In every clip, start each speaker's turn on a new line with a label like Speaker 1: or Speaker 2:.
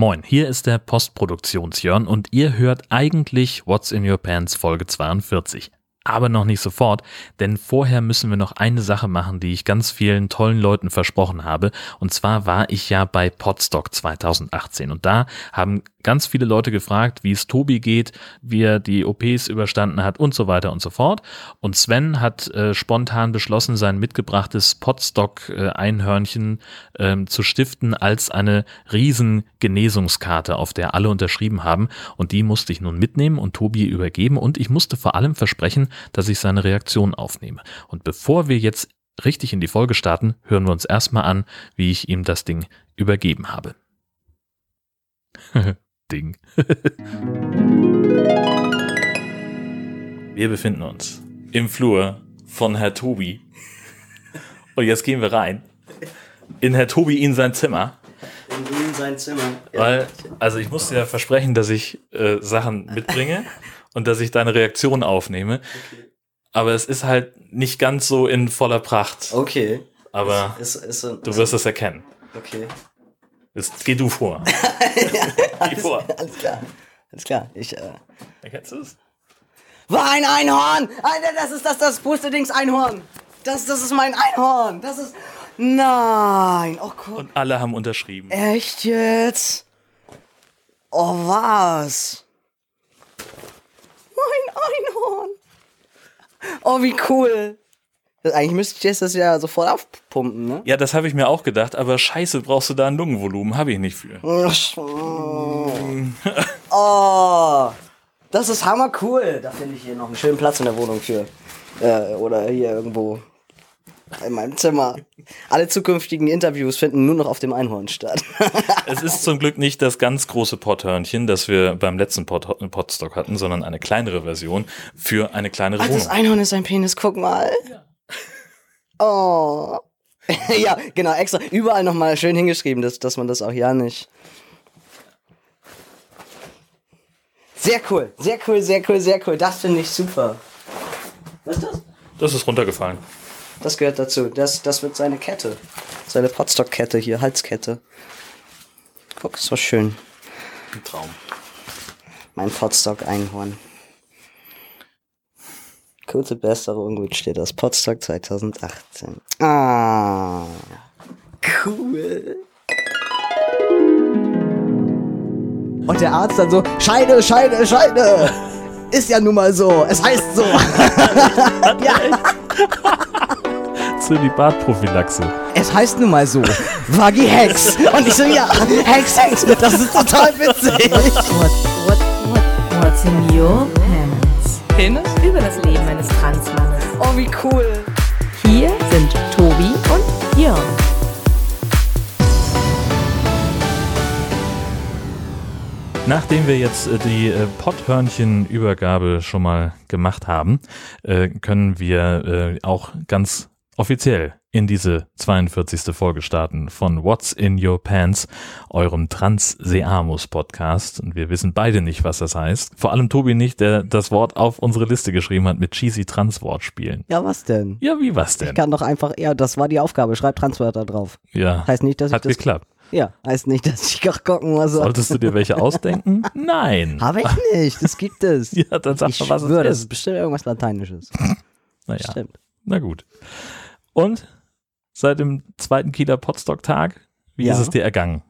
Speaker 1: Moin, hier ist der Postproduktionsjörn und ihr hört eigentlich What's in Your Pants Folge 42 aber noch nicht sofort, denn vorher müssen wir noch eine Sache machen, die ich ganz vielen tollen Leuten versprochen habe. Und zwar war ich ja bei Podstock 2018 und da haben ganz viele Leute gefragt, wie es Tobi geht, wie er die OPs überstanden hat und so weiter und so fort. Und Sven hat äh, spontan beschlossen, sein mitgebrachtes Podstock-Einhörnchen äh, äh, zu stiften als eine riesen Genesungskarte, auf der alle unterschrieben haben. Und die musste ich nun mitnehmen und Tobi übergeben. Und ich musste vor allem versprechen, dass ich seine Reaktion aufnehme. Und bevor wir jetzt richtig in die Folge starten, hören wir uns erstmal an, wie ich ihm das Ding übergeben habe. Ding. wir befinden uns im Flur von Herr Tobi. Und jetzt gehen wir rein. In Herr Tobi in sein Zimmer.
Speaker 2: In sein Zimmer.
Speaker 1: Ja. Weil, also ich musste ja versprechen, dass ich äh, Sachen mitbringe und dass ich deine Reaktion aufnehme. Okay. Aber es ist halt nicht ganz so in voller Pracht.
Speaker 2: Okay.
Speaker 1: Aber
Speaker 2: ist, ist, ist,
Speaker 1: du wirst es erkennen.
Speaker 2: Okay.
Speaker 1: Jetzt geh du vor.
Speaker 2: ja, alles, Geh vor. Alles klar. Alles klar. Ich, äh.
Speaker 1: Erkennst du es?
Speaker 2: War ein Einhorn! Alter, das ist das, das Pustedings-Einhorn! Das, das ist mein Einhorn! Das ist. Nein! Oh Gott.
Speaker 1: Und alle haben unterschrieben.
Speaker 2: Echt jetzt? Oh, was? Mein Einhorn! Oh, wie cool! Eigentlich müsste ich jetzt das ja sofort aufpumpen, ne?
Speaker 1: Ja, das habe ich mir auch gedacht, aber scheiße, brauchst du da ein Lungenvolumen? Habe ich nicht für.
Speaker 2: oh, das ist hammer cool. Da finde ich hier noch einen schönen Platz in der Wohnung für. Äh, oder hier irgendwo in meinem Zimmer. Alle zukünftigen Interviews finden nur noch auf dem Einhorn statt.
Speaker 1: es ist zum Glück nicht das ganz große Potthörnchen, das wir beim letzten Pot Potstock hatten, sondern eine kleinere Version für eine kleinere
Speaker 2: Ach,
Speaker 1: Wohnung.
Speaker 2: Das Einhorn ist ein Penis, guck mal. Ja. Oh. ja, genau, extra überall nochmal schön hingeschrieben, dass, dass man das auch ja nicht. Sehr cool, sehr cool, sehr cool, sehr cool. Das finde ich super.
Speaker 1: Was ist das? Das ist runtergefallen.
Speaker 2: Das gehört dazu. Das, das wird seine Kette. Seine Potstock-Kette hier, Halskette. Guck, ist so schön.
Speaker 1: Ein Traum.
Speaker 2: Mein Potstock-Einhorn. Kurze Besserung wünscht dir das Potstock 2018. Ah, cool. Und der Arzt dann so, Scheide, Scheide, Scheide. Ist ja nun mal so. Es heißt so.
Speaker 1: ja. Zölibatprophylaxe.
Speaker 2: Es heißt nun mal so. Vagi Hex. Und ich so, ja, Hex, Hex. Das ist total witzig.
Speaker 3: What, what, what, what's in your pants?
Speaker 2: Penis?
Speaker 3: Über das Leben eines Transmannes.
Speaker 2: Oh, wie cool.
Speaker 3: Hier sind Tobi und Jörn.
Speaker 1: Nachdem wir jetzt äh, die äh, Potthörnchen-Übergabe schon mal gemacht haben, äh, können wir auch ganz offiziell in diese 42. Folge starten von What's in Your Pants, eurem Trans-Seamus-Podcast. Und wir wissen beide nicht, was das heißt. Vor allem Tobi nicht, der das Wort auf unsere Liste geschrieben hat mit cheesy Trans-Wortspielen.
Speaker 2: Ja, was denn?
Speaker 1: Ja, wie was denn?
Speaker 2: Ich kann doch einfach, ja, das war die Aufgabe, schreib Transwörter drauf.
Speaker 1: Ja.
Speaker 2: Heißt nicht, dass
Speaker 1: Hat
Speaker 2: ich das,
Speaker 1: geklappt.
Speaker 2: Ja, heißt nicht, dass ich auch gucken muss.
Speaker 1: Solltest du dir welche ausdenken? Nein.
Speaker 2: Habe ich nicht, das gibt es.
Speaker 1: ja, dann sag
Speaker 2: ich
Speaker 1: mal, was
Speaker 2: schwöre,
Speaker 1: es
Speaker 2: das
Speaker 1: ist.
Speaker 2: ist bestimmt irgendwas Lateinisches.
Speaker 1: Naja,
Speaker 2: Stimmt.
Speaker 1: na gut. Und seit dem zweiten Kieler Potstock-Tag, wie
Speaker 2: Ja.
Speaker 1: ist es dir ergangen?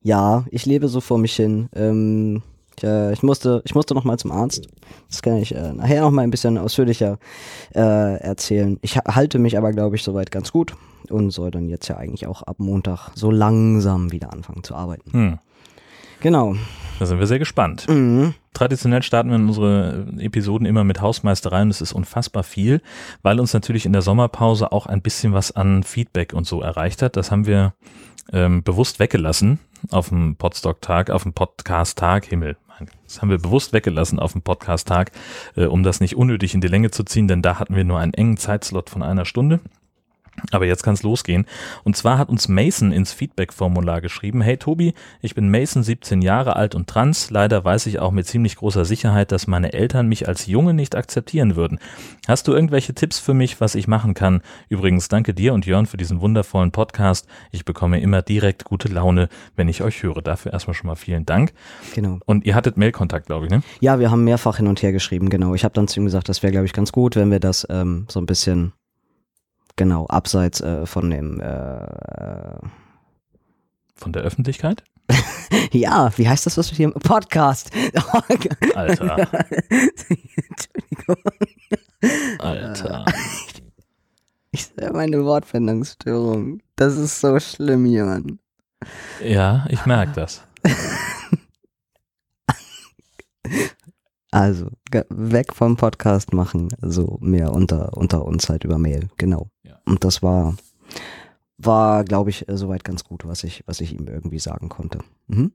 Speaker 2: Ja, ich lebe so vor mich hin. Ähm, ich, äh, ich musste, ich musste noch mal zum Arzt. Das kann ich äh, nachher noch mal ein bisschen ausführlicher äh, erzählen. Ich ha- halte mich aber, glaube ich, soweit ganz gut und soll dann jetzt ja eigentlich auch ab Montag so langsam wieder anfangen zu arbeiten.
Speaker 1: Hm,
Speaker 2: Genau.
Speaker 1: Da sind wir sehr gespannt.
Speaker 2: Mhm.
Speaker 1: Traditionell starten wir unsere Episoden immer mit Hausmeistereien. Das ist unfassbar viel, weil uns natürlich in der Sommerpause auch ein bisschen was an Feedback und so erreicht hat. Das haben wir ähm, bewusst weggelassen auf dem Podstock-Tag, auf dem Podcast-Tag. Himmel, das haben wir bewusst weggelassen auf dem Podcast-Tag, äh, um das nicht unnötig in die Länge zu ziehen, denn da hatten wir nur einen engen Zeitslot von einer Stunde. Aber jetzt kann es losgehen. Und zwar hat uns Mason ins Feedback-Formular geschrieben, hey Tobi, ich bin Mason, 17 Jahre alt und trans. Leider weiß ich auch mit ziemlich großer Sicherheit, dass meine Eltern mich als Junge nicht akzeptieren würden. Hast du irgendwelche Tipps für mich, was ich machen kann? Übrigens, danke dir und Jörn für diesen wundervollen Podcast. Ich bekomme immer direkt gute Laune, wenn ich euch höre. Dafür erstmal schon mal vielen Dank.
Speaker 2: Genau.
Speaker 1: Und ihr hattet Mailkontakt, glaube ich, ne?
Speaker 2: Ja, wir haben mehrfach hin und her geschrieben, genau. Ich habe dann zu ihm gesagt, das wäre, glaube ich, ganz gut, wenn wir das ähm, so ein bisschen, genau, abseits äh, von dem, äh,
Speaker 1: Von der Öffentlichkeit?
Speaker 2: ja, wie heißt das, was wir hier im Podcast?
Speaker 1: Alter,
Speaker 2: Entschuldigung.
Speaker 1: Alter.
Speaker 2: Ich sehe meine Wortfindungsstörung. Das ist so schlimm, Jörn.
Speaker 1: Ja, ich merke das.
Speaker 2: Also, weg vom Podcast machen, so mehr unter, unter uns halt über Mail, genau. Und das war, war, glaube ich, äh, soweit ganz gut, was ich, was ich ihm irgendwie sagen konnte. Mhm.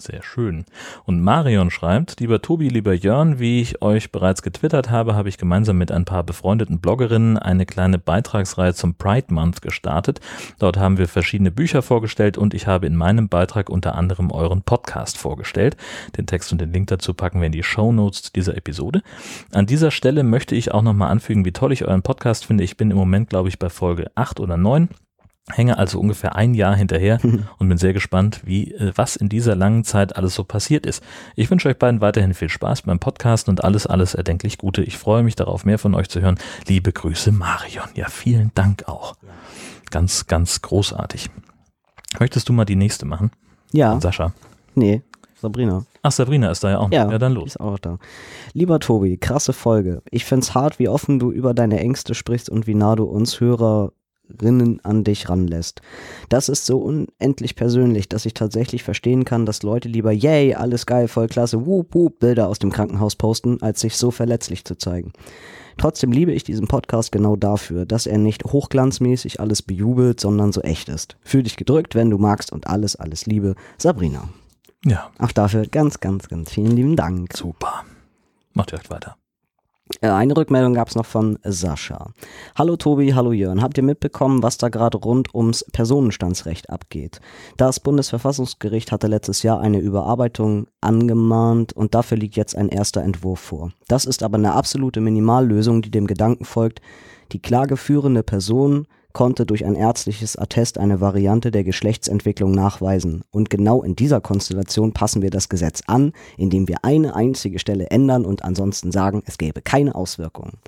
Speaker 1: Sehr schön. Und Marion schreibt, lieber Tobi, lieber Jörn, wie ich euch bereits getwittert habe, habe ich gemeinsam mit ein paar befreundeten Bloggerinnen eine kleine Beitragsreihe zum Pride Month gestartet. Dort haben wir verschiedene Bücher vorgestellt und ich habe in meinem Beitrag unter anderem euren Podcast vorgestellt. Den Text und den Link dazu packen wir in die Show Notes dieser Episode. An dieser Stelle möchte ich auch nochmal anfügen, wie toll ich euren Podcast finde. Ich bin im Moment, glaube ich, bei Folge 8 oder 9. Hänge also ungefähr ein Jahr hinterher und bin sehr gespannt, wie, äh, was in dieser langen Zeit alles so passiert ist. Ich wünsche euch beiden weiterhin viel Spaß beim Podcast und alles, alles erdenklich Gute. Ich freue mich darauf, mehr von euch zu hören. Liebe Grüße, Marion. Ja, vielen Dank auch. Ganz, ganz großartig. Möchtest du mal die nächste machen?
Speaker 2: Ja,
Speaker 1: Sascha.
Speaker 2: nee, Sabrina.
Speaker 1: Ach, Sabrina ist da ja auch.
Speaker 2: Ja,
Speaker 1: Ja, dann los.
Speaker 2: Ist auch da. Lieber Tobi, krasse Folge. Ich find's hart, wie offen du über deine Ängste sprichst und wie nah du uns Hörerinnen an dich ranlässt. Das ist so unendlich persönlich, dass ich tatsächlich verstehen kann, dass Leute lieber yay, alles geil, voll klasse, wup, wup, Bilder aus dem Krankenhaus posten, als sich so verletzlich zu zeigen. Trotzdem liebe ich diesen Podcast genau dafür, dass er nicht hochglanzmäßig alles bejubelt, sondern so echt ist. Fühl dich gedrückt, wenn du magst und alles, alles Liebe. Sabrina.
Speaker 1: Ja,
Speaker 2: Auch dafür ganz, ganz, ganz vielen lieben Dank.
Speaker 1: super. Macht direkt weiter.
Speaker 2: Äh, Eine Rückmeldung gab es noch von Sascha. Hallo Tobi, hallo Jörn. Habt ihr mitbekommen, was da gerade rund ums Personenstandsrecht abgeht? Das Bundesverfassungsgericht hatte letztes Jahr eine Überarbeitung angemahnt und dafür liegt jetzt ein erster Entwurf vor. Das ist aber eine absolute Minimallösung, die dem Gedanken folgt, die klageführende Person konnte durch ein ärztliches Attest eine Variante der Geschlechtsentwicklung nachweisen. Und genau in dieser Konstellation passen wir das Gesetz an, indem wir eine einzige Stelle ändern und ansonsten sagen, es gäbe keine Auswirkungen.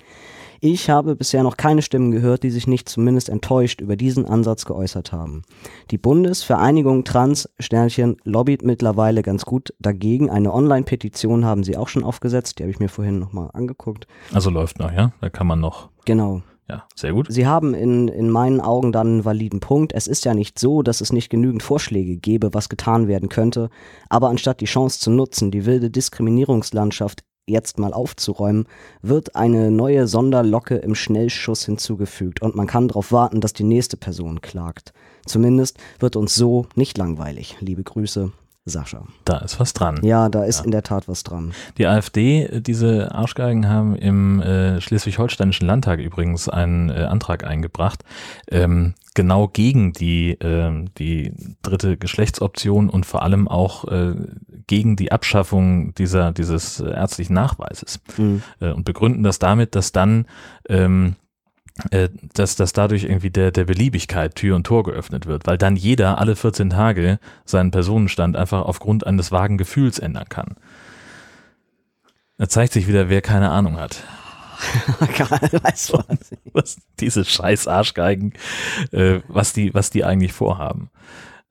Speaker 2: Ich habe bisher noch keine Stimmen gehört, die sich nicht zumindest enttäuscht über diesen Ansatz geäußert haben. Die Bundesvereinigung Trans Sternchen lobbyt mittlerweile ganz gut dagegen. Eine Online-Petition haben sie auch schon aufgesetzt, die habe ich mir vorhin nochmal angeguckt.
Speaker 1: Also läuft noch, ja? Da kann man noch.
Speaker 2: Genau.
Speaker 1: Ja, sehr gut.
Speaker 2: Sie haben in, in meinen Augen dann einen validen Punkt. Es ist ja nicht so, dass es nicht genügend Vorschläge gäbe, was getan werden könnte. Aber anstatt die Chance zu nutzen, die wilde Diskriminierungslandschaft jetzt mal aufzuräumen, wird eine neue Sonderlocke im Schnellschuss hinzugefügt und man kann darauf warten, dass die nächste Person klagt. Zumindest wird uns so nicht langweilig. Liebe Grüße, Sascha.
Speaker 1: Da ist was dran.
Speaker 2: Ja, da ist
Speaker 1: Ja.
Speaker 2: in der Tat was dran.
Speaker 1: Die AfD, äh, diese Arschgeigen haben im äh, Schleswig-Holsteinischen Landtag übrigens einen äh, Antrag eingebracht, ähm, genau gegen die, ähm, die dritte Geschlechtsoption und vor allem auch äh, gegen die Abschaffung dieser, dieses äh, ärztlichen Nachweises
Speaker 2: Mhm.
Speaker 1: äh, und begründen das damit, dass dann ähm, äh, dass, dass dadurch irgendwie der, der Beliebigkeit Tür und Tor geöffnet wird, weil dann jeder alle 14 Tage seinen Personenstand einfach aufgrund eines vagen Gefühls ändern kann. Da zeigt sich wieder, wer keine Ahnung hat.
Speaker 2: du was?
Speaker 1: Was diese scheiß Arschgeigen, äh, was die, was die eigentlich vorhaben.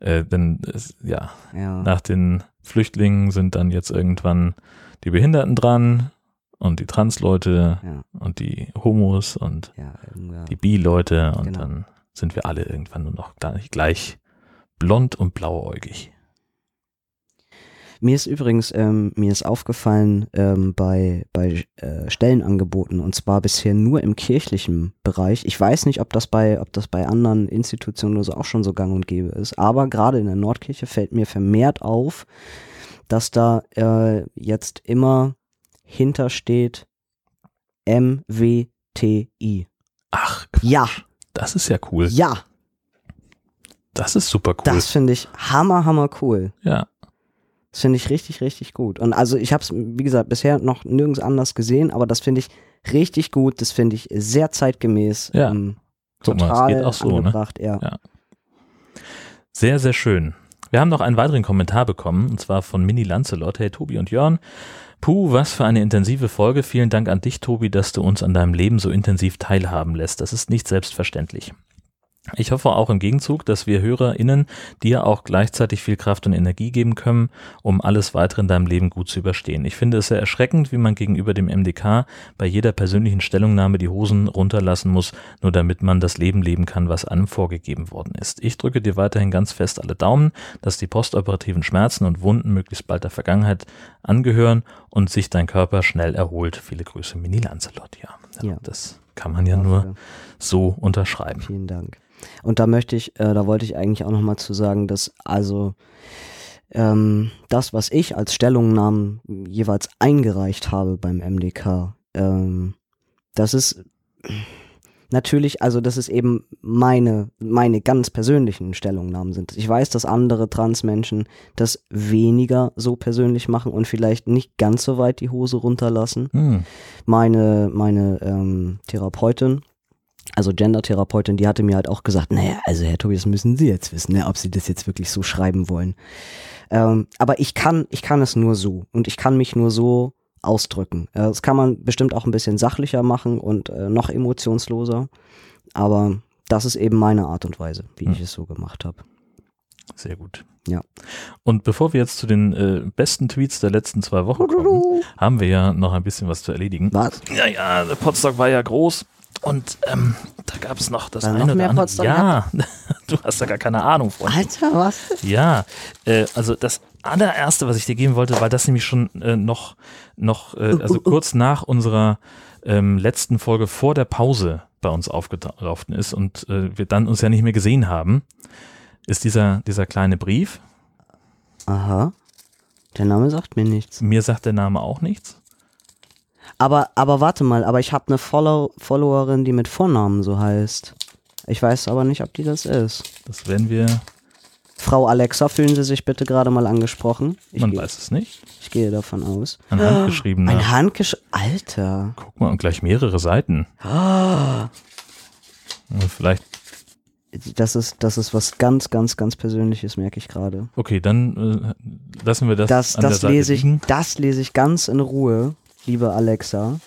Speaker 1: Äh, denn es, ja,
Speaker 2: Ja.
Speaker 1: nach den Flüchtlingen sind dann jetzt irgendwann die Behinderten dran und die Transleute
Speaker 2: Ja,
Speaker 1: und die Homos und
Speaker 2: ja,
Speaker 1: die Bi-Leute und
Speaker 2: Genau.
Speaker 1: dann sind wir alle irgendwann nur noch gleich, gleich blond und blauäugig.
Speaker 2: Mir ist übrigens, ähm, mir ist aufgefallen ähm, bei, bei äh, Stellenangeboten und zwar bisher nur im kirchlichen Bereich. Ich weiß nicht, ob das bei, ob das bei anderen Institutionen oder so auch schon so gang und gäbe ist, aber gerade in der Nordkirche fällt mir vermehrt auf, dass da äh, jetzt immer hintersteht MWTI.
Speaker 1: Ach,
Speaker 2: Ja,
Speaker 1: Das ist ja cool.
Speaker 2: Ja,
Speaker 1: Das ist super cool.
Speaker 2: das finde ich hammer, hammer cool.
Speaker 1: ja.
Speaker 2: Das finde ich richtig, richtig gut. Und also ich habe es, wie gesagt, bisher noch nirgends anders gesehen, aber das finde ich richtig gut. Das finde ich sehr zeitgemäß.
Speaker 1: Ja.
Speaker 2: ähm,
Speaker 1: Guck mal, es geht auch so, ne?
Speaker 2: angebracht, ja.
Speaker 1: Ja. Sehr, sehr schön. Wir haben noch einen weiteren Kommentar bekommen, und zwar von Mini Lancelot. Hey Tobi und Jörn. Puh, was für eine intensive Folge. Vielen Dank an dich, Tobi, dass du uns an deinem Leben so intensiv teilhaben lässt. Das ist nicht selbstverständlich. Ich hoffe auch im Gegenzug, dass wir HörerInnen dir auch gleichzeitig viel Kraft und Energie geben können, um alles weitere in deinem Leben gut zu überstehen. Ich finde es sehr erschreckend, wie man gegenüber dem MDK bei jeder persönlichen Stellungnahme die Hosen runterlassen muss, nur damit man das Leben leben kann, was einem vorgegeben worden ist. Ich drücke dir weiterhin ganz fest alle Daumen, dass die postoperativen Schmerzen und Wunden möglichst bald der Vergangenheit angehören und sich dein Körper schnell erholt. Viele Grüße, Mini Lancelot. Ja,
Speaker 2: Ja.
Speaker 1: das kann man ja nur so unterschreiben.
Speaker 2: Vielen Dank. Und da möchte ich, äh, da wollte ich eigentlich auch nochmal zu sagen, dass also ähm, das, was ich als Stellungnahmen jeweils eingereicht habe beim MDK, ähm, das ist natürlich, also dass es eben meine, meine ganz persönlichen Stellungnahmen sind. Ich weiß, dass andere Transmenschen das weniger so persönlich machen und vielleicht nicht ganz so weit die Hose runterlassen
Speaker 1: Hm.
Speaker 2: meine, meine ähm, Therapeutin, also Gender-Therapeutin, die hatte mir halt auch gesagt, naja, also Herr Tobias, müssen Sie jetzt wissen, ne, ob Sie das jetzt wirklich so schreiben wollen. Ähm, aber ich kann, ich kann es nur so und ich kann mich nur so ausdrücken. Äh, Das kann man bestimmt auch ein bisschen sachlicher machen und äh, noch emotionsloser, aber das ist eben meine Art und Weise, wie
Speaker 1: Hm.
Speaker 2: ich es so gemacht habe.
Speaker 1: Sehr gut.
Speaker 2: Ja.
Speaker 1: Und bevor wir jetzt zu den äh, besten Tweets der letzten zwei Wochen kommen, haben wir ja noch ein bisschen was zu erledigen.
Speaker 2: Was?
Speaker 1: Ja, ja, der Potsdok war ja groß und ähm, da gab es noch das
Speaker 2: War
Speaker 1: eine
Speaker 2: noch
Speaker 1: oder
Speaker 2: mehr
Speaker 1: andere.
Speaker 2: Potsdok?
Speaker 1: Ja, du hast da gar keine Ahnung von.
Speaker 2: Alter, was?
Speaker 1: Ja, äh, also das allererste, was ich dir geben wollte, weil das nämlich schon äh, noch, noch äh, also kurz nach unserer ähm, letzten Folge vor der Pause bei uns aufgelaufen ist und äh, wir dann uns ja nicht mehr gesehen haben, ist dieser, dieser kleine Brief.
Speaker 2: Aha. Der Name sagt mir nichts.
Speaker 1: Mir sagt der Name auch nichts.
Speaker 2: Aber, aber warte mal, aber ich habe eine Follow Followerin, die mit Vornamen so heißt. Ich weiß aber nicht, ob die das ist.
Speaker 1: Das werden wir,
Speaker 2: Frau Alexa, fühlen Sie sich bitte gerade mal angesprochen? Ich,
Speaker 1: man weiß es nicht.
Speaker 2: ich gehe davon aus.
Speaker 1: Ein handgeschriebener.
Speaker 2: Ein Handgesch... Alter.
Speaker 1: Guck mal, und gleich mehrere Seiten.
Speaker 2: Ah,
Speaker 1: vielleicht,
Speaker 2: Das ist, das ist was ganz, ganz, ganz Persönliches, merke ich gerade.
Speaker 1: okay, dann äh, lassen wir das,
Speaker 2: Das,
Speaker 1: an der
Speaker 2: das,
Speaker 1: Seite
Speaker 2: lese ich,
Speaker 1: liegen.
Speaker 2: das lese ich ganz in Ruhe, liebe Alexa.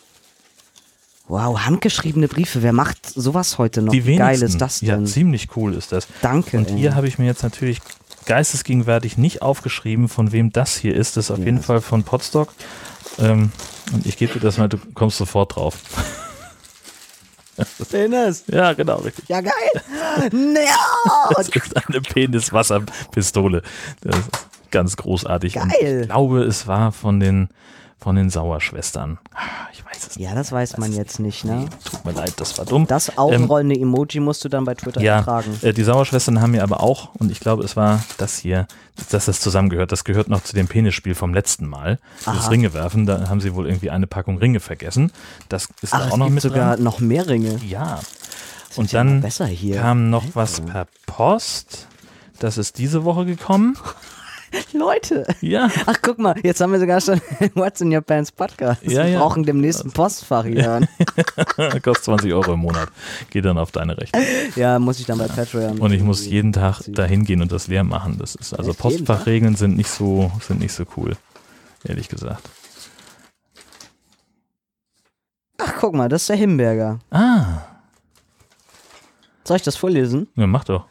Speaker 2: Wow, handgeschriebene Briefe. Wer macht sowas heute noch?
Speaker 1: Die
Speaker 2: Wie geil
Speaker 1: wenigsten.
Speaker 2: ist das
Speaker 1: Ja,
Speaker 2: denn?
Speaker 1: ziemlich cool ist das.
Speaker 2: Danke.
Speaker 1: Und
Speaker 2: ey.
Speaker 1: hier habe ich mir jetzt natürlich geistesgegenwärtig nicht aufgeschrieben, von wem das hier ist. Das ist auf
Speaker 2: Ja.
Speaker 1: jeden Fall von Potstock. Ähm, und ich gebe dir das mal, du kommst sofort drauf.
Speaker 2: Penis.
Speaker 1: Ja, genau, richtig.
Speaker 2: Ja, geil. no.
Speaker 1: Das ist eine Peniswasserpistole. Das ist ganz großartig. Und
Speaker 2: Geil.
Speaker 1: ich glaube, es war von den, von den Sauerschwestern. Ah, Ich weiß es nicht.
Speaker 2: Ja, das weiß man jetzt nicht, ne?
Speaker 1: Tut mir leid, das war dumm.
Speaker 2: Das augenrollende Emoji musst du dann bei Twitter
Speaker 1: ja,
Speaker 2: ertragen.
Speaker 1: äh, die Sauerschwestern haben mir aber auch, und ich glaube, es war das hier, dass das zusammengehört. Das gehört noch zu dem Penisspiel vom letzten Mal. Das
Speaker 2: Aha.
Speaker 1: Ringe werfen, da haben sie wohl irgendwie eine Packung Ringe vergessen. Das ist
Speaker 2: Ach,
Speaker 1: da auch
Speaker 2: es
Speaker 1: noch
Speaker 2: gibt
Speaker 1: mit
Speaker 2: sogar
Speaker 1: dran.
Speaker 2: noch mehr Ringe.
Speaker 1: Ja.
Speaker 2: Das
Speaker 1: Und
Speaker 2: ja
Speaker 1: dann
Speaker 2: besser hier.
Speaker 1: kam noch was per Post. Das ist diese Woche gekommen.
Speaker 2: Leute.
Speaker 1: Ja.
Speaker 2: Ach, guck mal, jetzt haben wir sogar schon What's in Your Pants Podcast.
Speaker 1: Ja,
Speaker 2: wir
Speaker 1: ja.
Speaker 2: brauchen demnächst ein Postfach hier.
Speaker 1: Kostet 20 Euro im Monat. Geht dann auf deine Rechnung.
Speaker 2: ja, muss ich dann bei Patreon.
Speaker 1: Und ich muss jeden Tag dahin gehen und das leer machen. Das ist also
Speaker 2: Echt,
Speaker 1: Postfachregeln sind nicht so sind nicht so cool, ehrlich gesagt.
Speaker 2: Ach, guck mal, das ist der Himberger.
Speaker 1: Ah,
Speaker 2: Soll ich das vorlesen?
Speaker 1: ja, mach doch.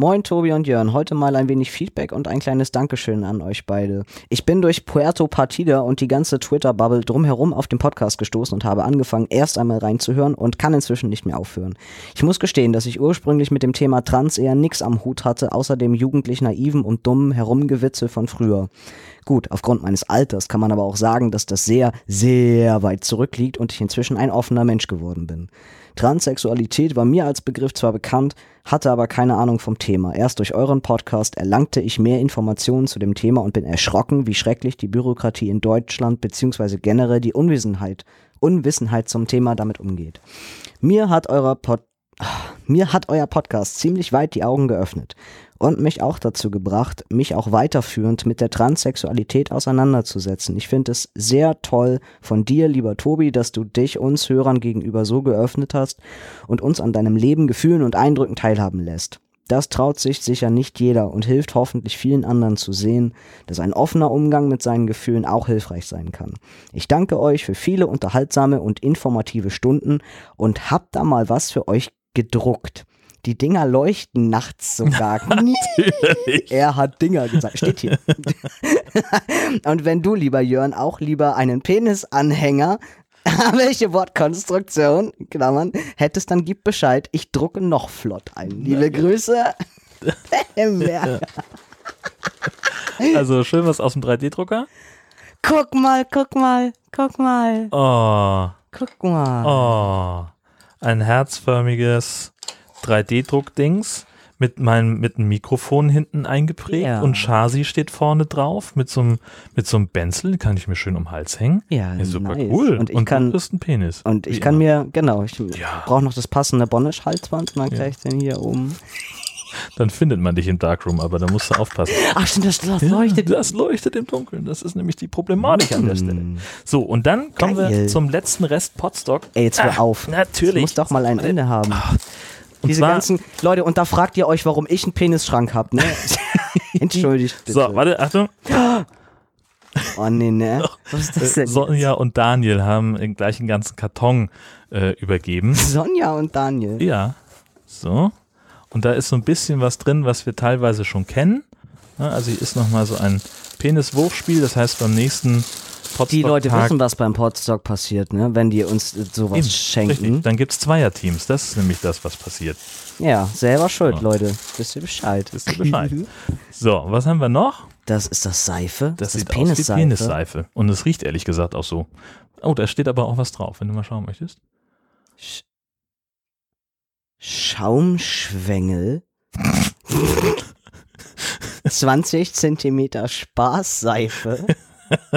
Speaker 2: Moin Tobi und Jörn, heute mal ein wenig Feedback und ein kleines Dankeschön an euch beide. Ich bin durch Puerto Partida und die ganze Twitter-Bubble drumherum auf den Podcast gestoßen und habe angefangen, erst einmal reinzuhören und kann inzwischen nicht mehr aufhören. Ich muss gestehen, dass ich ursprünglich mit dem Thema Trans eher nix am Hut hatte, außer dem jugendlich naiven und dummen Herumgewitzel von früher. Gut, aufgrund meines Alters kann man aber auch sagen, dass das sehr, sehr weit zurückliegt und ich inzwischen ein offener Mensch geworden bin. Transsexualität war mir als Begriff zwar bekannt, hatte aber keine Ahnung vom Thema. Erst durch euren Podcast erlangte ich mehr Informationen zu dem Thema und bin erschrocken, wie schrecklich die Bürokratie in Deutschland bzw. generell die Unwissenheit, Unwissenheit zum Thema damit umgeht. Mir hat euer Pod Mir hat euer Podcast ziemlich weit die Augen geöffnet und mich auch dazu gebracht, mich auch weiterführend mit der Transsexualität auseinanderzusetzen. Ich finde es sehr toll von dir, lieber Tobi, dass du dich uns Hörern gegenüber so geöffnet hast und uns an deinem Leben, Gefühlen und Eindrücken teilhaben lässt. Das traut sich sicher nicht jeder und hilft hoffentlich vielen anderen zu sehen, dass ein offener Umgang mit seinen Gefühlen auch hilfreich sein kann. Ich danke euch für viele unterhaltsame und informative Stunden und hab da mal was für euch gedruckt. Die Dinger leuchten nachts sogar. er hat Dinger gesagt. Steht hier. und wenn du, lieber Jörn, auch lieber einen Penisanhänger welche Wortkonstruktion, Klammern, hättest, dann gib Bescheid. Ich drucke noch flott ein. Liebe Grüße.
Speaker 1: Also schön was aus dem 3D-Drucker.
Speaker 2: guck mal, guck mal, guck mal,
Speaker 1: Oh,
Speaker 2: guck mal.
Speaker 1: oh. Ein herzförmiges 3D-Druck-Dings mit meinem mit einem Mikrofon hinten eingeprägt
Speaker 2: Ja.
Speaker 1: und Chasi steht vorne drauf mit so einem mit so einem Benzel, den kann ich mir schön um den Hals hängen.
Speaker 2: Ja,
Speaker 1: Ja, super
Speaker 2: nice.
Speaker 1: cool.
Speaker 2: Und ich kann-
Speaker 1: du kriegst einen Penis.
Speaker 2: Und ich kann
Speaker 1: immer.
Speaker 2: mir, genau, ich
Speaker 1: Ja.
Speaker 2: brauche noch das passende Bonnisch-Halsband und dann
Speaker 1: Ja.
Speaker 2: kriege ich den hier oben.
Speaker 1: Dann findet man dich im Darkroom, aber da musst du aufpassen.
Speaker 2: Ach stimmt, das, das leuchtet.
Speaker 1: Das leuchtet im Dunkeln. Das ist nämlich die Problematik an der Stelle.
Speaker 2: Hm.
Speaker 1: So, und dann kommen wir
Speaker 2: Geil.
Speaker 1: zum letzten Rest Potstock.
Speaker 2: Ey, jetzt hör auf. Das
Speaker 1: Natürlich.
Speaker 2: muss doch mal ein Ende haben.
Speaker 1: Und
Speaker 2: Diese
Speaker 1: zwar,
Speaker 2: ganzen Leute, und da fragt ihr euch, warum ich einen Penisschrank hab, ne? Entschuldigt bitte.
Speaker 1: so, warte, Achtung.
Speaker 2: Oh nee, ne? Was ist das denn?
Speaker 1: Sonja und Daniel haben den gleichen ganzen Karton äh, übergeben.
Speaker 2: Sonja und Daniel.
Speaker 1: Ja, so. Und da ist so ein bisschen was drin, was wir teilweise schon kennen. Also hier ist nochmal so ein Peniswurfspiel. Das heißt, beim nächsten Potstock
Speaker 2: Die Leute
Speaker 1: Tag
Speaker 2: wissen, was beim Podstock passiert, ne? Wenn die uns sowas
Speaker 1: Eben,
Speaker 2: schenken.
Speaker 1: Richtig. Dann gibt es Zweierteams. Das ist nämlich das, was passiert.
Speaker 2: Ja, selber schuld,
Speaker 1: Ja.
Speaker 2: Leute. Wisst ihr Bescheid?
Speaker 1: Wisst ihr Bescheid. So, was haben wir noch?
Speaker 2: Das ist das Seife?
Speaker 1: Das,
Speaker 2: ist
Speaker 1: aus wie
Speaker 2: Penisseife.
Speaker 1: Penisseife. Und es riecht ehrlich gesagt auch so. Oh, da steht aber auch was drauf, wenn du mal schauen möchtest.
Speaker 2: Sch Schaumschwengel. 20 Zentimeter Spaßseife.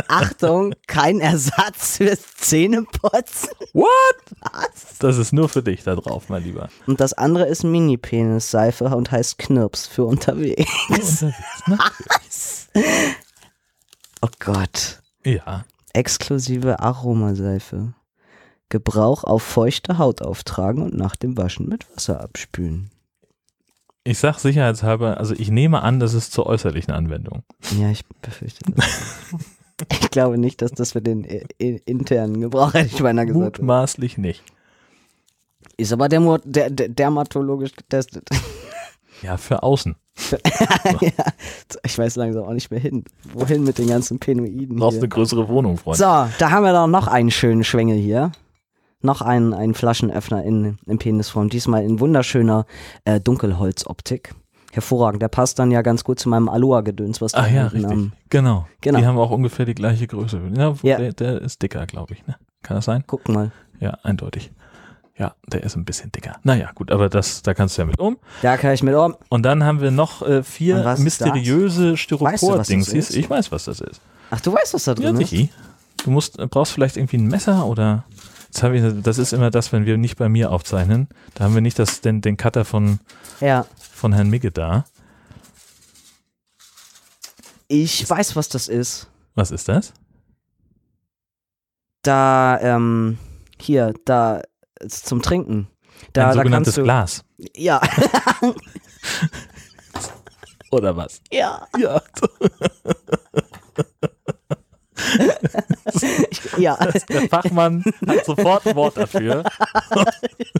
Speaker 2: Achtung, kein Ersatz fürs Zähneputzen.
Speaker 1: What?
Speaker 2: Was?
Speaker 1: Das ist nur für dich da drauf, mein Lieber.
Speaker 2: Und das andere ist Mini-Penis-Seife und heißt Knirps für unterwegs.
Speaker 1: Ne?
Speaker 2: Oh Gott.
Speaker 1: Ja.
Speaker 2: Exklusive Aromaseife. Gebrauch auf feuchte Haut auftragen und nach dem Waschen mit Wasser abspülen.
Speaker 1: Ich sag sicherheitshalber, also ich nehme an, das ist zur äußerlichen Anwendung.
Speaker 2: Ja, ich befürchte das. ich glaube nicht, dass das für den äh, internen Gebrauch, hätte ich beinahe gesagt.
Speaker 1: Mutmaßlich nicht.
Speaker 2: Ist aber dermo der, der, dermatologisch getestet.
Speaker 1: Ja, für außen.
Speaker 2: ja, ich weiß langsam auch nicht mehr hin. Wohin mit den ganzen Penoiden
Speaker 1: Du brauchst eine größere Wohnung, Freund.
Speaker 2: So, da haben wir doch noch einen schönen Schwengel hier. Noch einen, einen Flaschenöffner in, in Penisform. Diesmal in wunderschöner äh, Dunkelholzoptik. Hervorragend. Der passt dann ja ganz gut zu meinem Aloha-Gedöns, was da
Speaker 1: Ach ja, richtig.
Speaker 2: am-
Speaker 1: genau.
Speaker 2: Genau.
Speaker 1: Die haben auch ungefähr die gleiche Größe. Ja,
Speaker 2: Ja.
Speaker 1: Der, der ist dicker, glaube ich. Ne? Kann das sein?
Speaker 2: Guck mal.
Speaker 1: Ja, eindeutig. Ja, der ist ein bisschen dicker. Naja, gut, aber das, da kannst du ja mit um.
Speaker 2: Da kann ich mit um.
Speaker 1: Und dann haben wir noch äh, vier
Speaker 2: ist
Speaker 1: mysteriöse
Speaker 2: Weißt du, ist?
Speaker 1: ich weiß, was das ist.
Speaker 2: Ach, du weißt, was da
Speaker 1: Ja,
Speaker 2: drin ist?
Speaker 1: Michi. Du musst, äh, brauchst vielleicht irgendwie ein Messer oder. Jetzt hab ich, das ist immer das, wenn wir nicht bei mir aufzeichnen. Da haben wir nicht das, den, den Cutter von,
Speaker 2: Ja.
Speaker 1: Von Herrn Migge da.
Speaker 2: Ich weiß, was das ist.
Speaker 1: Was ist das?
Speaker 2: Da, ähm, hier, da, zum Trinken. Da,
Speaker 1: ein
Speaker 2: da
Speaker 1: sogenanntes
Speaker 2: du,
Speaker 1: Glas.
Speaker 2: Ja.
Speaker 1: Oder was?
Speaker 2: ja.
Speaker 1: Ja.
Speaker 2: Ja.
Speaker 1: Der Fachmann hat sofort ein Wort dafür.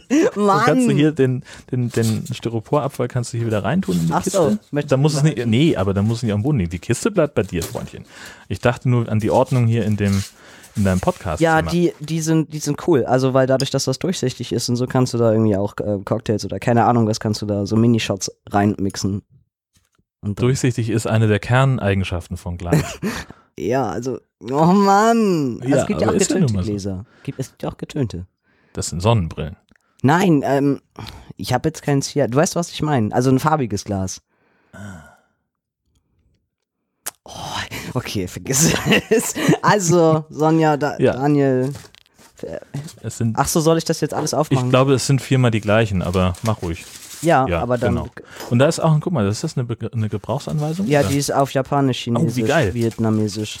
Speaker 1: Dann kannst du
Speaker 2: Mann.
Speaker 1: hier den, den, den Styroporabfall kannst du hier wieder reintun in die
Speaker 2: Ach
Speaker 1: Kiste.
Speaker 2: so, möchtest
Speaker 1: da
Speaker 2: du
Speaker 1: muss es nicht, nee, aber da muss es nicht am Boden liegen. Die Kiste bleibt bei dir, Freundchen. Ich dachte nur an die Ordnung hier in dem, in deinem Podcast.
Speaker 2: Ja, die, die, sind, die sind cool. Also, weil dadurch, dass das durchsichtig ist und so, kannst du da irgendwie auch äh, Cocktails oder keine Ahnung, was kannst du da so Minishots reinmixen. Dann-
Speaker 1: Durchsichtig ist eine der Kerneigenschaften von Glas.
Speaker 2: Ja, also, oh Mann. Also,
Speaker 1: Ja,
Speaker 2: es gibt ja
Speaker 1: aber
Speaker 2: auch
Speaker 1: ja
Speaker 2: getönte
Speaker 1: mal so.
Speaker 2: Gläser. Gibt, es gibt ja auch getönte.
Speaker 1: Das sind Sonnenbrillen.
Speaker 2: Nein, ähm, ich habe jetzt keins hier. Du weißt, was ich meine. Also ein farbiges Glas. Oh, okay, vergiss es. Also, Sonja, da,
Speaker 1: Ja.
Speaker 2: Daniel,
Speaker 1: Es sind,
Speaker 2: Ach so, soll ich das jetzt alles
Speaker 1: ich
Speaker 2: aufmachen?
Speaker 1: glaube, es sind viermal die gleichen, aber mach ruhig.
Speaker 2: Ja,
Speaker 1: Ja,
Speaker 2: aber dann.
Speaker 1: genau. Und da ist auch, guck mal, ist das eine, Be eine Gebrauchsanweisung?
Speaker 2: Ja,
Speaker 1: Oder?
Speaker 2: die ist auf Japanisch, Chinesisch,
Speaker 1: Oh, wie geil.
Speaker 2: Vietnamesisch.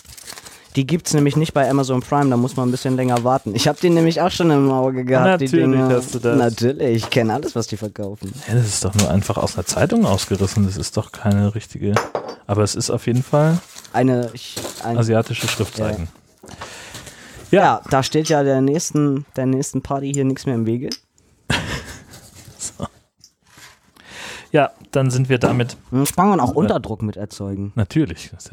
Speaker 2: Die gibt's nämlich nicht bei Amazon Prime, da muss man ein bisschen länger warten. Ich habe die nämlich auch schon im Auge gehabt, die
Speaker 1: Natürlich hast du das.
Speaker 2: Natürlich, ich kenne alles, was die verkaufen.
Speaker 1: Ja, das ist doch nur einfach aus einer Zeitung ausgerissen. Das ist doch keine richtige. Aber es ist auf jeden Fall
Speaker 2: Eine, ich, ein,
Speaker 1: asiatische Schriftzeichen.
Speaker 2: ja, da steht ja der nächsten, der nächsten Party hier nichts mehr im Wege.
Speaker 1: Ja, dann sind wir damit
Speaker 2: kann man auch Unterdruck mit erzeugen.
Speaker 1: natürlich. Das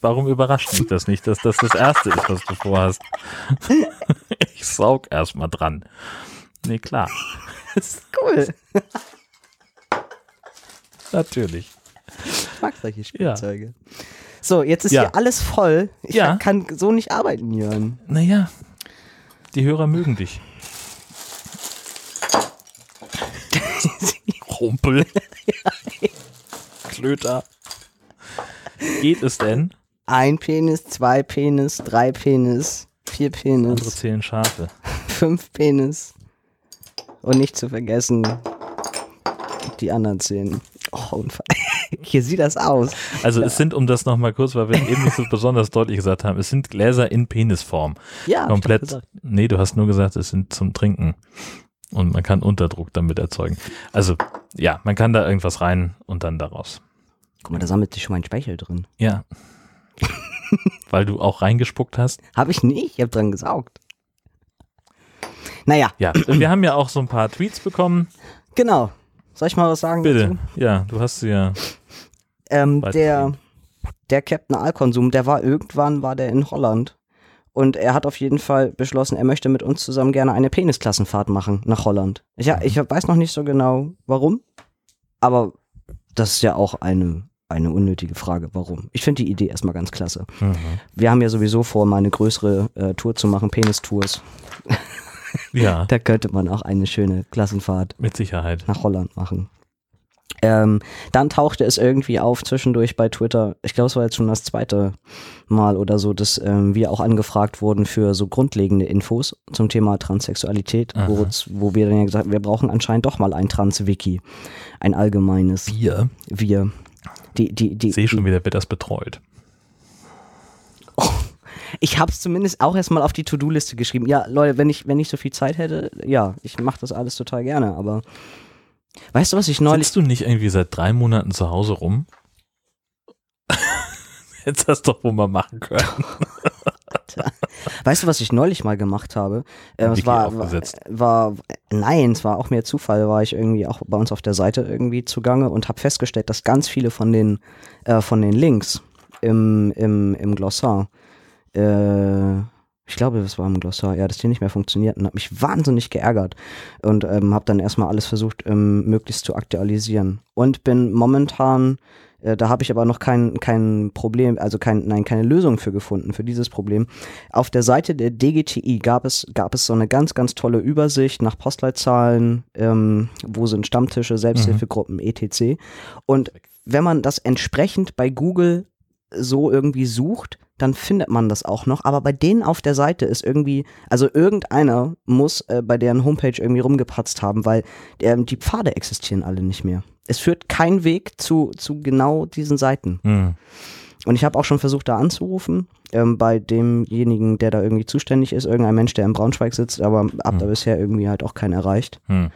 Speaker 1: Warum überrascht mich das nicht, dass das das Erste ist, was du vorhast? Ich saug erstmal dran. Nee, klar.
Speaker 2: Cool.
Speaker 1: Natürlich.
Speaker 2: Ich mag solche Spielzeuge. So, jetzt ist
Speaker 1: Ja.
Speaker 2: hier alles voll. Ich
Speaker 1: Ja.
Speaker 2: kann so nicht arbeiten, Jörn.
Speaker 1: Naja, die Hörer mögen dich. Rumpel. Klöter. Geht es denn?
Speaker 2: Ein Penis, zwei Penis, drei Penis, vier
Speaker 1: Andere
Speaker 2: Penis,
Speaker 1: zählen Schafe.
Speaker 2: fünf Penis. Und nicht zu vergessen, die anderen zehn. Oh, Unfall. Hier sieht das aus.
Speaker 1: Also es sind, um das nochmal kurz, weil wir es eben nicht so besonders deutlich gesagt haben, es sind Gläser in Penisform.
Speaker 2: Ja,
Speaker 1: Komplett. Nee, du hast nur gesagt, es sind zum Trinken. Und man kann Unterdruck damit erzeugen. Also, ja, man kann da irgendwas rein und dann daraus.
Speaker 2: Guck mal, da sammelt sich schon mein Speichel drin.
Speaker 1: Ja. Weil du auch reingespuckt hast.
Speaker 2: Hab ich nicht, ich hab dran gesaugt. Naja,
Speaker 1: Ja, wir haben ja auch so ein paar Tweets bekommen.
Speaker 2: genau. Soll ich mal was sagen
Speaker 1: Bitte.
Speaker 2: dazu?
Speaker 1: Ja, du hast sie ja.
Speaker 2: Ähm, der, der Captain Aalkonsum, der war irgendwann, war der in Holland. Und er hat auf jeden Fall beschlossen, er möchte mit uns zusammen gerne eine Penisklassenfahrt machen nach Holland. Ich, ich weiß noch nicht so genau, warum. Aber das ist ja auch eine, eine unnötige Frage, warum. Ich finde die Idee erstmal ganz klasse.
Speaker 1: Mhm.
Speaker 2: Wir haben ja sowieso vor, mal eine größere äh, Tour zu machen, Penistours.
Speaker 1: Ja,
Speaker 2: Da könnte man auch eine schöne Klassenfahrt
Speaker 1: mit Sicherheit.
Speaker 2: nach Holland machen. Ähm, dann tauchte es irgendwie auf zwischendurch bei Twitter. Ich glaube, es war jetzt schon das zweite Mal oder so, dass ähm, wir auch angefragt wurden für so grundlegende Infos zum Thema Transsexualität, wo, wo wir dann ja gesagt haben, wir brauchen anscheinend doch mal ein Trans-Wiki. Ein allgemeines.
Speaker 1: Wir.
Speaker 2: Wir. Die, die, die,
Speaker 1: Ich sehe schon wieder, wer das betreut.
Speaker 2: Ich habe es zumindest auch erstmal auf die To-Do-Liste geschrieben. Ja, Leute, wenn ich, wenn ich so viel Zeit hätte, ja, ich mache das alles total gerne, aber weißt du, was ich neulich.
Speaker 1: Sitzt du nicht irgendwie seit drei Monaten zu Hause rum? Jetzt hast du doch wohl mal machen können.
Speaker 2: Weißt du, was ich neulich mal gemacht habe? Äh, es war, war, war, nein, es war auch mehr Zufall, war ich irgendwie auch bei uns auf der Seite irgendwie zugange und habe festgestellt, dass ganz viele von den, äh, von den Links im, im, im Glossar, äh, ich glaube, das war im Glossar, ja, dass die nicht mehr funktionierten, habe mich wahnsinnig geärgert und ähm, habe dann erstmal alles versucht, ähm, möglichst zu aktualisieren und bin momentan äh, da habe ich aber noch kein, kein Problem, also kein, nein, keine Lösung für gefunden, für dieses Problem. Auf der Seite der DGTI gab es, gab es so eine ganz, ganz tolle Übersicht nach Postleitzahlen, ähm, wo sind Stammtische, Selbsthilfegruppen, etc. Und wenn man das entsprechend bei Google so irgendwie sucht, dann findet man das auch noch. Aber bei denen auf der Seite ist irgendwie, also irgendeiner muss äh, bei deren Homepage irgendwie rumgepatzt haben, weil ähm, die Pfade existieren alle nicht mehr. Es führt kein Weg zu, zu genau diesen Seiten.
Speaker 1: Hm.
Speaker 2: Und ich habe auch schon versucht, da anzurufen, ähm, bei demjenigen, der da irgendwie zuständig ist, irgendein Mensch, der in Braunschweig sitzt, aber hab da
Speaker 1: Hm.
Speaker 2: bisher irgendwie halt auch keinen erreicht.
Speaker 1: Hm.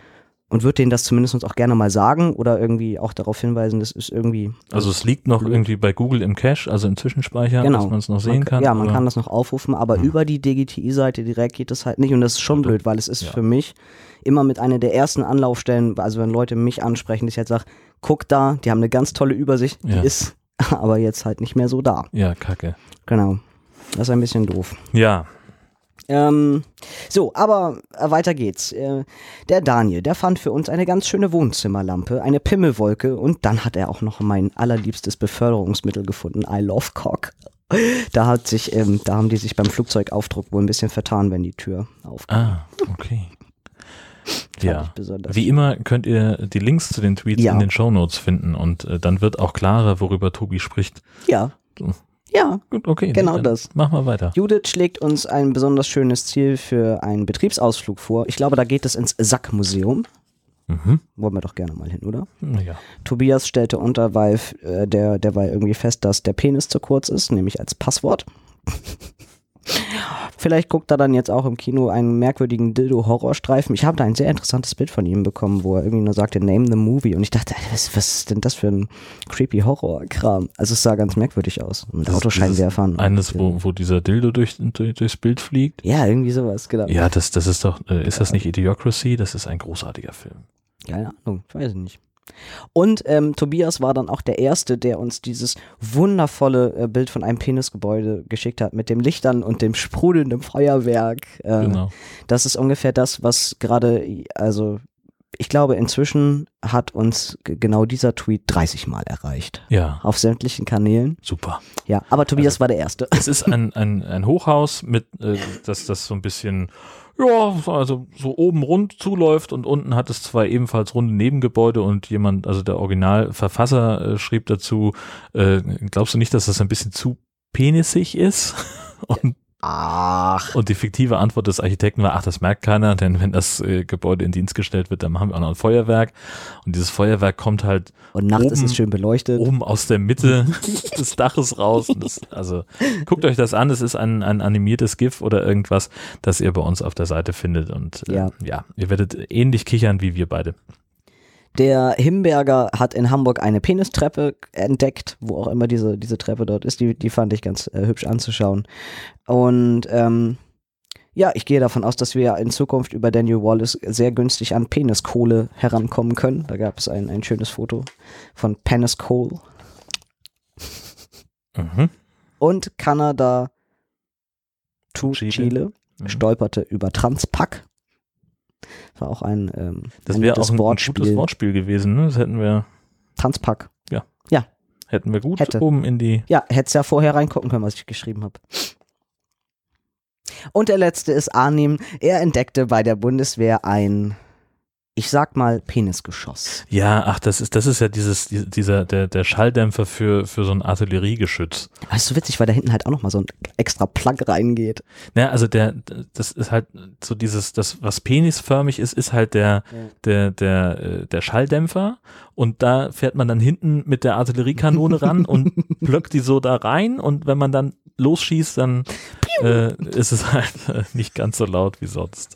Speaker 2: Und würde denen das zumindest uns auch gerne mal sagen oder irgendwie auch darauf hinweisen, das ist irgendwie.
Speaker 1: Also es liegt noch irgendwie bei Google im Cache, also im Zwischenspeicher,
Speaker 2: Genau.
Speaker 1: dass man es noch
Speaker 2: Man
Speaker 1: sehen
Speaker 2: ka-
Speaker 1: kann.
Speaker 2: Ja, man
Speaker 1: aber-
Speaker 2: kann das noch aufrufen, aber
Speaker 1: Hm.
Speaker 2: über die DGTI-Seite direkt geht das halt nicht. Und das ist schon
Speaker 1: Ja.
Speaker 2: blöd, weil es ist
Speaker 1: Ja.
Speaker 2: für mich immer mit einer der ersten Anlaufstellen, also wenn Leute mich ansprechen, dass ich halt sage, guck da, die haben eine ganz tolle Übersicht, die
Speaker 1: Ja.
Speaker 2: ist aber jetzt halt nicht mehr so da.
Speaker 1: Ja, kacke.
Speaker 2: Genau. Das ist ein bisschen doof.
Speaker 1: Ja,
Speaker 2: Ähm, so, aber äh, weiter geht's. Äh, der Daniel, der fand für uns eine ganz schöne Wohnzimmerlampe, eine Pimmelwolke und dann hat er auch noch mein allerliebstes Beförderungsmittel gefunden, I Love Cock. Da hat sich, ähm, da haben die sich beim Flugzeugaufdruck wohl ein bisschen vertan, wenn die Tür aufgeht.
Speaker 1: ah, okay. Ja. Wie immer könnt ihr die Links zu den Tweets
Speaker 2: Ja.
Speaker 1: in den Shownotes finden und äh, dann wird auch klarer, worüber Tobi spricht.
Speaker 2: Ja. Ja,
Speaker 1: Gut, okay.
Speaker 2: Genau das.
Speaker 1: Mach mal weiter.
Speaker 2: Judith schlägt uns ein besonders schönes Ziel für einen Betriebsausflug vor. Ich glaube, da geht es ins Sackmuseum.
Speaker 1: Mhm.
Speaker 2: Wollen wir doch gerne mal hin, oder?
Speaker 1: Naja.
Speaker 2: Tobias stellte unter, weil äh, der, der war irgendwie fest, dass der Penis zu kurz ist, nämlich als Passwort. Vielleicht guckt er dann jetzt auch im Kino einen merkwürdigen Dildo-Horrorstreifen. Ich habe da ein sehr interessantes Bild von ihm bekommen, wo er irgendwie nur sagte, name the movie. Und ich dachte, was, was ist denn das für ein creepy Horror-Kram? Also es sah ganz merkwürdig aus. Mit
Speaker 1: Das
Speaker 2: Autoscheinwerfern.
Speaker 1: Eines, wo, wo dieser Dildo durch, durch, durchs Bild fliegt.
Speaker 2: Ja, irgendwie sowas, genau.
Speaker 1: Ja, das, das ist doch, äh, ist das nicht Idiocracy? Das ist ein großartiger Film.
Speaker 2: Keine Ahnung, ich weiß nicht. Und ähm, Tobias war dann auch der Erste, der uns dieses wundervolle äh, Bild von einem Penisgebäude geschickt hat, mit dem Lichtern und dem sprudelnden Feuerwerk. Äh,
Speaker 1: Genau.
Speaker 2: Das ist ungefähr das, was gerade, also ich glaube, inzwischen hat uns genau dieser Tweet 30 Mal erreicht.
Speaker 1: Ja,
Speaker 2: Auf sämtlichen Kanälen.
Speaker 1: super.
Speaker 2: Ja, aber Tobias war der Erste.
Speaker 1: Es ist ein, ein, ein Hochhaus mit, äh, dass das so ein bisschen, ja, so- also so oben rund zuläuft und unten hat es zwei ebenfalls runde Nebengebäude und jemand, also der Originalverfasser äh, schrieb dazu, äh, glaubst du nicht, dass das ein bisschen zu penisig ist? Und,
Speaker 2: Ach.
Speaker 1: und die fiktive Antwort des Architekten war, ach, das merkt keiner, denn wenn das äh, Gebäude in Dienst gestellt wird, dann machen wir auch noch ein Feuerwerk. Und dieses Feuerwerk kommt halt
Speaker 2: Und nachts ist
Speaker 1: Oben-
Speaker 2: es schön beleuchtet.
Speaker 1: oben aus der Mitte des Daches raus. Das, also guckt euch das an, es ist ein, ein animiertes GIF oder irgendwas, das ihr bei uns auf der Seite findet. Und äh,
Speaker 2: Ja.
Speaker 1: ja, ihr werdet ähnlich kichern wie wir beide.
Speaker 2: Der Himberger hat in Hamburg eine Penistreppe entdeckt, wo auch immer diese, diese Treppe dort ist. Die, die fand ich ganz äh, hübsch anzuschauen. Und ähm, ja, ich gehe davon aus, dass wir in Zukunft über Daniel Wallace sehr günstig an Peniskohle herankommen können. Da gab es ein, ein schönes Foto von Penis Coal.
Speaker 1: Mhm.
Speaker 2: Und Kanada to
Speaker 1: Chile.
Speaker 2: Chile,
Speaker 1: Mhm.
Speaker 2: stolperte über Transpac. War auch ein, ähm,
Speaker 1: Das wäre auch ein,
Speaker 2: Wortspiel.
Speaker 1: gutes Wortspiel gewesen. Ne? Das hätten wir,
Speaker 2: Transpac.
Speaker 1: hätten wir gut
Speaker 2: Hätte.
Speaker 1: oben in die.
Speaker 2: Ja, hättest ja vorher reingucken können, was ich geschrieben habe. Und der letzte ist Arnim. Er entdeckte bei der Bundeswehr ein, ich sag mal, Penisgeschoss.
Speaker 1: Ja, ach, das ist, das ist ja dieses, die- dieser, der, der Schalldämpfer für, für so ein Artilleriegeschütz.
Speaker 2: Das ist so witzig, weil da hinten halt auch nochmal so ein extra Plug reingeht.
Speaker 1: Ja, also der, das ist halt so dieses, das, was penisförmig ist, ist halt der,
Speaker 2: Ja.
Speaker 1: der, der, äh, der Schalldämpfer und da fährt man dann hinten mit der Artilleriekanone ran und blöckt die so da rein und wenn man dann losschießt, dann äh, ist es halt äh, nicht ganz so laut wie sonst.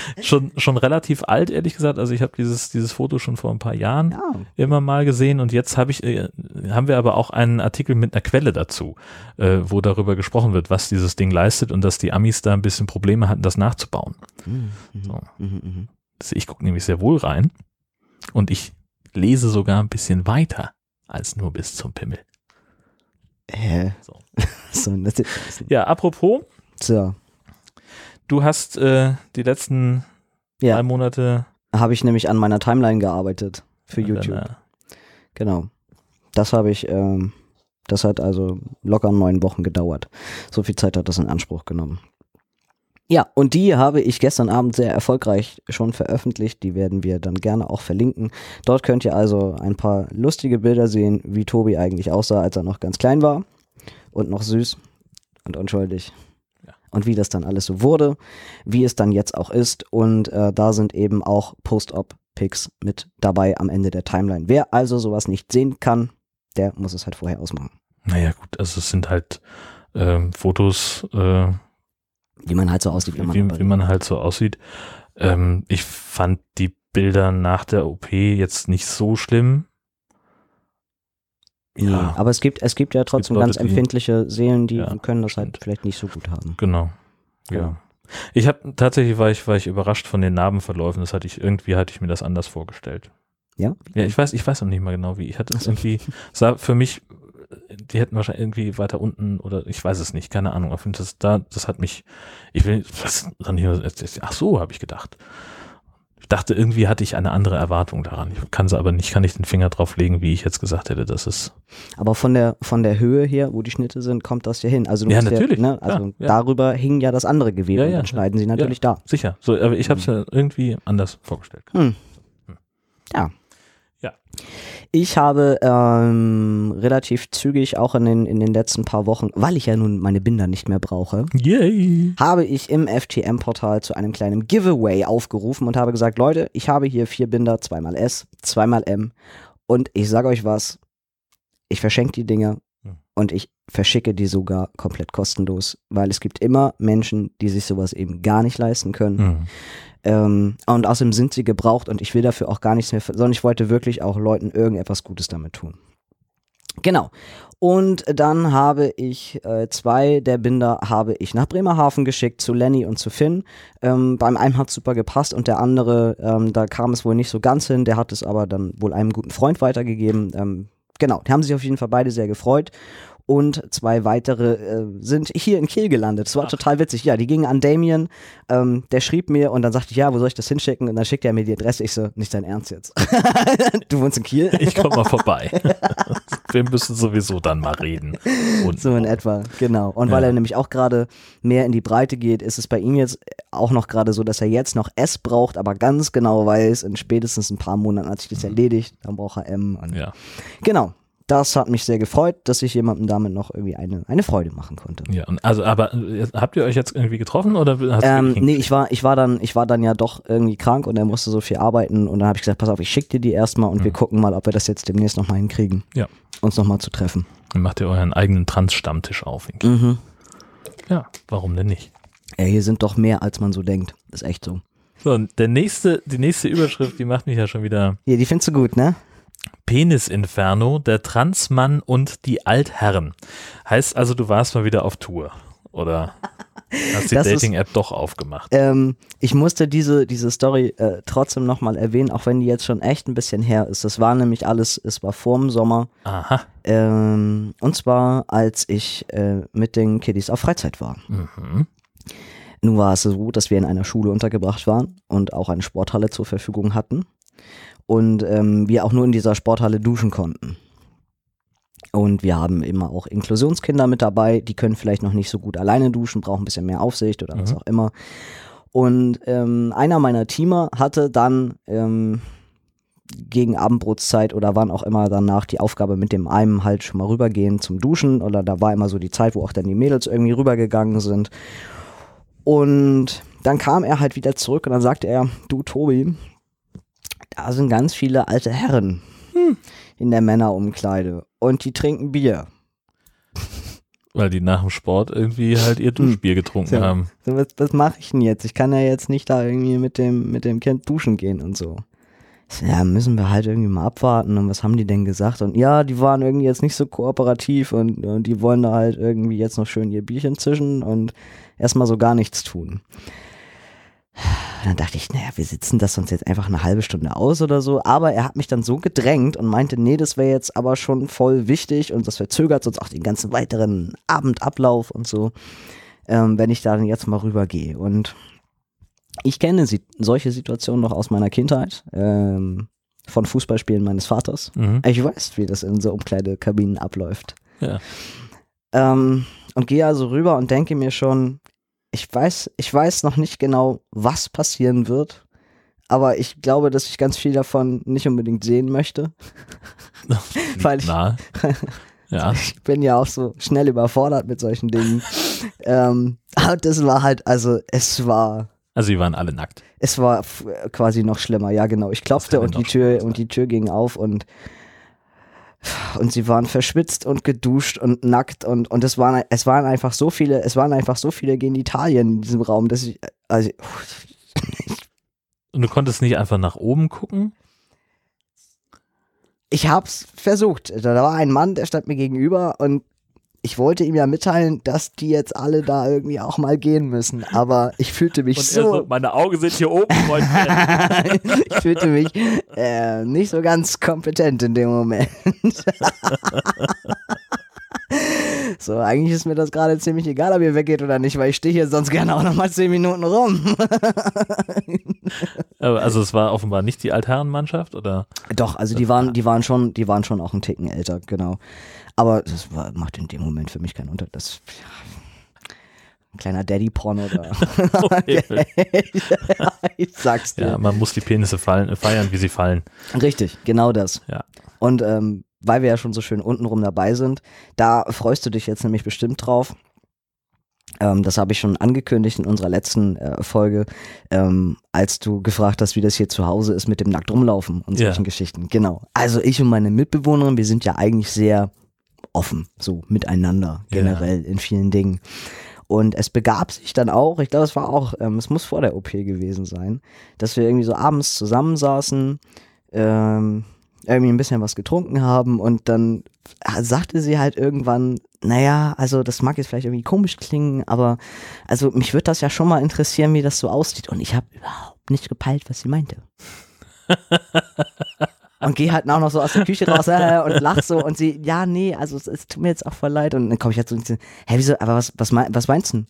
Speaker 1: Schon, schon relativ alt, ehrlich gesagt. Also ich habe dieses, dieses Foto schon vor ein paar Jahren
Speaker 2: Ja.
Speaker 1: immer mal gesehen und jetzt habe ich, äh, haben wir aber auch einen Artikel mit einer Quelle dazu, äh, wo darüber gesprochen wird, was dieses Ding leistet und dass die Amis da ein bisschen Probleme hatten, das nachzubauen.
Speaker 2: Mhm,
Speaker 1: So.
Speaker 2: mhm.
Speaker 1: Also ich gucke nämlich sehr wohl rein und ich lese sogar ein bisschen weiter als nur bis zum Pimmel.
Speaker 2: Hä?
Speaker 1: So.
Speaker 2: so,
Speaker 1: Ja, apropos,
Speaker 2: so.
Speaker 1: Du hast äh, die letzten
Speaker 2: Ja.
Speaker 1: drei Monate
Speaker 2: Habe ich nämlich an meiner Timeline gearbeitet für YouTube.
Speaker 1: deiner-
Speaker 2: Genau. Das habe ich, ähm, das hat also locker neun Wochen gedauert. So viel Zeit hat das in Anspruch genommen. Ja, und die habe ich gestern Abend sehr erfolgreich schon veröffentlicht. Die werden wir dann gerne auch verlinken. Dort könnt ihr also ein paar lustige Bilder sehen, wie Tobi eigentlich aussah, als er noch ganz klein war und noch süß und unschuldig. Und wie das dann alles so wurde, wie es dann jetzt auch ist. Und äh, da sind eben auch Post-Op-Pics mit dabei am Ende der Timeline. Wer also sowas nicht sehen kann, der muss es halt vorher ausmachen.
Speaker 1: Naja, gut, also es sind halt ähm, Fotos, äh,
Speaker 2: Wie man halt so aussieht, wenn man
Speaker 1: wie, wie man halt so aussieht. Ähm, ich fand die Bilder nach der OP jetzt nicht so schlimm.
Speaker 2: Nee, aber es gibt, es gibt ja trotzdem
Speaker 1: Leute,
Speaker 2: ganz
Speaker 1: die-
Speaker 2: empfindliche Seelen, die
Speaker 1: Ja,
Speaker 2: können das halt vielleicht nicht so gut haben.
Speaker 1: Genau. Ja.
Speaker 2: Ja.
Speaker 1: Ich habe tatsächlich war ich, war ich überrascht von den Narbenverläufen. Das hatte ich irgendwie hatte ich mir das anders vorgestellt.
Speaker 2: Ja?
Speaker 1: Ja, ich weiß, ich weiß noch nicht mal genau wie. Ich hatte es irgendwie, sah für mich, die hätten wahrscheinlich irgendwie weiter unten oder ich weiß es nicht, keine Ahnung. Auf jeden Fall, das, da, das hat mich, ich will, was, dann hier, ach so, habe ich gedacht. Ich dachte, irgendwie hatte ich eine andere Erwartung daran. Ich kann sie aber nicht, kann nicht den Finger drauf legen, wie ich jetzt gesagt hätte, dass es.
Speaker 2: Aber von der, von der Höhe her, wo die Schnitte sind, kommt das ja hin. Also,
Speaker 1: Ja, natürlich,
Speaker 2: ne,
Speaker 1: klar,
Speaker 2: also
Speaker 1: ja.
Speaker 2: darüber hing ja das andere Gewebe
Speaker 1: Ja,
Speaker 2: und
Speaker 1: ja,
Speaker 2: dann schneiden sie natürlich da.
Speaker 1: Sicher. So, aber ich habe es ja irgendwie anders vorgestellt.
Speaker 2: Hm. Ja.
Speaker 1: Ja.
Speaker 2: Ich habe ähm, relativ zügig auch in den, in den letzten paar Wochen, weil ich ja nun meine Binder nicht mehr brauche,
Speaker 1: Yay.
Speaker 2: habe ich im FTM-Portal zu einem kleinen Giveaway aufgerufen und habe gesagt, Leute, ich habe hier vier Binder, zweimal S, zweimal M und ich sage euch was, ich verschenke die Dinge. Und ich verschicke die sogar komplett kostenlos, weil es gibt immer Menschen, die sich sowas eben gar nicht leisten können.
Speaker 1: Mhm.
Speaker 2: Ähm, und außerdem sind sie gebraucht und ich will dafür auch gar nichts mehr, sondern ich wollte wirklich auch Leuten irgendetwas Gutes damit tun. Genau. Und dann habe ich äh, zwei der Binder habe ich nach Bremerhaven geschickt zu Lenny und zu Finn. Ähm, beim einen hat super gepasst und der andere, ähm, da kam es wohl nicht so ganz hin. Der hat es aber dann wohl einem guten Freund weitergegeben. Ähm, genau, die haben sich auf jeden Fall beide sehr gefreut. Und zwei weitere äh, sind hier in Kiel gelandet. Das war
Speaker 1: Ach.
Speaker 2: total witzig. Ja, die gingen an Damien. Ähm, der schrieb mir und dann sagte ich, ja, wo soll ich das hinschicken? Und dann schickt er mir die Adresse. Ich so, nicht dein Ernst jetzt. du wohnst in Kiel?
Speaker 1: Ich komme mal vorbei. Wir müssen sowieso dann mal reden. Und
Speaker 2: So in etwa, genau. Und weil
Speaker 1: Ja.
Speaker 2: er nämlich auch gerade mehr in die Breite geht, ist es bei ihm jetzt auch noch gerade so, dass er jetzt noch S braucht, aber ganz genau weiß, in spätestens ein paar Monaten hat sich das erledigt, dann braucht er M.
Speaker 1: Ja.
Speaker 2: Genau. Das hat mich sehr gefreut, dass ich jemandem damit noch irgendwie eine, eine Freude machen konnte.
Speaker 1: Ja, und also, aber äh, habt ihr euch jetzt irgendwie getroffen oder hast
Speaker 2: Ähm, nee, ich war, ich war dann, ich war dann ja doch irgendwie krank und er musste so viel arbeiten und dann habe ich gesagt, pass auf, ich schicke dir die erstmal und wir
Speaker 1: Mhm.
Speaker 2: gucken mal, ob wir das jetzt demnächst nochmal hinkriegen.
Speaker 1: Ja.
Speaker 2: Uns nochmal zu treffen.
Speaker 1: Dann macht ihr euren eigenen Trans-Stammtisch auf.
Speaker 2: Mhm.
Speaker 1: Ja, warum denn nicht?
Speaker 2: Ja, hier sind doch mehr, als man so denkt. Ist echt so.
Speaker 1: So, und der nächste, die nächste Überschrift, die macht mich ja schon wieder
Speaker 2: Hier, die findest du gut, ne?
Speaker 1: Penis-Inferno, der Transmann und die Altherren. Heißt also, du warst mal wieder auf Tour. Oder hast die Dating-App doch aufgemacht?
Speaker 2: Ähm, ich musste diese, diese Story äh, trotzdem nochmal erwähnen, auch wenn die jetzt schon echt ein bisschen her ist. Das war nämlich alles, es war vorm Sommer.
Speaker 1: Aha.
Speaker 2: Ähm, und zwar, als ich äh, mit den Kiddies auf Freizeit war.
Speaker 1: Mhm.
Speaker 2: Nun war es so, dass wir in einer Schule untergebracht waren und auch eine Sporthalle zur Verfügung hatten. Und ähm, wir auch nur in dieser Sporthalle duschen konnten. Und wir haben immer auch Inklusionskinder mit dabei, die können vielleicht noch nicht so gut alleine duschen, brauchen ein bisschen mehr Aufsicht oder was
Speaker 1: Mhm.
Speaker 2: auch immer. Und ähm, einer meiner Teamer hatte dann ähm, gegen Abendbrotszeit oder wann auch immer danach die Aufgabe mit dem einen halt schon mal rübergehen zum Duschen oder da war immer so die Zeit, wo auch dann die Mädels irgendwie rübergegangen sind. Und dann kam er halt wieder zurück und dann sagte er, du Tobi, da sind ganz viele alte Herren in der Männerumkleide und die trinken Bier.
Speaker 1: Weil die nach dem Sport irgendwie halt ihr Duschbier getrunken
Speaker 2: Ja.
Speaker 1: haben.
Speaker 2: So, was, was mache ich denn jetzt? Ich kann ja jetzt nicht da irgendwie mit dem, mit dem Kind duschen gehen und so. So, Ja, müssen wir halt irgendwie mal abwarten und was haben die denn gesagt? Und ja, die waren irgendwie jetzt nicht so kooperativ und, und die wollen da halt irgendwie jetzt noch schön ihr Bierchen zischen und erstmal so gar nichts tun. Und dann dachte ich, naja, wir sitzen das sonst jetzt einfach eine halbe Stunde aus oder so. Aber er hat mich dann so gedrängt und meinte, nee, das wäre jetzt aber schon voll wichtig und das verzögert sonst auch den ganzen weiteren Abendablauf und so, ähm, wenn ich da dann jetzt mal rübergehe. Und ich kenne solche Situationen noch aus meiner Kindheit, ähm, von Fußballspielen meines Vaters.
Speaker 1: Mhm.
Speaker 2: Ich weiß, wie das in so Umkleidekabinen abläuft.
Speaker 1: Ja.
Speaker 2: Ähm, und gehe also rüber und denke mir schon, ich weiß, ich weiß noch nicht genau, was passieren wird, aber ich glaube, dass ich ganz viel davon nicht unbedingt sehen möchte. Weil ich-.
Speaker 1: Ja.
Speaker 2: Ich bin ja auch so schnell überfordert mit solchen Dingen. ähm, aber das war halt, also es war,
Speaker 1: Also die waren alle nackt.
Speaker 2: es war quasi noch schlimmer. Ja, genau. Ich klopfte und die Tür und die Tür ging auf und und sie waren verschwitzt und geduscht und nackt und und es waren es waren einfach so viele es waren einfach so viele Genitalien in diesem Raum, dass ich also
Speaker 1: Und du konntest nicht einfach nach oben gucken?
Speaker 2: ich hab's versucht. Da war ein Mann, der stand mir gegenüber und ich wollte ihm ja mitteilen, dass die jetzt alle da irgendwie auch mal gehen müssen, aber ich fühlte mich
Speaker 1: Und
Speaker 2: so
Speaker 1: er so, meine Augen sind hier oben,
Speaker 2: ich fühlte mich äh, nicht so ganz kompetent in dem Moment. so, eigentlich ist mir das gerade ziemlich egal, ob ihr weggeht oder nicht, weil ich stehe hier sonst gerne auch noch mal zehn Minuten rum.
Speaker 1: Also es war offenbar nicht die Altherrenmannschaft, oder?
Speaker 2: Doch, also die waren, die waren schon, die waren schon auch ein Ticken älter, genau. Aber das war, macht in dem Moment für mich keinen Unterschied. Das, Ein kleiner Daddy-Porno da.
Speaker 1: Okay.
Speaker 2: ich sag's dir.
Speaker 1: Ja, man muss die Penisse fallen, feiern, wie sie fallen.
Speaker 2: Richtig, genau das.
Speaker 1: Ja.
Speaker 2: Und ähm, weil wir ja schon so schön untenrum dabei sind, da freust du dich jetzt nämlich bestimmt drauf. Ähm, das habe ich schon angekündigt in unserer letzten äh, Folge, ähm, als du gefragt hast, wie das hier zu Hause ist mit dem nackt rumlaufen und
Speaker 1: Ja.
Speaker 2: solchen Geschichten. Genau. Also ich und meine Mitbewohnerin, wir sind ja eigentlich sehr offen, so miteinander
Speaker 1: Ja.
Speaker 2: generell in vielen Dingen. Und es begab sich dann auch, ich glaube, es war auch, ähm, es muss vor der OP gewesen sein, dass wir irgendwie so abends zusammensaßen, ähm, irgendwie ein bisschen was getrunken haben und dann sagte sie halt irgendwann, naja, also das mag jetzt vielleicht irgendwie komisch klingen, aber also mich würde das ja schon mal interessieren, wie das so aussieht. Und ich habe überhaupt nicht gepeilt, was sie meinte. Und gehe halt auch noch so aus der Küche raus äh, und lach so und sie, ja, nee, also es, es tut mir jetzt auch voll leid. Und dann komme ich halt so und sie, hä, wieso, aber was, was, mein, was meinst du?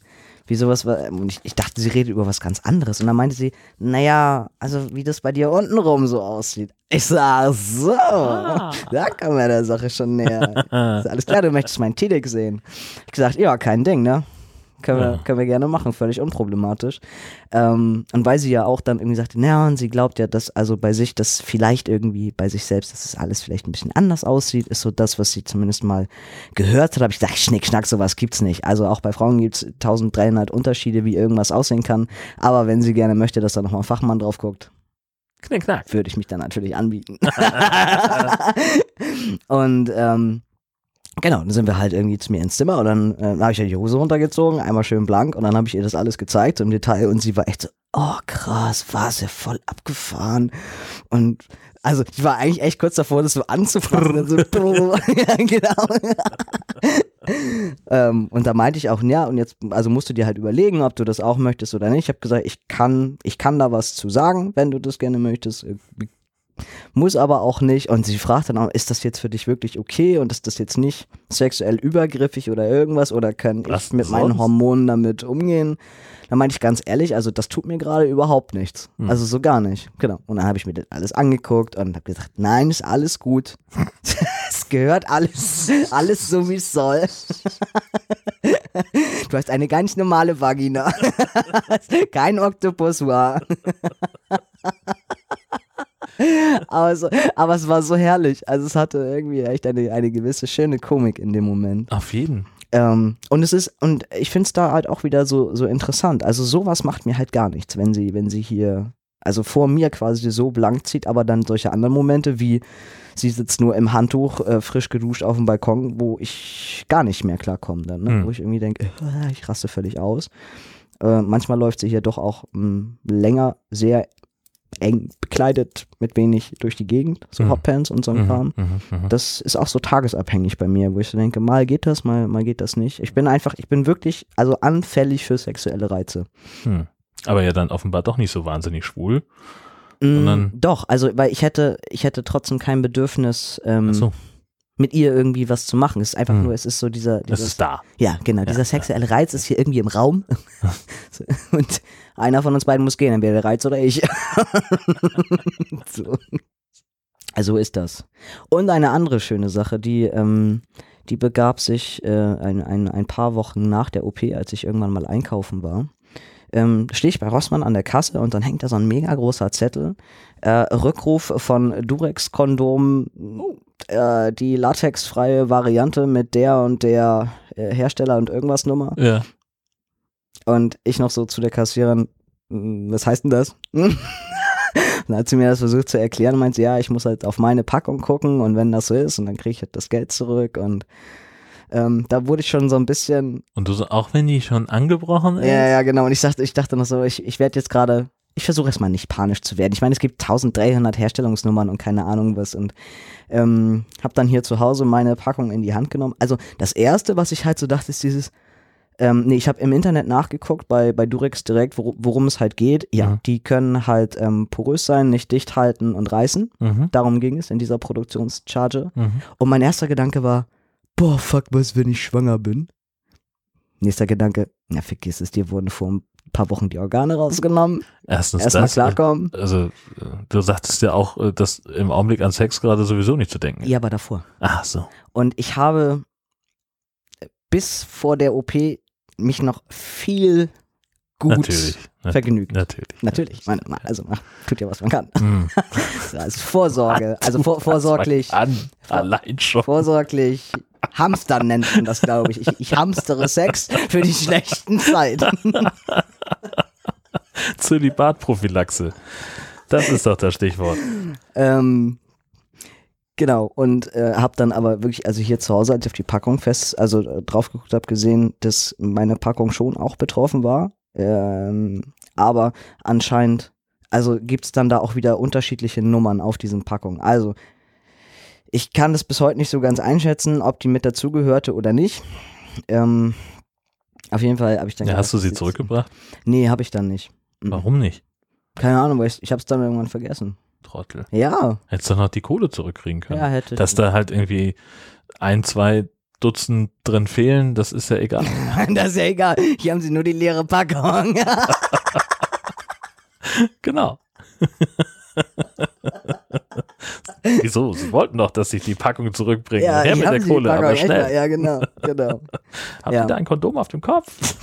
Speaker 2: Wieso was, wa- und ich, ich dachte, sie redet über was ganz anderes. Und dann meinte sie, naja, also wie das bei dir untenrum so aussieht. Ich sag, so, da kommen wir der Sache schon näher. Alles klar, du möchtest meinen Tidik sehen. Ich gesagt, ja, kein Ding, ne? Können wir,
Speaker 1: Ja.
Speaker 2: können wir gerne machen, völlig unproblematisch. Ähm, und weil sie ja auch dann irgendwie sagte, naja, und sie glaubt ja, dass also bei sich, dass vielleicht irgendwie bei sich selbst, dass es alles vielleicht ein bisschen anders aussieht, ist so das, was sie zumindest mal gehört hat. habe ich gesagt, Schnick, Schnack, sowas gibt's nicht. Also auch bei Frauen gibt's 1300 Unterschiede, wie irgendwas aussehen kann. Aber wenn sie gerne möchte, dass da nochmal ein Fachmann drauf guckt,
Speaker 1: Knick, knack.
Speaker 2: würde ich mich dann natürlich anbieten. und ähm, genau, dann sind wir halt irgendwie zu mir ins Zimmer und dann äh, habe ich ja die Hose runtergezogen, einmal schön blank und dann habe ich ihr das alles gezeigt im Detail und sie war echt so, oh krass, war sie voll abgefahren und also ich war eigentlich echt kurz davor, das so anzufassen. und so, ja, genau. ähm, und da meinte ich auch, ja, und jetzt, also musst du dir halt überlegen, ob du das auch möchtest oder nicht. Ich habe gesagt, ich kann, ich kann da was zu sagen, wenn du das gerne möchtest. Muss aber auch nicht. Und sie fragt dann auch, ist das jetzt für dich wirklich okay und ist das jetzt nicht sexuell übergriffig oder irgendwas oder kann
Speaker 1: Was
Speaker 2: ich mit meinen
Speaker 1: sonst?
Speaker 2: Hormonen damit umgehen? Da meinte ich ganz ehrlich, also das tut mir gerade überhaupt nichts.
Speaker 1: Hm.
Speaker 2: Also so gar nicht. Genau. Und dann habe ich mir das alles angeguckt und habe gesagt, nein, ist alles gut. es gehört alles, alles so wie es soll. du hast eine ganz normale Vagina. Kein Oktopus war. Aber, so, aber es war so herrlich. Also es hatte irgendwie echt eine, eine gewisse schöne Komik in dem Moment.
Speaker 1: Auf jeden.
Speaker 2: Ähm, und es ist, und ich finde es da halt auch wieder so, so interessant. Also sowas macht mir halt gar nichts, wenn sie, wenn sie hier, also vor mir quasi so blank zieht, aber dann solche anderen Momente wie sie sitzt nur im Handtuch, äh, frisch geduscht auf dem Balkon, wo ich gar nicht mehr klarkomme dann, ne?
Speaker 1: Hm.
Speaker 2: wo ich irgendwie denke, äh, ich raste völlig aus. Äh, manchmal läuft sie hier doch auch mh, länger, sehr eng bekleidet, mit wenig durch die Gegend, so
Speaker 1: Hm.
Speaker 2: Hotpants und so ein Kram
Speaker 1: Mhm, mhm, mhm.
Speaker 2: das ist auch so tagesabhängig bei mir, wo ich so denke, mal geht das, mal, mal geht das nicht. Ich bin einfach, ich bin wirklich, also anfällig für sexuelle Reize.
Speaker 1: Hm. Aber ja dann offenbar doch nicht so wahnsinnig schwul.
Speaker 2: Mm, doch, also weil ich hätte, ich hätte trotzdem kein Bedürfnis, ähm,
Speaker 1: so,
Speaker 2: mit ihr irgendwie was zu machen. Es ist einfach
Speaker 1: Hm.
Speaker 2: nur, es ist so dieser,
Speaker 1: das
Speaker 2: dieses,
Speaker 1: ist da.
Speaker 2: ja, genau, dieser
Speaker 1: ja.
Speaker 2: sexuelle Reiz ist hier irgendwie im Raum. Und einer von uns beiden muss gehen, entweder der Reiz oder ich. so. Also ist das. Und eine andere schöne Sache, die, ähm, die begab sich äh, ein, ein, ein paar Wochen nach der OP, als ich irgendwann mal einkaufen war. Ähm, stehe ich bei Rossmann an der Kasse und dann hängt da so ein mega großer Zettel. Äh, Rückruf von Durex-Kondom, äh, die latexfreie Variante mit der und der äh, Hersteller und irgendwas Nummer.
Speaker 1: Ja.
Speaker 2: Und ich noch so zu der Kassiererin, "Mm, was heißt denn das? dann hat sie mir das versucht zu erklären, meint sie, ja, ich muss halt auf meine Packung gucken und wenn das so ist und dann kriege ich halt das Geld zurück und ähm, da wurde ich schon so ein bisschen,
Speaker 1: Und du so, auch wenn die schon angebrochen ist?
Speaker 2: ja, ja, genau. Und ich dachte, ich dachte noch so, ich, ich werde jetzt gerade, ich versuche erstmal nicht panisch zu werden. Ich meine, es gibt 1300 Herstellungsnummern und keine Ahnung was und ähm, habe dann hier zu Hause meine Packung in die Hand genommen. Also das erste, was ich halt so dachte, ist dieses, ähm, nee, ich habe im Internet nachgeguckt bei, bei Durex direkt, wor worum es halt geht. Ja,
Speaker 1: Mhm.
Speaker 2: die können halt ähm, porös sein, nicht dicht halten und reißen.
Speaker 1: Mhm.
Speaker 2: Darum ging es in dieser Produktionscharge.
Speaker 1: Mhm.
Speaker 2: Und mein erster Gedanke war, boah, fuck, was, wenn ich schwanger bin? Nächster Gedanke, na vergiss es, dir wurden vor ein paar Wochen die Organe rausgenommen.
Speaker 1: Erstens
Speaker 2: Erstmal
Speaker 1: das.
Speaker 2: klarkommen.
Speaker 1: Also, äh, du sagtest ja auch, äh, dass im Augenblick an Sex gerade sowieso nicht zu denken ist.
Speaker 2: Ja, aber davor.
Speaker 1: Ach so.
Speaker 2: Und ich habe bis vor der OP mich noch viel gut
Speaker 1: Natürlich. Nat-
Speaker 2: vergnügt.
Speaker 1: Natürlich.
Speaker 2: Natürlich, man, man, also man tut ja, was man kann.
Speaker 1: Hm.
Speaker 2: Also Vorsorge, also vor, vorsorglich,
Speaker 1: An, allein schon.
Speaker 2: vorsorglich Hamstern nennt man das, glaube ich. ich. Ich hamstere Sex für die schlechten Zeiten.
Speaker 1: Zölibatprophylaxe. Das ist doch das Stichwort.
Speaker 2: ähm, genau, und äh, habe dann aber wirklich, also hier zu Hause, als ich auf die Packung fest, also äh, drauf geguckt habe, gesehen, dass meine Packung schon auch betroffen war. Ähm, aber anscheinend, also gibt es dann da auch wieder unterschiedliche Nummern auf diesen Packungen. Also, ich kann das bis heute nicht so ganz einschätzen, ob die mit dazugehörte oder nicht. Ähm, auf jeden Fall habe ich dann
Speaker 1: Ja,
Speaker 2: gedacht,
Speaker 1: hast du sie zurückgebracht?
Speaker 2: Nee, habe ich dann nicht. Mhm.
Speaker 1: Warum nicht?
Speaker 2: Keine Ahnung, weil ich, ich habe es dann irgendwann vergessen.
Speaker 1: Trottel.
Speaker 2: Ja,
Speaker 1: Hättest doch noch die Kohle zurückkriegen können.
Speaker 2: ja, hätte.
Speaker 1: Dass da halt irgendwie ein, zwei Dutzend drin fehlen, das ist ja egal.
Speaker 2: Das ist ja egal. Hier haben sie nur die leere Packung.
Speaker 1: genau. Wieso? Sie wollten doch, dass ich die Packung zurückbringe.
Speaker 2: ja,
Speaker 1: Her mit
Speaker 2: haben
Speaker 1: der
Speaker 2: sie
Speaker 1: Kohle,
Speaker 2: Packung.
Speaker 1: aber schnell.
Speaker 2: Ja, genau, genau.
Speaker 1: Habt
Speaker 2: ja.
Speaker 1: ihr da ein Kondom auf dem Kopf?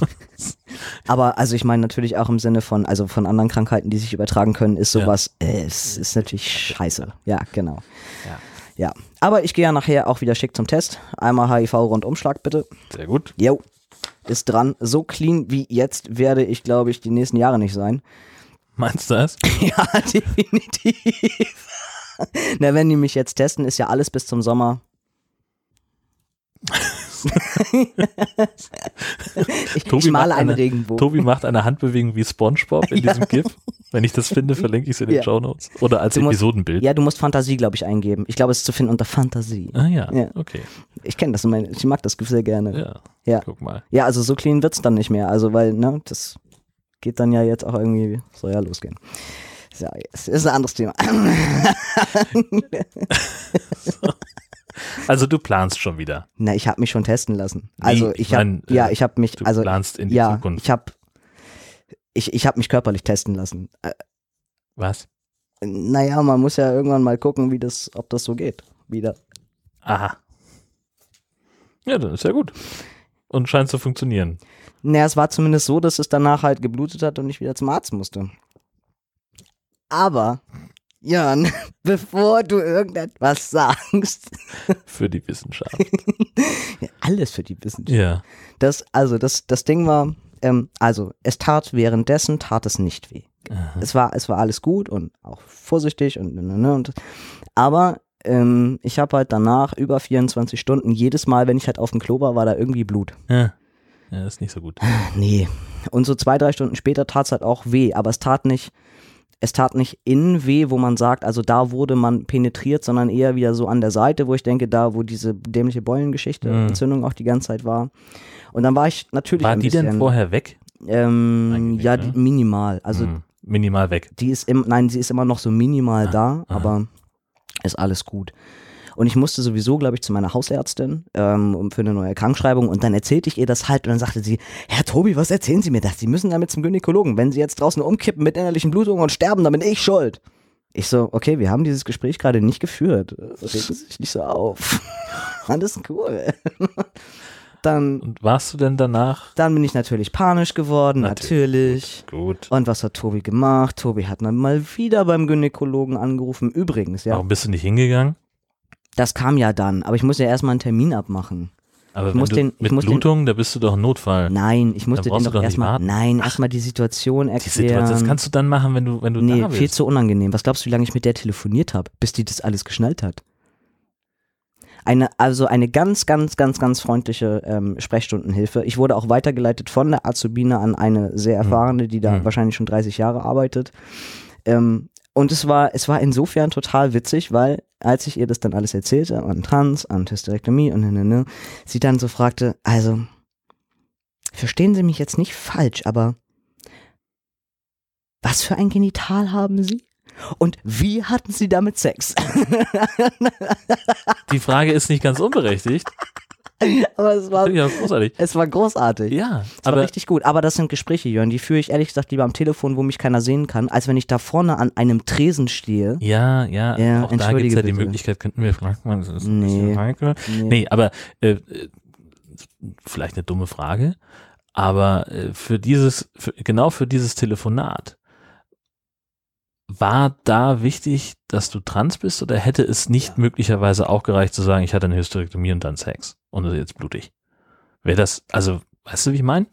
Speaker 2: Aber also ich meine natürlich auch im Sinne von, also von anderen Krankheiten, die sich übertragen können, ist
Speaker 1: Ja.
Speaker 2: sowas, äh, es ist natürlich scheiße. Ja, genau.
Speaker 1: Ja.
Speaker 2: Ja. Aber ich gehe ja nachher auch wieder schick zum Test. Einmal HIV-Rundumschlag bitte.
Speaker 1: Sehr gut.
Speaker 2: Jo. Ist dran. So clean wie jetzt werde ich, glaube ich, die nächsten Jahre nicht sein.
Speaker 1: Meinst du das?
Speaker 2: Ja, definitiv. Na, wenn die mich jetzt testen, ist ja alles bis zum Sommer. ich,
Speaker 1: Tobi
Speaker 2: ich male einen
Speaker 1: eine-
Speaker 2: Regenbogen.
Speaker 1: Tobi macht eine Handbewegung wie Spongebob in
Speaker 2: Ja.
Speaker 1: diesem GIF. Wenn ich das finde, verlinke ich es in den
Speaker 2: Ja.
Speaker 1: Shownotes. Oder als
Speaker 2: Du musst-
Speaker 1: Episodenbild.
Speaker 2: Ja, du musst Fantasie, glaube ich, eingeben. Ich glaube, es ist zu finden unter Fantasie.
Speaker 1: Ah ja,
Speaker 2: Ja.
Speaker 1: okay.
Speaker 2: Ich kenne das, ich mag das GIF sehr gerne. Ja,
Speaker 1: Ja,
Speaker 2: Ja.
Speaker 1: guck mal.
Speaker 2: also so clean wird's dann nicht mehr. Also, weil, ne, das geht dann ja jetzt auch irgendwie, soll ja losgehen. Ja, es ist ein anderes Thema.
Speaker 1: Also du planst schon wieder.
Speaker 2: Na, ich habe mich schon testen lassen. Also
Speaker 1: Nee,
Speaker 2: ich,
Speaker 1: ich
Speaker 2: habe,
Speaker 1: mein,
Speaker 2: ja,
Speaker 1: äh,
Speaker 2: ich habe mich,
Speaker 1: Du
Speaker 2: also
Speaker 1: planst in die
Speaker 2: ja,
Speaker 1: Zukunft.
Speaker 2: ich habe, ich, ich habe mich körperlich testen lassen. Äh,
Speaker 1: Was?
Speaker 2: naja, man muss ja irgendwann mal gucken, wie das, ob das so geht. Wieder.
Speaker 1: Aha. Ja, dann ist ja gut. Und scheint zu funktionieren.
Speaker 2: Naja, es war zumindest so, dass es danach halt geblutet hat und ich wieder zum Arzt musste. Aber, Jörn, bevor du irgendetwas sagst,
Speaker 1: Für die Wissenschaft.
Speaker 2: alles für die Wissenschaft.
Speaker 1: ja.
Speaker 2: Das, also, das, das Ding war, ähm, also, es tat währenddessen, tat es nicht weh.
Speaker 1: Aha.
Speaker 2: Es war, es war alles gut und auch vorsichtig und, ne, ne, und aber ähm, ich habe halt danach über 24 Stunden, jedes Mal, wenn ich halt auf dem Klo war, war da irgendwie Blut.
Speaker 1: Ja. ja, ist nicht so gut.
Speaker 2: Nee. Und so zwei, drei Stunden später tat es halt auch weh, aber es tat nicht, es tat nicht innen weh, wo man sagt, also da wurde man penetriert, sondern eher wieder so an der Seite, wo ich denke, da, wo diese dämliche Beulengeschichte,
Speaker 1: Mhm.
Speaker 2: Entzündung auch die ganze Zeit war. Und dann war ich natürlich
Speaker 1: War die
Speaker 2: bisschen,
Speaker 1: denn vorher weg?
Speaker 2: ähm, ja,
Speaker 1: ne?
Speaker 2: die, minimal. Also
Speaker 1: Hm, minimal weg.
Speaker 2: die ist im, nein, sie ist immer noch so minimal
Speaker 1: Ah,
Speaker 2: da,
Speaker 1: aha.
Speaker 2: aber ist alles gut. Und ich musste sowieso, glaube ich, zu meiner Hausärztin ähm, um für eine neue Krankschreibung und dann erzählte ich ihr das halt und dann sagte sie, Herr Tobi, was erzählen Sie mir das? Sie müssen damit zum Gynäkologen. Wenn Sie jetzt draußen umkippen mit innerlichen Blutungen und sterben, dann bin ich schuld. Ich so, okay, wir haben dieses Gespräch gerade nicht geführt. Regen Sie sich nicht so auf. Alles cool. Dann,
Speaker 1: Und warst du denn danach?
Speaker 2: dann bin ich natürlich panisch geworden,
Speaker 1: Natürlich.
Speaker 2: natürlich.
Speaker 1: Gut.
Speaker 2: Und was hat Tobi gemacht? Tobi hat dann mal wieder beim Gynäkologen angerufen. Übrigens, ja,
Speaker 1: Warum bist du nicht hingegangen?
Speaker 2: Das kam ja dann, aber ich muss ja erstmal einen Termin abmachen.
Speaker 1: Aber
Speaker 2: Ich muss den- ich
Speaker 1: mit
Speaker 2: muss den-
Speaker 1: Blutung, da bist du doch ein Notfall.
Speaker 2: Nein, ich musste den doch
Speaker 1: doch
Speaker 2: erstmal, nein, erstmal die Situation
Speaker 1: Die
Speaker 2: erklären.
Speaker 1: Situation, das kannst du dann machen, wenn du, wenn du
Speaker 2: nee,
Speaker 1: da
Speaker 2: viel
Speaker 1: bist.
Speaker 2: zu unangenehm. Was glaubst du, wie lange ich mit der telefoniert habe, bis die das alles geschnallt hat? Eine, also eine ganz, ganz, ganz, ganz freundliche ähm, Sprechstundenhilfe. Ich wurde auch weitergeleitet von der Azubine an eine sehr erfahrene, die da
Speaker 1: Hm.
Speaker 2: wahrscheinlich schon 30 Jahre arbeitet. Ähm, und es war, es war insofern total witzig, weil als ich ihr das dann alles erzählte, an Trans, an Hysterektomie und ne, ne, ne, sie dann so fragte, also, verstehen Sie mich jetzt nicht falsch, aber was für ein Genital haben Sie? Und wie hatten Sie damit Sex?
Speaker 1: Die Frage ist nicht ganz unberechtigt.
Speaker 2: aber es war,
Speaker 1: auch großartig.
Speaker 2: es war großartig.
Speaker 1: Ja,
Speaker 2: Es war
Speaker 1: aber
Speaker 2: richtig gut. Aber das sind Gespräche, Jörn, die führe ich ehrlich gesagt lieber am Telefon, wo mich keiner sehen kann, als wenn ich da vorne an einem Tresen stehe.
Speaker 1: ja, ja,
Speaker 2: Ja,
Speaker 1: auch da gibt es ja die
Speaker 2: bitte.
Speaker 1: Möglichkeit, könnten wir fragen, das ist ein
Speaker 2: Nee.
Speaker 1: bisschen heikel.
Speaker 2: Nee.
Speaker 1: Nee, aber äh, äh, vielleicht eine dumme Frage, Aber äh, für dieses, für, genau für dieses Telefonat, war da wichtig, dass du trans bist oder hätte es nicht
Speaker 2: Ja.
Speaker 1: möglicherweise auch gereicht zu sagen, ich hatte eine Hysterektomie und dann Sex und es ist jetzt blutig? Wäre das, also, weißt du, wie ich meine?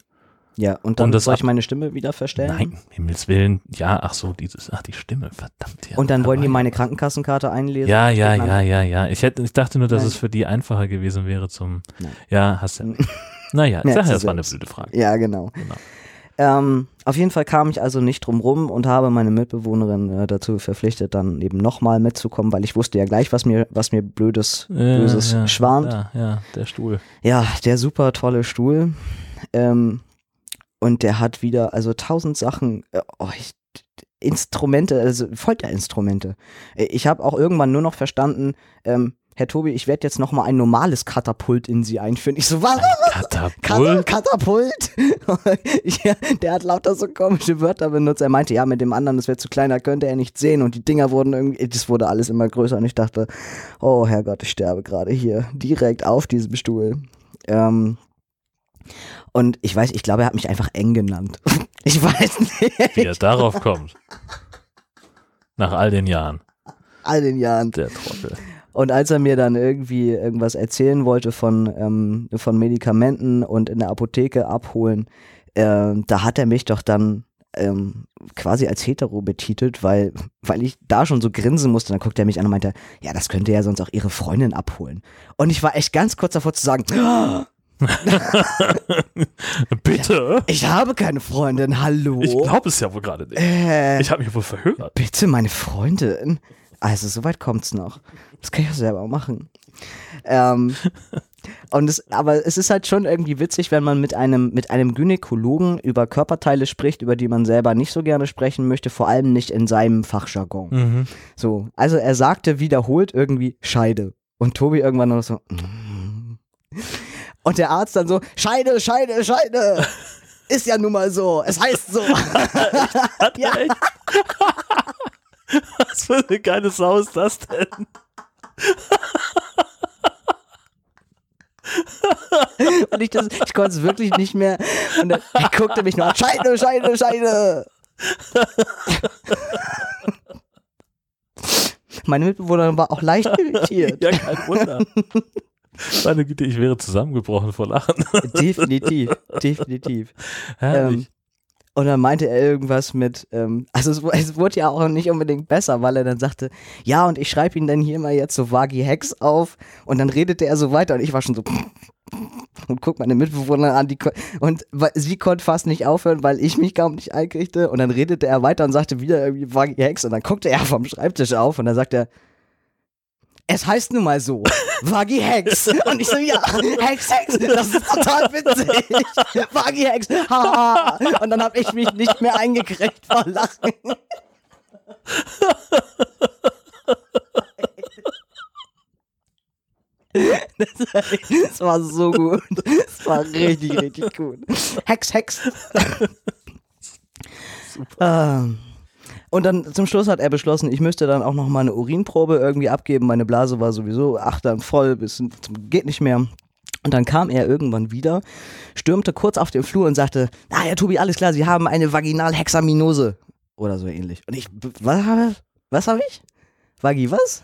Speaker 2: Ja, und dann
Speaker 1: Und das
Speaker 2: soll ich meine Stimme wieder verstellen?
Speaker 1: Nein, Himmels Willen, ja, ach so, dieses, ach die Stimme, verdammt. Ja,
Speaker 2: Und dann wollen die meine Krankenkassenkarte einlesen?
Speaker 1: Ja, ja, ja, ja, ja. Ich hätte, ich dachte nur, dass
Speaker 2: Nein.
Speaker 1: es für die einfacher gewesen wäre zum,
Speaker 2: Nein.
Speaker 1: ja, hast ja. nicht. Naja, ich
Speaker 2: Merkst
Speaker 1: sag ja,
Speaker 2: du
Speaker 1: das war eine blöde Frage.
Speaker 2: Ja, genau.
Speaker 1: Genau.
Speaker 2: Ähm, auf jeden Fall kam ich also nicht drum rum und habe meine Mitbewohnerin äh, dazu verpflichtet, dann eben nochmal mitzukommen, weil ich wusste ja gleich, was mir, was mir blödes, böses
Speaker 1: ja,
Speaker 2: schwarmt.
Speaker 1: Ja, ja, der Stuhl.
Speaker 2: Ja, der super tolle Stuhl. Ähm, und der hat wieder, also tausend Sachen, äh, oh, ich, Instrumente, also Folterinstrumente. Äh, Ich habe auch irgendwann nur noch verstanden, ähm, Herr Tobi, ich werde jetzt nochmal ein normales Katapult in Sie einführen. Ich so, was?
Speaker 1: Katapult.
Speaker 2: Kat Katapult? ja, der hat lauter so komische Wörter benutzt. Er meinte, ja, mit dem anderen, das wäre zu klein, da könnte er nicht sehen. Und die Dinger wurden irgendwie, das wurde alles immer größer. Und ich dachte, oh Herrgott, ich sterbe gerade hier, direkt auf diesem Stuhl. Ähm, und ich weiß, ich glaube, er hat mich einfach eng genannt. Ich weiß nicht.
Speaker 1: Wie er darauf kommt. Nach all den Jahren.
Speaker 2: All den Jahren.
Speaker 1: Der Trottel.
Speaker 2: Und als er mir dann irgendwie irgendwas erzählen wollte von, ähm, von Medikamenten und in der Apotheke abholen, ähm, da hat er mich doch dann ähm, quasi als hetero betitelt, weil, weil ich da schon so grinsen musste. Dann guckte er mich an und meinte, ja, das könnte ja sonst auch ihre Freundin abholen. Und ich war echt ganz kurz davor zu sagen,
Speaker 1: Bitte?
Speaker 2: ich habe keine Freundin, hallo.
Speaker 1: Ich glaube es ja wohl gerade nicht.
Speaker 2: äh,
Speaker 1: Ich habe mich wohl verhört.
Speaker 2: Bitte, meine Freundin. Also, soweit kommt's noch. Das kann ich auch selber machen. Ähm, und es, aber es ist halt schon irgendwie witzig, wenn man mit einem, mit einem Gynäkologen über Körperteile spricht, über die man selber nicht so gerne sprechen möchte, vor allem nicht in seinem Fachjargon.
Speaker 1: Mhm.
Speaker 2: So, also er sagte wiederholt irgendwie Scheide. Und Tobi irgendwann noch so. "Mm." Und der Arzt dann so, Scheide, Scheide, Scheide. Ist ja nun mal so. Es heißt so. ja.
Speaker 1: Was für eine geile Sau ist das denn?
Speaker 2: Und ich, das, ich konnte es wirklich nicht mehr. Und er, er guckte mich nur an. Scheide, Scheide, Scheide. Meine Mitbewohnerin war auch leicht irritiert.
Speaker 1: Ja, kein Wunder. Meine Güte, ich wäre zusammengebrochen vor Lachen.
Speaker 2: Definitiv, definitiv.
Speaker 1: Herrlich.
Speaker 2: Ähm, und dann meinte er irgendwas mit, ähm, also es, es wurde ja auch nicht unbedingt besser, weil er dann sagte, ja, und ich schreibe ihn dann hier mal jetzt so Vagi Hex auf. Und dann redete er so weiter und ich war schon so und guck meine Mitbewohner an, die und sie konnte fast nicht aufhören, weil ich mich kaum nicht einkriegte. Und dann redete er weiter und sagte wieder irgendwie Vagi Hex und dann guckte er vom Schreibtisch auf und dann sagt er, es heißt nun mal so, Vagi Hex. Und ich so, ja, Hex, Hex, das ist total witzig. Vagi Hex, haha. Und dann habe ich mich nicht mehr eingekriegt vor Lachen. Das war, so gut. Das war richtig, richtig gut. Hex, Hex. Ähm, Und dann zum Schluss hat er beschlossen, ich müsste dann auch noch mal eine Urinprobe irgendwie abgeben. Meine Blase war sowieso achtern voll, bis geht nicht mehr. Und dann kam er irgendwann wieder, stürmte kurz auf den Flur und sagte, ah ja, Tobi, alles klar, Sie haben eine Vaginalhexaminose. Oder so ähnlich. Und ich, was habe was hab ich? Vagi, was?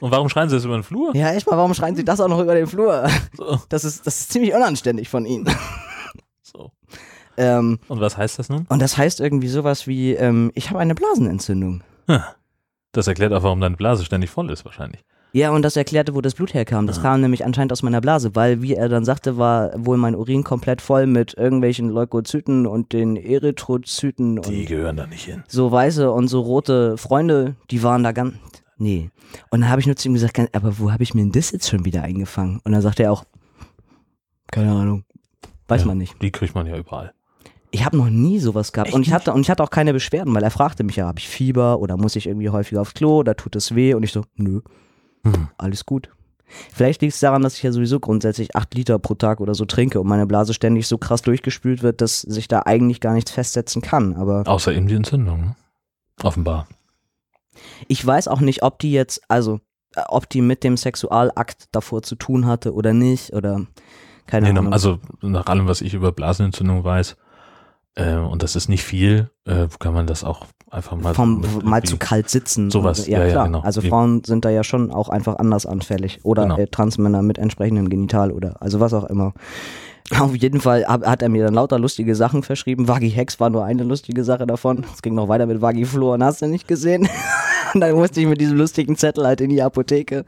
Speaker 1: Und warum schreien sie das über den Flur?
Speaker 2: Ja, echt mal, warum schreien Sie das auch noch über den Flur?
Speaker 1: So,
Speaker 2: Das ist, das ist ziemlich unanständig von Ihnen. Ähm,
Speaker 1: Und was heißt das nun?
Speaker 2: und das heißt irgendwie sowas wie, ähm, ich habe eine Blasenentzündung.
Speaker 1: Das erklärt auch, warum deine Blase ständig voll ist, wahrscheinlich.
Speaker 2: Ja, und das erklärte, wo das Blut herkam. Das kam nämlich anscheinend aus meiner Blase, weil, wie er dann sagte, war wohl mein Urin komplett voll mit irgendwelchen Leukozyten und den Erythrozyten und
Speaker 1: Die gehören da nicht hin.
Speaker 2: so weiße und so rote Freunde, die waren da ganz. Nee. Und dann habe ich nur zu ihm gesagt, aber wo habe ich mir denn das jetzt schon wieder eingefangen? Und dann sagte er auch, keine Ahnung. Weiß
Speaker 1: Ja,
Speaker 2: man nicht.
Speaker 1: Die kriegt man ja überall.
Speaker 2: Ich habe noch nie sowas gehabt.
Speaker 1: Echt
Speaker 2: Und ich, hatte, und ich hatte auch keine Beschwerden, weil er fragte mich ja, habe ich Fieber oder muss ich irgendwie häufiger aufs Klo oder tut es weh? Und ich so, nö,
Speaker 1: Hm.
Speaker 2: alles gut. Vielleicht liegt es daran, dass ich ja sowieso grundsätzlich acht Liter pro Tag oder so trinke und meine Blase ständig so krass durchgespült wird, dass sich da eigentlich gar nichts festsetzen kann. Aber
Speaker 1: Außer eben die Entzündung. Ne? Offenbar.
Speaker 2: ich weiß auch nicht, ob die jetzt, also äh, ob die mit dem Sexualakt davor zu tun hatte oder nicht oder Keine
Speaker 1: Nee,
Speaker 2: Ahnung.
Speaker 1: also nach allem, was ich über Blasenentzündung weiß, äh, und das ist nicht viel, äh, kann man das auch einfach mal
Speaker 2: Vom, mal zu kalt sitzen.
Speaker 1: Sowas,
Speaker 2: ja,
Speaker 1: ja, ja,
Speaker 2: klar.
Speaker 1: genau.
Speaker 2: Also. Frauen sind da ja schon auch einfach anders anfällig. Oder
Speaker 1: Genau.
Speaker 2: äh, Transmänner mit entsprechendem Genital oder also was auch immer. Auf jeden Fall hat er mir dann lauter lustige Sachen verschrieben. Vagi Hex war nur eine lustige Sache davon. Es ging noch weiter mit Vagi Fluor, hast du nicht gesehen? Und dann musste ich mit diesem lustigen Zettel halt in die Apotheke.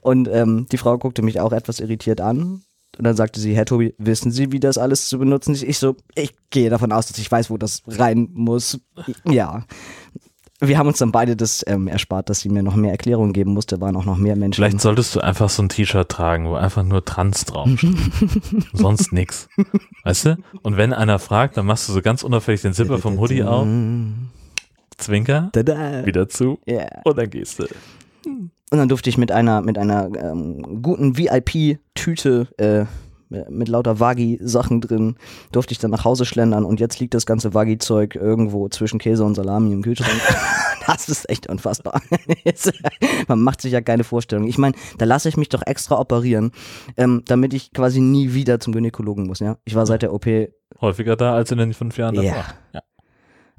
Speaker 2: Und ähm, die Frau guckte mich auch etwas irritiert an. Und dann sagte sie, Herr Tobi, wissen Sie, wie das alles zu benutzen ist? Ich so, ich gehe davon aus, dass ich weiß, wo das rein muss. Ja. Wir haben uns dann beide das ähm, erspart, dass sie mir noch mehr Erklärungen geben musste, waren auch noch mehr Menschen.
Speaker 1: Vielleicht solltest du einfach so ein T-Shirt tragen, wo einfach nur Trans draufsteht. Sonst nix. Weißt du? Und wenn einer fragt, dann machst du so ganz unauffällig den Zipper vom Hoodie auf, Zwinker,
Speaker 2: Tada.
Speaker 1: wieder zu und dann gehst du.
Speaker 2: Und dann durfte ich mit einer, mit einer ähm, guten VIP-Tüte äh, mit lauter Vagi-Sachen drin, durfte ich dann nach Hause schlendern und jetzt liegt das ganze Vagi-Zeug irgendwo zwischen Käse und Salami im Kühlschrank. das ist echt unfassbar. Man macht sich ja keine Vorstellung. Ich meine, da lasse ich mich doch extra operieren, ähm, damit ich quasi nie wieder zum Gynäkologen muss. Ja, Ich war seit der OP
Speaker 1: Häufiger da als in den fünf Jahren davor.
Speaker 2: Ja.
Speaker 1: Ja.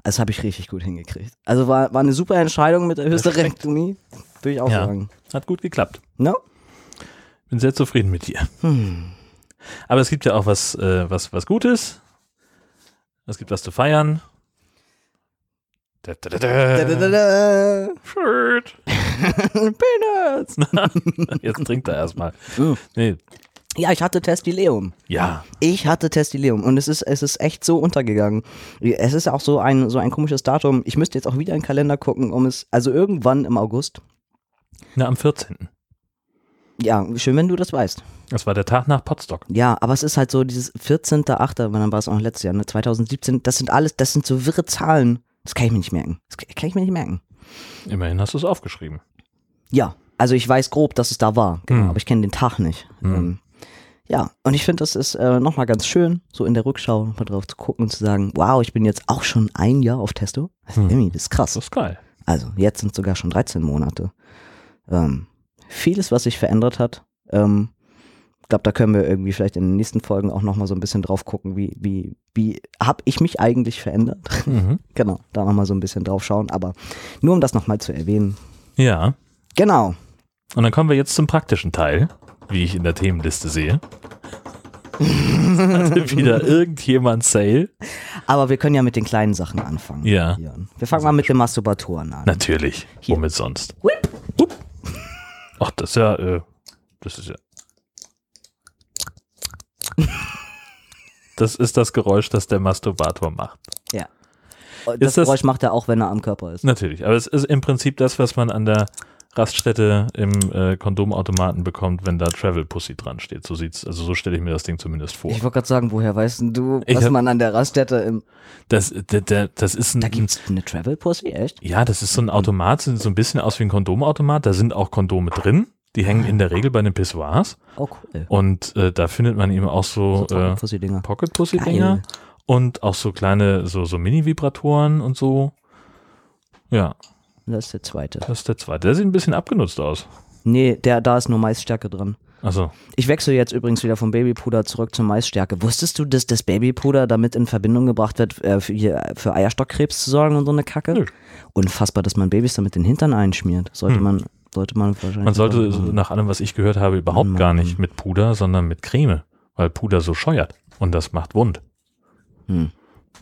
Speaker 2: Das habe ich richtig gut hingekriegt. Also war, war eine super Entscheidung mit der Hysterektomie, würde ich auch
Speaker 1: Ja.
Speaker 2: sagen.
Speaker 1: Hat gut geklappt.
Speaker 2: No?
Speaker 1: Bin sehr zufrieden mit dir.
Speaker 2: Hm.
Speaker 1: Aber es gibt ja auch was, äh, was, was Gutes. Es gibt was zu feiern. Da, da, da,
Speaker 2: Da, da, da,
Speaker 1: da.
Speaker 2: da.
Speaker 1: Shirt.
Speaker 2: Peanuts.
Speaker 1: Jetzt trinkt er erstmal.
Speaker 2: Mm.
Speaker 1: Nee.
Speaker 2: Ja, ich hatte Testileum.
Speaker 1: Ja.
Speaker 2: Ich hatte Testileum und es ist, es ist echt so untergegangen. Es ist auch so ein, so ein komisches Datum. Ich müsste jetzt auch wieder in den Kalender gucken, um es, also irgendwann im August.
Speaker 1: Na, am 14.
Speaker 2: Ja, schön, wenn du das weißt.
Speaker 1: Das war der Tag nach Potsdok.
Speaker 2: Ja, aber es ist halt so dieses 14.8., wann war es auch letztes Jahr, ne? 2017, das sind alles, das sind so wirre Zahlen. Das kann ich mir nicht merken. Das kann kann ich mir nicht merken.
Speaker 1: Immerhin hast du es aufgeschrieben.
Speaker 2: Ja, also ich weiß grob, dass es da war, genau,
Speaker 1: Hm.
Speaker 2: aber ich kenne den Tag nicht.
Speaker 1: Hm.
Speaker 2: Ja, und ich finde, das ist äh, nochmal ganz schön, so in der Rückschau mal drauf zu gucken und zu sagen, wow, ich bin jetzt auch schon ein Jahr auf Testo. Das, ist
Speaker 1: Hm.
Speaker 2: das ist krass.
Speaker 1: Das ist geil.
Speaker 2: Also jetzt sind sogar schon 13 Monate. Ähm, vieles, was sich verändert hat. Ähm, ich glaube, da können wir irgendwie vielleicht in den nächsten Folgen auch nochmal so ein bisschen drauf gucken, wie, wie, wie habe ich mich eigentlich verändert?
Speaker 1: Mhm.
Speaker 2: genau, da nochmal so ein bisschen drauf schauen, aber nur um das nochmal zu erwähnen.
Speaker 1: Ja.
Speaker 2: Genau.
Speaker 1: Und dann kommen wir jetzt zum praktischen Teil, wie ich in der Themenliste sehe. Hatte wieder irgendjemand Sale?
Speaker 2: Aber wir können ja mit den kleinen Sachen anfangen.
Speaker 1: Ja.
Speaker 2: Wir fangen mal mit den Masturbatoren an.
Speaker 1: Natürlich.
Speaker 2: Hier.
Speaker 1: Womit sonst?
Speaker 2: Whip.
Speaker 1: Hup. Ach, das ist ja, äh, das ist ja. Das ist das Geräusch, das der Masturbator macht.
Speaker 2: Ja. Das,
Speaker 1: das-
Speaker 2: Geräusch macht er auch, wenn er am Körper ist.
Speaker 1: Natürlich, aber es ist im Prinzip das, was man an der Raststätte im äh, Kondomautomaten bekommt, wenn da Travel Pussy dran steht. So sieht's, also so stelle ich mir das Ding zumindest vor.
Speaker 2: Ich wollte gerade sagen, woher weißt denn du, was
Speaker 1: hab-
Speaker 2: man an der Raststätte im.
Speaker 1: Das, der, der, das ist ein,
Speaker 2: Da gibt's eine Travel Pussy, echt?
Speaker 1: ja, das ist so ein Automat, sieht so ein bisschen aus wie ein Kondomautomat. Da sind auch Kondome drin. Die hängen in der Regel bei den Pissoirs.
Speaker 2: Oh, cool.
Speaker 1: Und äh, da findet man eben auch so,
Speaker 2: So
Speaker 1: äh. Pocket Pussy Dinger und auch so kleine, so, so Mini-Vibratoren und so. Ja,
Speaker 2: Das ist der zweite.
Speaker 1: das ist der zweite. Der sieht ein bisschen abgenutzt aus.
Speaker 2: Nee, der, da ist nur Maisstärke drin.
Speaker 1: Also,
Speaker 2: Ich wechsle jetzt übrigens wieder vom Babypuder zurück zur Maisstärke. Wusstest du, dass das Babypuder damit in Verbindung gebracht wird, äh, für, für Eierstockkrebs zu sorgen und so eine Kacke?
Speaker 1: Nö.
Speaker 2: Unfassbar, dass man Babys damit den Hintern einschmiert. Sollte
Speaker 1: Hm.
Speaker 2: man, sollte man wahrscheinlich.
Speaker 1: man sollte
Speaker 2: sogar machen.
Speaker 1: nach allem, was ich gehört habe, überhaupt
Speaker 2: Mann.
Speaker 1: gar nicht mit Puder, sondern mit Creme, weil Puder so scheuert und das macht wund.
Speaker 2: Hm.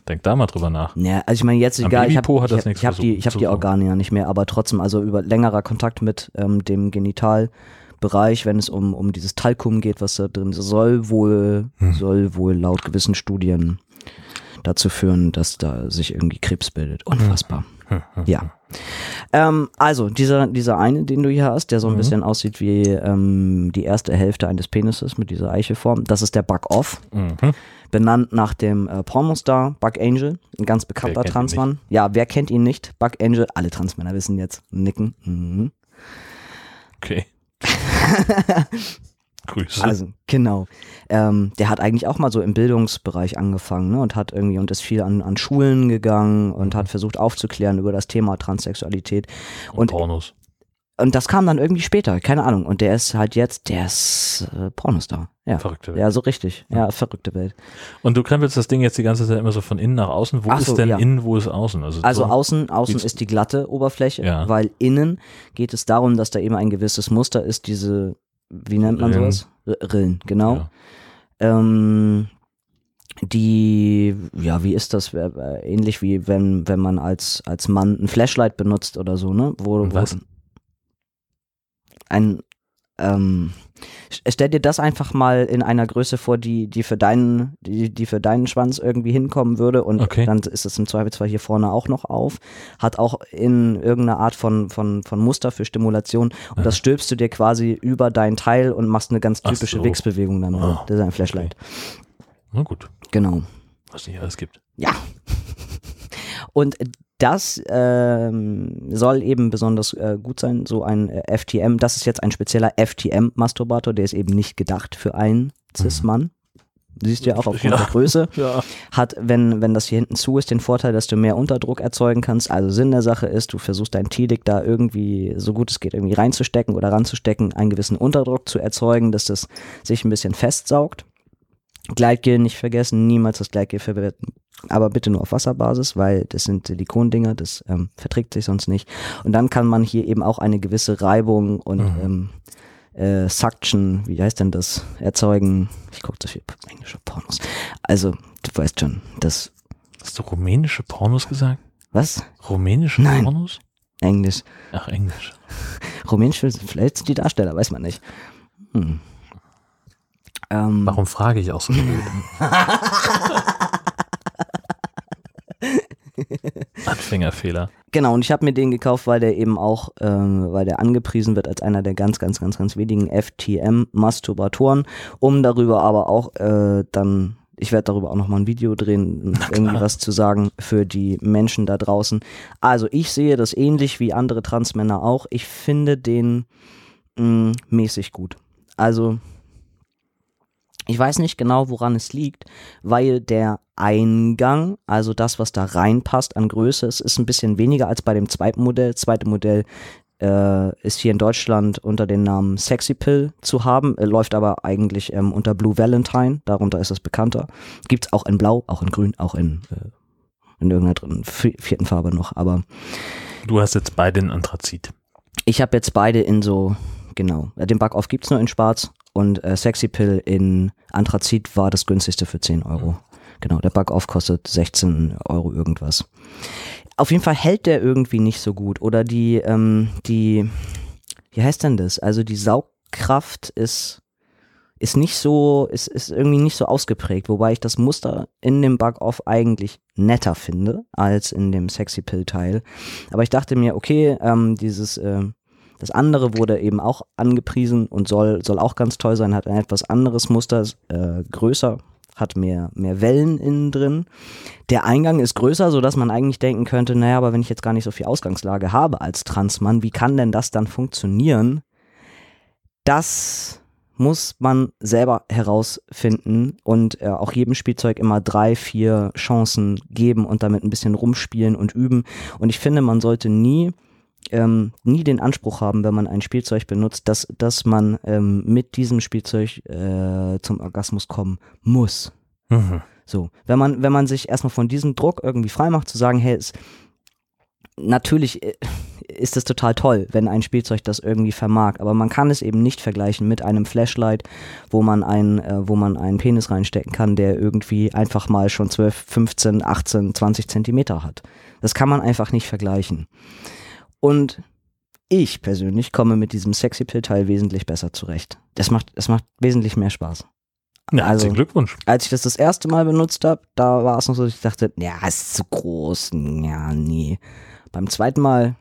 Speaker 1: Denk da mal drüber nach.
Speaker 2: Ja, also ich meine, jetzt
Speaker 1: Am
Speaker 2: egal, ich habe
Speaker 1: Babypo
Speaker 2: ich hab,
Speaker 1: nichts
Speaker 2: ich hab die, ich hab die. Organe ja nicht mehr, aber trotzdem, also über längerer Kontakt mit ähm, dem Genitalbereich, wenn es um, um dieses Talkum geht, was da drin ist, soll wohl,
Speaker 1: Hm.
Speaker 2: soll wohl laut gewissen Studien dazu führen, dass da sich irgendwie Krebs bildet. Unfassbar.
Speaker 1: Hm, hm.
Speaker 2: Ja. Ähm, also, dieser, dieser eine, den du hier hast, der so ein
Speaker 1: Mhm.
Speaker 2: bisschen aussieht wie ähm, die erste Hälfte eines Penises mit dieser Eichelform, das ist der Bug Off
Speaker 1: Mhm.
Speaker 2: benannt nach dem äh, Pornostar Buck Angel, ein ganz bekannter Transmann. Ja, wer kennt ihn nicht? Buck Angel, alle Transmänner wissen jetzt, nicken. Mhm.
Speaker 1: Okay. Grüße.
Speaker 2: Also, genau. Ähm, der hat eigentlich auch mal so im Bildungsbereich angefangen ne, und hat irgendwie und ist viel an, an Schulen gegangen und hat versucht aufzuklären über das Thema Transsexualität.
Speaker 1: und
Speaker 2: und-
Speaker 1: Pornos.
Speaker 2: und das kam dann irgendwie später, keine Ahnung. Und der ist halt jetzt, der ist äh, Pornostar. Ja.
Speaker 1: Verrückte Welt.
Speaker 2: Ja, so richtig. Ja, verrückte Welt.
Speaker 1: Und du krempelst das Ding jetzt die ganze Zeit immer so von innen nach außen. Wo
Speaker 2: Ach so,
Speaker 1: ist denn
Speaker 2: ja.
Speaker 1: innen, wo ist außen? Also,
Speaker 2: Also
Speaker 1: so,
Speaker 2: außen, außen ist die glatte Oberfläche,
Speaker 1: Ja.
Speaker 2: weil innen geht es darum, dass da eben ein gewisses Muster ist, diese, wie nennt man
Speaker 1: Rillen.
Speaker 2: sowas? Rillen, genau.
Speaker 1: Ja.
Speaker 2: Ähm, die, ja, wie ist das? Äh, äh, Ähnlich wie wenn, wenn man als, als Mann ein Flashlight benutzt oder so, ne? Wo, wo
Speaker 1: was?
Speaker 2: Ein, ähm, stell dir das einfach mal in einer Größe vor, die, die für deinen, die, die für deinen Schwanz irgendwie hinkommen würde und
Speaker 1: Okay.
Speaker 2: dann ist es im Zweifelsfall hier vorne auch noch auf. Hat auch in irgendeiner Art von, von, von Muster für Stimulation und das stülpst du dir quasi über dein Teil und machst eine ganz typische
Speaker 1: so.
Speaker 2: Wichsbewegung dann.
Speaker 1: Ah,
Speaker 2: das ist ein Flashlight.
Speaker 1: Na gut,
Speaker 2: Genau.
Speaker 1: was nicht alles gibt.
Speaker 2: Ja. Und das ähm, soll eben besonders äh, gut sein, so ein äh, FTM. Das ist jetzt ein spezieller FTM-Masturbator, der ist eben nicht gedacht für einen Cis-Mann. Siehst du ja auch aufgrund
Speaker 1: Ja.
Speaker 2: der Größe.
Speaker 1: Ja.
Speaker 2: Hat, wenn, wenn das hier hinten zu ist, den Vorteil, dass du mehr Unterdruck erzeugen kannst. Also Sinn der Sache ist, du versuchst dein T-Dick da irgendwie, so gut es geht, irgendwie reinzustecken oder ranzustecken, einen gewissen Unterdruck zu erzeugen, dass das sich ein bisschen festsaugt. Gleitgel nicht vergessen, niemals das Gleitgel verwenden. Aber bitte nur auf Wasserbasis, weil das sind Silikondinger, das ähm, verträgt sich sonst nicht. Und dann kann man hier eben auch eine gewisse Reibung und
Speaker 1: Mhm.
Speaker 2: ähm, äh, Suction, wie heißt denn das, erzeugen. Ich gucke so viel englische Pornos. Also, du weißt schon, das,
Speaker 1: Hast du rumänische Pornos gesagt?
Speaker 2: was?
Speaker 1: Rumänische
Speaker 2: Nein.
Speaker 1: Pornos?
Speaker 2: Englisch.
Speaker 1: Ach, Englisch.
Speaker 2: Rumänisch, vielleicht sind die Darsteller, weiß man nicht. Hm. Ähm,
Speaker 1: Warum frage ich auch so? Anfängerfehler.
Speaker 2: Genau, und ich habe mir den gekauft, weil der eben auch, ähm, weil der angepriesen wird als einer der ganz, ganz, ganz, ganz wenigen FTM-Masturbatoren, um darüber aber auch äh, dann, ich werde darüber auch nochmal ein Video drehen, irgendwie was zu sagen für die Menschen da draußen. Also ich sehe das ähnlich wie andere Transmänner auch. Ich finde den mh, mäßig gut. Also ich weiß nicht genau, woran es liegt, weil der Eingang, also das, was da reinpasst an Größe, es ist ein bisschen weniger als bei dem zweiten Modell. Das zweite Modell äh, ist hier in Deutschland unter dem Namen Sexy Pill zu haben, äh, läuft aber eigentlich ähm, unter Blue Valentine, darunter ist es bekannter. Gibt's auch in Blau, auch in Grün, auch in, äh, in irgendeiner dritten, vi- vierten Farbe noch, aber
Speaker 1: Du hast jetzt beide in Anthrazit.
Speaker 2: ich habe jetzt beide in so, genau, den Backoff gibt's nur in schwarz und äh, Sexy Pill in Anthrazit war das günstigste für 10 Euro. Genau, der Backoff kostet 16 Euro irgendwas. Auf jeden Fall hält der irgendwie nicht so gut oder die, ähm, die, wie heißt denn das? Also die Saugkraft ist, ist nicht so, ist, ist irgendwie nicht so ausgeprägt, wobei ich das Muster in dem Backoff eigentlich netter finde als in dem Sexy Pill Teil. Aber ich dachte mir, okay, ähm, dieses, ähm, das andere wurde eben auch angepriesen und soll, soll auch ganz toll sein, hat ein etwas anderes Muster, äh, größer, hat mehr, mehr Wellen innen drin. Der Eingang ist größer, sodass man eigentlich denken könnte, naja, aber wenn ich jetzt gar nicht so viel Ausgangslage habe als Transmann, wie kann denn das dann funktionieren? Das muss man selber herausfinden und äh, auch jedem Spielzeug immer drei, vier Chancen geben und damit ein bisschen rumspielen und üben. Und ich finde, man sollte nie ähm, nie den Anspruch haben, wenn man ein Spielzeug benutzt, dass, dass man ähm, mit diesem Spielzeug äh, zum Orgasmus kommen muss.
Speaker 1: Mhm.
Speaker 2: So, wenn man, wenn man sich erstmal von diesem Druck irgendwie frei macht, zu sagen, hey, es, natürlich äh, ist es total toll, wenn ein Spielzeug das irgendwie vermag, aber man kann es eben nicht vergleichen mit einem Flashlight, wo man einen, äh, wo man einen Penis reinstecken kann, der irgendwie einfach mal schon 12, 15, 18, 20 Zentimeter hat. Das kann man einfach nicht vergleichen. Und ich persönlich komme mit diesem Sexy Pill Teil wesentlich besser zurecht. Das macht, das macht wesentlich mehr Spaß
Speaker 1: Ja,
Speaker 2: Also-
Speaker 1: Glückwunsch.
Speaker 2: als ich das das erste Mal benutzt habe, da war es noch so, dass ich dachte, ja, ist zu groß, ja, nee. Beim zweiten Mal,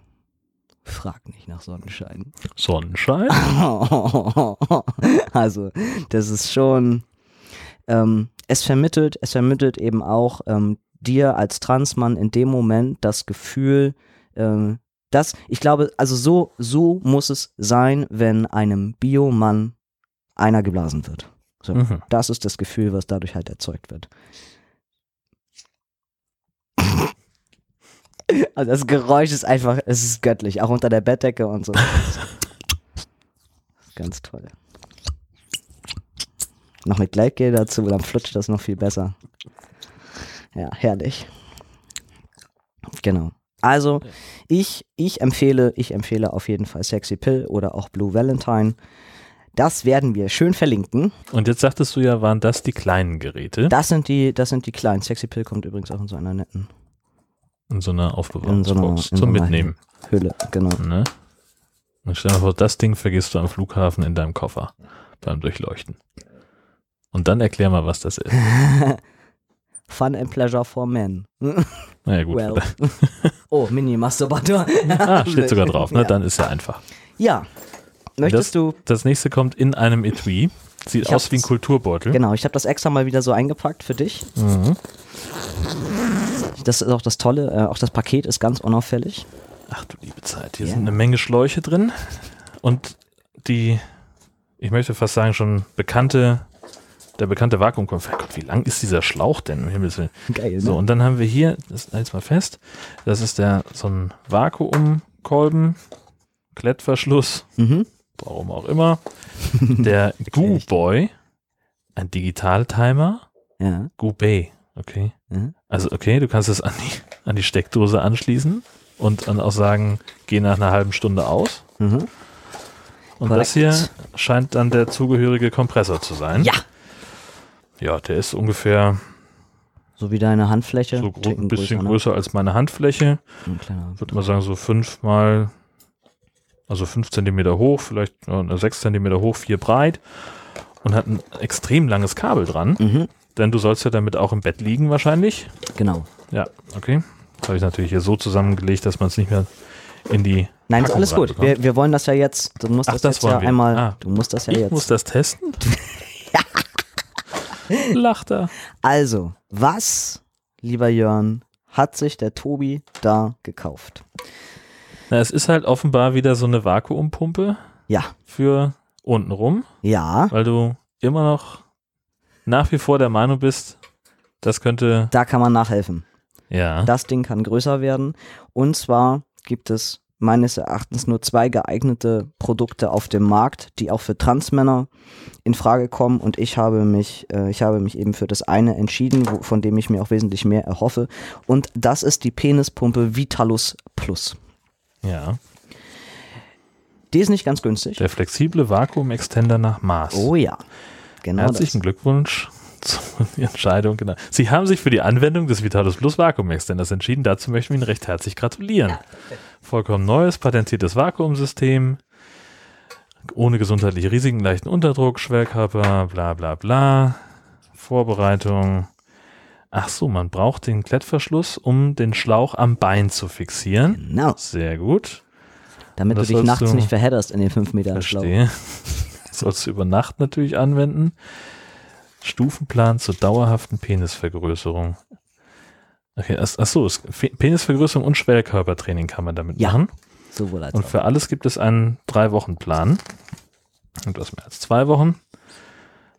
Speaker 2: frag nicht nach Sonnenschein.
Speaker 1: Sonnenschein?
Speaker 2: also, das ist schon, ähm, es vermittelt, es vermittelt eben auch ähm, dir als Transmann in dem Moment das Gefühl, ähm, dass, ich glaube, also so, so muss es sein, wenn einem Biomann einer geblasen wird. So.
Speaker 1: Mhm.
Speaker 2: Das ist das Gefühl, was dadurch halt erzeugt wird. Also das Geräusch ist einfach, es ist göttlich, auch unter der Bettdecke und so. Ganz toll. Noch mit Gleitgel dazu, dann flutscht das noch viel besser. Ja, herrlich. Genau. Also, ich, ich empfehle, ich empfehle auf jeden Fall Sexy Pill oder auch Blue Valentine. Das werden wir schön verlinken.
Speaker 1: Und jetzt sagtest du ja, waren das die kleinen Geräte
Speaker 2: Das sind die, das sind die kleinen. Sexy Pill kommt übrigens auch in so einer netten
Speaker 1: in so einer
Speaker 2: in so einer,
Speaker 1: Aufbewahrungsbox
Speaker 2: in so
Speaker 1: zum
Speaker 2: einer
Speaker 1: Mitnehmen.
Speaker 2: Hülle. Genau.
Speaker 1: Ne? Und stell dir vor, das Ding vergisst du am Flughafen in deinem Koffer beim Durchleuchten. Und dann erklär mal, was das ist.
Speaker 2: Fun and pleasure for men.
Speaker 1: Naja, gut.
Speaker 2: Well. oh, Mini-Masturbator.
Speaker 1: Ah, steht sogar drauf, ne?
Speaker 2: Ja.
Speaker 1: Dann ist ja einfach.
Speaker 2: Ja. Möchtest du
Speaker 1: Das nächste kommt in einem Etui. Sieht
Speaker 2: Ich
Speaker 1: aus wie ein Kulturbeutel.
Speaker 2: Genau, ich habe das extra mal wieder so eingepackt für dich.
Speaker 1: Mhm.
Speaker 2: Das ist auch das Tolle. Äh, auch das Paket ist ganz unauffällig.
Speaker 1: Ach du liebe Zeit. Hier
Speaker 2: Ja.
Speaker 1: sind eine Menge Schläuche drin. Und die, ich möchte fast sagen, schon bekannte, der bekannte Vakuumkonfekt. Gott, wie lang ist dieser Schlauch denn? Um Himmels Willen.
Speaker 2: Geil, ne?
Speaker 1: So, und dann haben wir hier, das jetzt mal fest, das ist der so ein Vakuumkolben, Klettverschluss,
Speaker 2: Mhm.
Speaker 1: warum auch immer. Der Goo-Boy, ein Digitaltimer,
Speaker 2: Ja.
Speaker 1: Goo-Bay, okay.
Speaker 2: Mhm.
Speaker 1: Also okay, du kannst es an die, an die Steckdose anschließen und dann auch sagen, geh nach einer halben Stunde aus.
Speaker 2: Mhm.
Speaker 1: Und
Speaker 2: Korrekt.
Speaker 1: das hier scheint dann der zugehörige Kompressor zu sein.
Speaker 2: Ja.
Speaker 1: Ja, der ist ungefähr
Speaker 2: So wie deine Handfläche.
Speaker 1: so
Speaker 2: Ticken
Speaker 1: ein bisschen
Speaker 2: ne?
Speaker 1: größer als meine Handfläche. Ich würde mal sagen, so fünf mal, also fünf Zentimeter hoch, vielleicht äh, sechs Zentimeter hoch, vier breit und hat ein extrem langes Kabel dran,
Speaker 2: Mhm.
Speaker 1: denn du sollst ja damit auch im Bett liegen wahrscheinlich.
Speaker 2: Genau.
Speaker 1: Ja, okay. Das habe ich natürlich hier so zusammengelegt, dass man es nicht mehr in die.
Speaker 2: Nein, ist
Speaker 1: Packung
Speaker 2: alles gut. Wir, wir wollen das ja jetzt. Du musst
Speaker 1: Ach,
Speaker 2: das,
Speaker 1: das
Speaker 2: jetzt ja
Speaker 1: wir.
Speaker 2: einmal.
Speaker 1: Ah.
Speaker 2: Du musst das ja
Speaker 1: Ich
Speaker 2: jetzt.
Speaker 1: muss das testen. Lacht er.
Speaker 2: Also, was, lieber Jörn, hat sich der Tobi da gekauft?
Speaker 1: Na, es ist halt offenbar wieder so eine Vakuumpumpe
Speaker 2: Ja.
Speaker 1: für untenrum,
Speaker 2: Ja.
Speaker 1: weil du immer noch nach wie vor der Meinung bist, das könnte.
Speaker 2: Da kann man nachhelfen.
Speaker 1: Ja.
Speaker 2: Das Ding kann größer werden. Und zwar gibt es meines Erachtens nur zwei geeignete Produkte auf dem Markt, die auch für Transmänner in Frage kommen. Und ich habe mich, äh, ich habe mich eben für das eine entschieden, wo, von dem ich mir auch wesentlich mehr erhoffe. Und das ist die Penispumpe Vitalus Plus.
Speaker 1: ja.
Speaker 2: Die ist nicht ganz günstig.
Speaker 1: Der flexible Vakuum-Extender nach Maß.
Speaker 2: Oh ja. Genau.
Speaker 1: Herzlichen Glückwunsch zur Entscheidung. Genau. Sie haben sich für die Anwendung des Vitalus Plus Vakuum-Extenders entschieden. Dazu möchten wir Ihnen recht herzlich gratulieren. Vollkommen neues, patentiertes Vakuumsystem. Ohne gesundheitliche Risiken, leichten Unterdruck, Schwellkörper, bla bla bla. Vorbereitung. Ach so, man braucht den Klettverschluss, um den Schlauch am Bein zu fixieren.
Speaker 2: Genau.
Speaker 1: Sehr gut.
Speaker 2: Damit du dich nachts
Speaker 1: du-
Speaker 2: nicht verhedderst in den 5 Meter Schlauch.
Speaker 1: Verstehe. Sollst du über Nacht natürlich anwenden. Stufenplan zur dauerhaften Penisvergrößerung. Okay, ach, ach so, es- Fe- Penisvergrößerung und Schwellkörpertraining kann man damit
Speaker 2: Ja,
Speaker 1: machen.
Speaker 2: Sowohl als
Speaker 1: Und für alles gibt es einen Drei-Wochen-Plan. Und das mehr als zwei Wochen.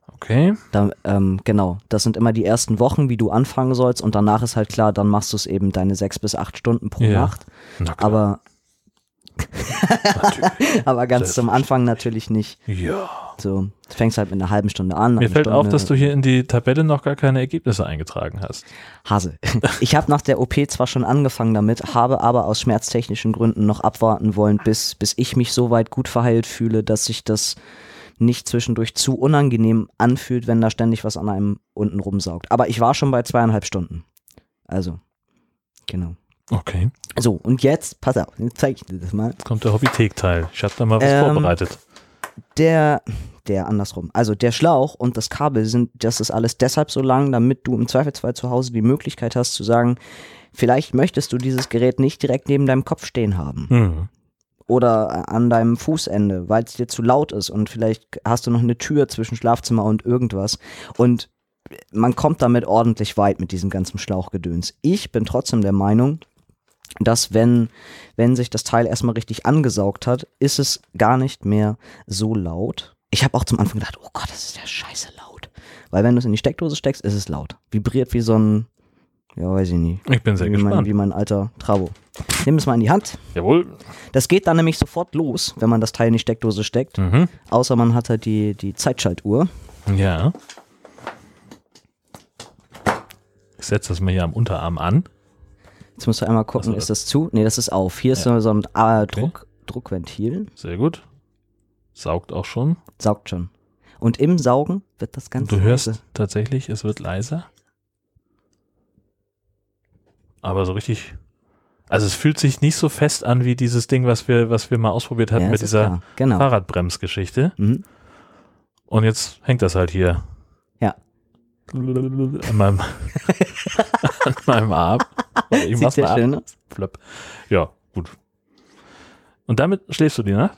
Speaker 1: Okay.
Speaker 2: Da, ähm, genau, das sind immer die ersten Wochen, wie du anfangen sollst und danach ist halt klar, dann machst du es eben deine sechs bis acht Stunden pro
Speaker 1: Ja.
Speaker 2: Nacht. Aber. Aber ganz zum Anfang natürlich nicht.
Speaker 1: Ja.
Speaker 2: So, du fängst halt mit einer halben Stunde an.
Speaker 1: Mir fällt auf,
Speaker 2: Stunde-
Speaker 1: dass du hier in die Tabelle noch gar keine Ergebnisse eingetragen hast.
Speaker 2: Hase. Ich habe nach der OP zwar schon angefangen damit, habe aber aus schmerztechnischen Gründen noch abwarten wollen, bis, bis ich mich so weit gut verheilt fühle, dass sich das nicht zwischendurch zu unangenehm anfühlt, wenn da ständig was an einem unten rumsaugt. Aber ich war schon bei zweieinhalb Stunden. Also, genau.
Speaker 1: Okay.
Speaker 2: So, und jetzt, pass auf, jetzt zeige ich dir das mal.
Speaker 1: Jetzt kommt der Hobbythek-Teil. Ich habe da mal was
Speaker 2: Ähm,
Speaker 1: vorbereitet.
Speaker 2: Der, der andersrum. Also der Schlauch und das Kabel sind, das ist alles deshalb so lang, damit du im Zweifelsfall zu Hause die Möglichkeit hast zu sagen, vielleicht möchtest du dieses Gerät nicht direkt neben deinem Kopf stehen haben.
Speaker 1: Hm.
Speaker 2: Oder an deinem Fußende, weil es dir zu laut ist und vielleicht hast du noch eine Tür zwischen Schlafzimmer und irgendwas. Und man kommt damit ordentlich weit mit diesem ganzen Schlauchgedöns. Ich bin trotzdem der Meinung, dass wenn, wenn sich das Teil erstmal richtig angesaugt hat, ist es gar nicht mehr so laut. Ich habe auch zum Anfang gedacht, oh Gott, das ist ja scheiße laut. Weil wenn du es in die Steckdose steckst, ist es laut. Vibriert wie so ein, Ja, weiß ich nicht.
Speaker 1: Ich bin sehr
Speaker 2: Wie mein,
Speaker 1: gespannt.
Speaker 2: wie mein alter Trabo. Nimm es mal in die Hand.
Speaker 1: Jawohl.
Speaker 2: Das geht dann nämlich sofort los, wenn man das Teil in die Steckdose steckt.
Speaker 1: Mhm.
Speaker 2: Außer man hat halt die, die Zeitschaltuhr.
Speaker 1: Ja. Ich setze das mal hier am Unterarm an.
Speaker 2: Jetzt musst du einmal gucken,
Speaker 1: Also,
Speaker 2: ist das zu? Nee, das ist auf. Hier ist
Speaker 1: Ja.
Speaker 2: so ein äh, Druck, Druckventil.
Speaker 1: Sehr gut. Saugt auch schon.
Speaker 2: Saugt schon. Und im Saugen wird das Ganze
Speaker 1: Du hörst
Speaker 2: leise.
Speaker 1: tatsächlich, es wird leiser. Aber so richtig. Also es fühlt sich nicht so fest an wie dieses Ding, was wir, was wir mal ausprobiert hatten
Speaker 2: Ja,
Speaker 1: mit dieser.
Speaker 2: Genau.
Speaker 1: Fahrradbremsgeschichte.
Speaker 2: Mhm.
Speaker 1: Und jetzt hängt das halt hier. An meinem, an meinem Arm. Ich mach's mal
Speaker 2: schön aus.
Speaker 1: Flöpp. Ja, gut. Und damit schläfst du die Nacht?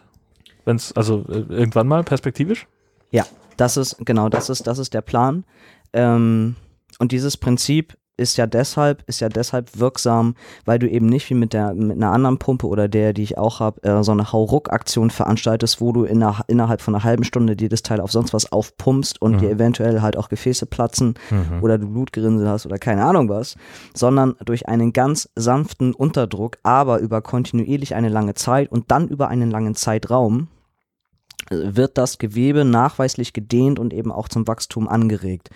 Speaker 1: Wenn's, also äh, irgendwann mal perspektivisch?
Speaker 2: Ja, das ist, genau, das ist, das ist der Plan. Ähm, und dieses Prinzip ist ja deshalb, ist ja deshalb wirksam, weil du eben nicht wie mit der, mit einer anderen Pumpe oder der, die ich auch habe, äh, so eine Hauruck-Aktion veranstaltest, wo du in einer, innerhalb von einer halben Stunde dir das Teil auf sonst was aufpumpst und
Speaker 1: Mhm.
Speaker 2: dir eventuell halt auch Gefäße platzen oder du Blutgerinnsel hast oder keine Ahnung was, sondern durch einen ganz sanften Unterdruck, aber über kontinuierlich eine lange Zeit und dann über einen langen Zeitraum äh, wird das Gewebe nachweislich gedehnt und eben auch zum Wachstum angeregt.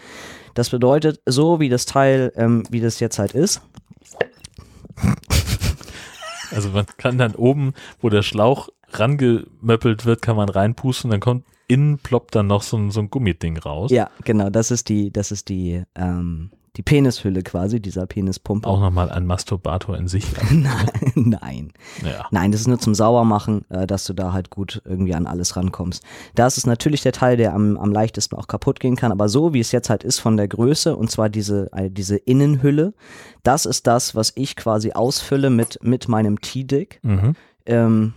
Speaker 2: Das bedeutet, so wie das Teil, ähm, wie das jetzt halt ist,
Speaker 1: Also man kann dann oben, wo der Schlauch rangemöppelt wird, kann man reinpusten, dann kommt innen ploppt dann noch so ein, so ein Gummiding raus.
Speaker 2: ja, genau, das ist die, das ist die, ähm, die Penishülle quasi, dieser Penispumpe.
Speaker 1: Auch nochmal ein Masturbator in sich.
Speaker 2: Nein, nein.
Speaker 1: Ja.
Speaker 2: Nein, das ist nur zum Saubermachen, äh, dass du da halt gut irgendwie an alles rankommst. Das ist natürlich der Teil, der am, am leichtesten auch kaputt gehen kann, aber so wie es jetzt halt ist von der Größe, und zwar diese, äh, diese Innenhülle, das ist das, was ich quasi ausfülle mit, mit meinem T-Dick.
Speaker 1: Mhm.
Speaker 2: Ähm,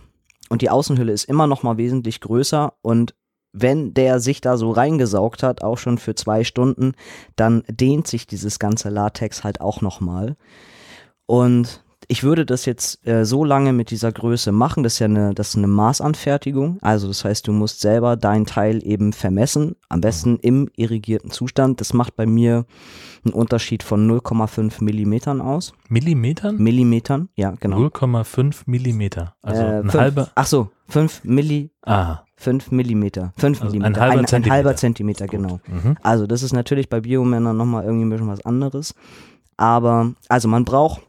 Speaker 2: und die Außenhülle ist immer noch mal wesentlich größer und wenn der sich da so reingesaugt hat, auch schon für zwei Stunden, dann dehnt sich dieses ganze Latex halt auch noch mal. Und ich würde das jetzt äh, so lange mit dieser Größe machen, das ist ja eine, das ist eine Maßanfertigung. Also das heißt, du musst selber dein Teil eben vermessen, am besten im irrigierten Zustand. Das macht bei mir einen Unterschied von 0,5 Millimetern aus.
Speaker 1: Millimetern?
Speaker 2: Millimetern, ja, genau.
Speaker 1: 0,5 Millimeter. Also
Speaker 2: Äh,
Speaker 1: ein halber.
Speaker 2: Ach so, 5 Milli,
Speaker 1: Ah,
Speaker 2: 5 Millimeter. 5
Speaker 1: Also ein
Speaker 2: Millimeter.
Speaker 1: halber
Speaker 2: ein,
Speaker 1: Zentimeter.
Speaker 2: halber Zentimeter, genau.
Speaker 1: mhm.
Speaker 2: Also das ist natürlich bei Biomännern nochmal irgendwie ein bisschen was anderes. Aber, also man braucht,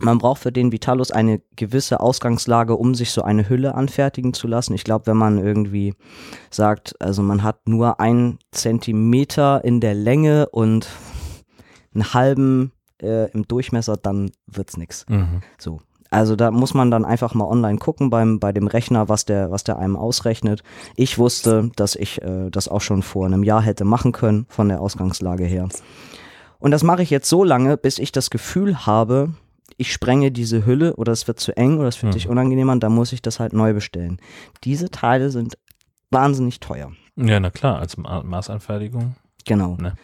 Speaker 2: man braucht für den Vitalus eine gewisse Ausgangslage, um sich so eine Hülle anfertigen zu lassen. Ich glaube, wenn man irgendwie sagt, also man hat nur ein Zentimeter in der Länge und einen halben äh, im Durchmesser, dann wird's nix.
Speaker 1: Mhm.
Speaker 2: So. Also da muss man dann einfach mal online gucken beim, bei dem Rechner, was der, was der einem ausrechnet. Ich wusste, dass ich äh, das auch schon vor einem Jahr hätte machen können, von der Ausgangslage her. Und das mache ich jetzt so lange, bis ich das Gefühl habe, ich sprenge diese Hülle oder es wird zu eng oder es fühlt
Speaker 1: Mhm.
Speaker 2: sich unangenehm an, dann muss ich das halt neu bestellen. Diese Teile sind wahnsinnig teuer.
Speaker 1: Ja, na klar, als Ma Maßanfertigung.
Speaker 2: Genau.
Speaker 1: Ne.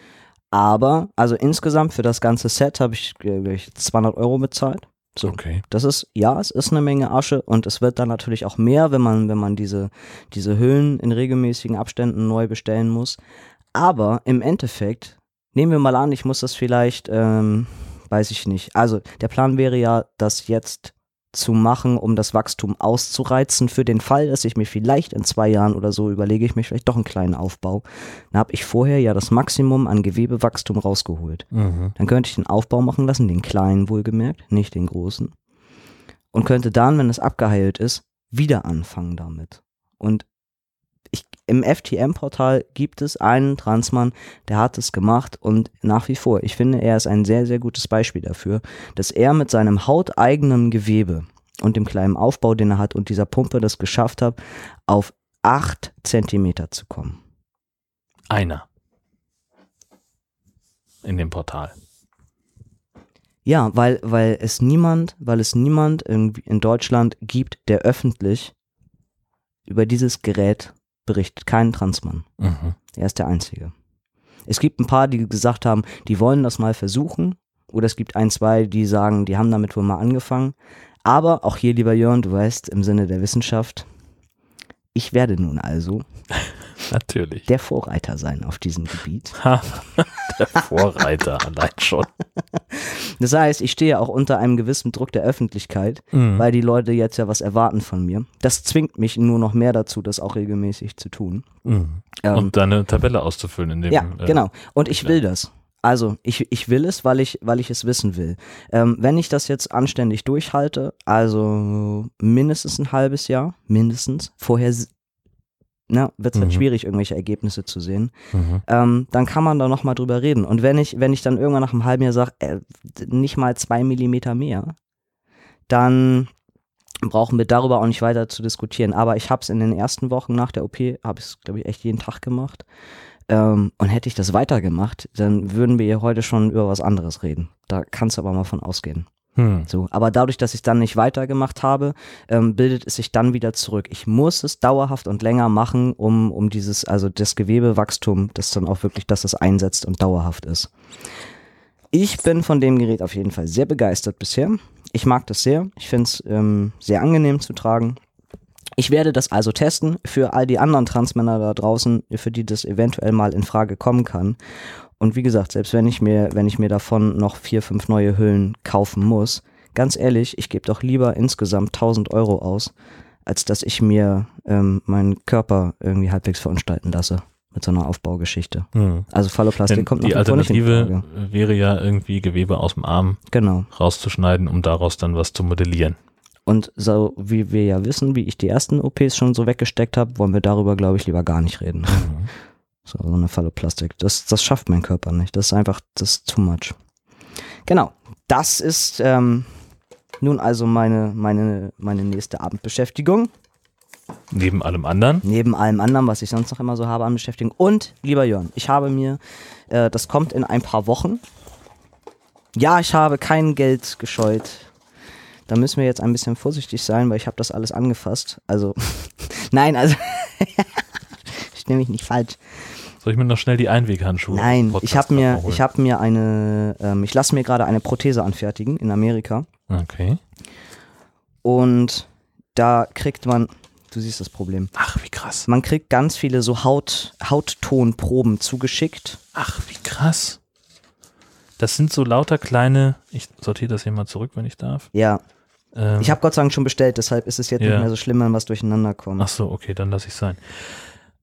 Speaker 2: Aber, also insgesamt für das ganze Set habe ich, äh, ich 200 Euro bezahlt. So.
Speaker 1: Okay.
Speaker 2: Das ist, ja, es ist eine Menge Asche und es wird dann natürlich auch mehr, wenn man, wenn man diese, diese Hüllen in regelmäßigen Abständen neu bestellen muss. Aber im Endeffekt, nehmen wir mal an, ich muss das vielleicht, ähm, weiß ich nicht. Also der Plan wäre ja, das jetzt zu machen, um das Wachstum auszureizen. Für den Fall, dass ich mir vielleicht in zwei Jahren oder so überlege, ich mir vielleicht doch einen kleinen Aufbau. Dann habe ich vorher ja das Maximum an Gewebewachstum rausgeholt.
Speaker 1: Mhm.
Speaker 2: Dann könnte ich den Aufbau machen lassen, den kleinen wohlgemerkt, nicht den großen. Und könnte dann, wenn es abgeheilt ist, wieder anfangen damit. Und ich, im FTM-Portal gibt es einen Transmann, der hat es gemacht und nach wie vor, ich finde, er ist ein sehr, sehr gutes Beispiel dafür, dass er mit seinem hauteigenen Gewebe und dem kleinen Aufbau, den er hat und dieser Pumpe das geschafft hat, auf 8 Zentimeter zu kommen.
Speaker 1: Einer. In dem Portal.
Speaker 2: Ja, weil, weil es niemand, weil es niemand irgendwie in Deutschland gibt, der öffentlich über dieses Gerät berichtet. Kein Transmann.
Speaker 1: Mhm.
Speaker 2: Er ist der Einzige. Es gibt ein paar, die gesagt haben, die wollen das mal versuchen. Oder es gibt ein, zwei, die sagen, die haben damit wohl mal angefangen. Aber auch hier, lieber Jörn, du weißt, im Sinne der Wissenschaft, ich werde nun also
Speaker 1: Natürlich.
Speaker 2: der Vorreiter sein auf diesem Gebiet.
Speaker 1: Der Vorreiter allein schon.
Speaker 2: Das heißt, ich stehe auch unter einem gewissen Druck der Öffentlichkeit,
Speaker 1: Mhm.
Speaker 2: weil die Leute jetzt ja was erwarten von mir. Das zwingt mich nur noch mehr dazu, das auch regelmäßig zu tun.
Speaker 1: Mhm.
Speaker 2: Ähm,
Speaker 1: Und deine Tabelle auszufüllen in dem.
Speaker 2: ja,
Speaker 1: äh,
Speaker 2: genau. Und ich will das. Also ich, ich will es, weil ich, weil ich es wissen will. Ähm, wenn ich das jetzt anständig durchhalte, also mindestens ein halbes Jahr, mindestens, vorher wird es halt
Speaker 1: Mhm.
Speaker 2: schwierig, irgendwelche Ergebnisse zu sehen,
Speaker 1: Mhm.
Speaker 2: ähm, dann kann man da nochmal drüber reden. Und wenn ich, wenn ich dann irgendwann nach einem halben Jahr sage, äh, nicht mal zwei Millimeter mehr, dann brauchen wir darüber auch nicht weiter zu diskutieren. Aber ich habe es in den ersten Wochen nach der OP, habe ich es, glaube ich, echt jeden Tag gemacht. Ähm, und hätte ich das weitergemacht, dann würden wir hier heute schon über was anderes reden. Da kannst du aber mal von ausgehen.
Speaker 1: Hm.
Speaker 2: So, aber dadurch, dass ich dann nicht weitergemacht habe, ähm, bildet es sich dann wieder zurück. Ich muss es dauerhaft und länger machen, um, um dieses, also das Gewebewachstum, das dann auch wirklich, dass es einsetzt und dauerhaft ist. Ich bin von dem Gerät auf jeden Fall sehr begeistert bisher. Ich mag das sehr. Ich finde es ähm, sehr angenehm zu tragen. Ich werde das also testen für all die anderen Transmänner da draußen, für die das eventuell mal in Frage kommen kann. Und wie gesagt, selbst wenn ich mir, wenn ich mir davon noch vier, fünf neue Hüllen kaufen muss, ganz ehrlich, ich gebe doch lieber insgesamt 1000 Euro aus, als dass ich mir ähm, meinen Körper irgendwie halbwegs verunstalten lasse mit so einer Aufbaugeschichte.
Speaker 1: Hm.
Speaker 2: Also Phalloplastik
Speaker 1: Denn
Speaker 2: kommt
Speaker 1: die
Speaker 2: nach in
Speaker 1: Alternative wäre ja irgendwie Gewebe aus dem Arm
Speaker 2: Genau.
Speaker 1: rauszuschneiden, um daraus dann was zu modellieren.
Speaker 2: Und so wie wir ja wissen, wie ich die ersten OPs schon so weggesteckt habe, wollen wir darüber, glaube ich, lieber gar nicht reden.
Speaker 1: Mhm.
Speaker 2: So, so eine Phalloplastik. Das, das schafft mein Körper nicht. Das ist einfach, das ist too much. Genau. Das ist ähm, nun also meine, meine, meine nächste Abendbeschäftigung.
Speaker 1: Neben allem anderen.
Speaker 2: Neben allem anderen, was ich sonst noch immer so habe an Beschäftigung. Und, lieber Jörn, ich habe mir, äh, das kommt in ein paar Wochen. Ja, ich habe kein Geld gescheut. Da müssen wir jetzt ein bisschen vorsichtig sein, weil ich habe das alles angefasst. Also, nein, also, ich nehme mich nicht falsch.
Speaker 1: Soll ich mir noch schnell die Einweghandschuhe?
Speaker 2: Nein, ich habe mir, ich habe mir eine, ähm, ich lasse mir gerade eine Prothese anfertigen in Amerika?
Speaker 1: Okay.
Speaker 2: und da kriegt man, du siehst das Problem,
Speaker 1: Ach, wie krass.
Speaker 2: man kriegt ganz viele so Haut, Hauttonproben zugeschickt.
Speaker 1: Ach, wie krass. Das sind so lauter kleine. Ich sortiere das hier mal zurück, wenn ich darf.
Speaker 2: Ja,
Speaker 1: Ähm,
Speaker 2: ich habe Gott sei Dank schon bestellt, deshalb ist es jetzt
Speaker 1: Ja.
Speaker 2: nicht mehr so schlimm, wenn was durcheinander kommt.
Speaker 1: Ach so, okay, dann lasse ich sein.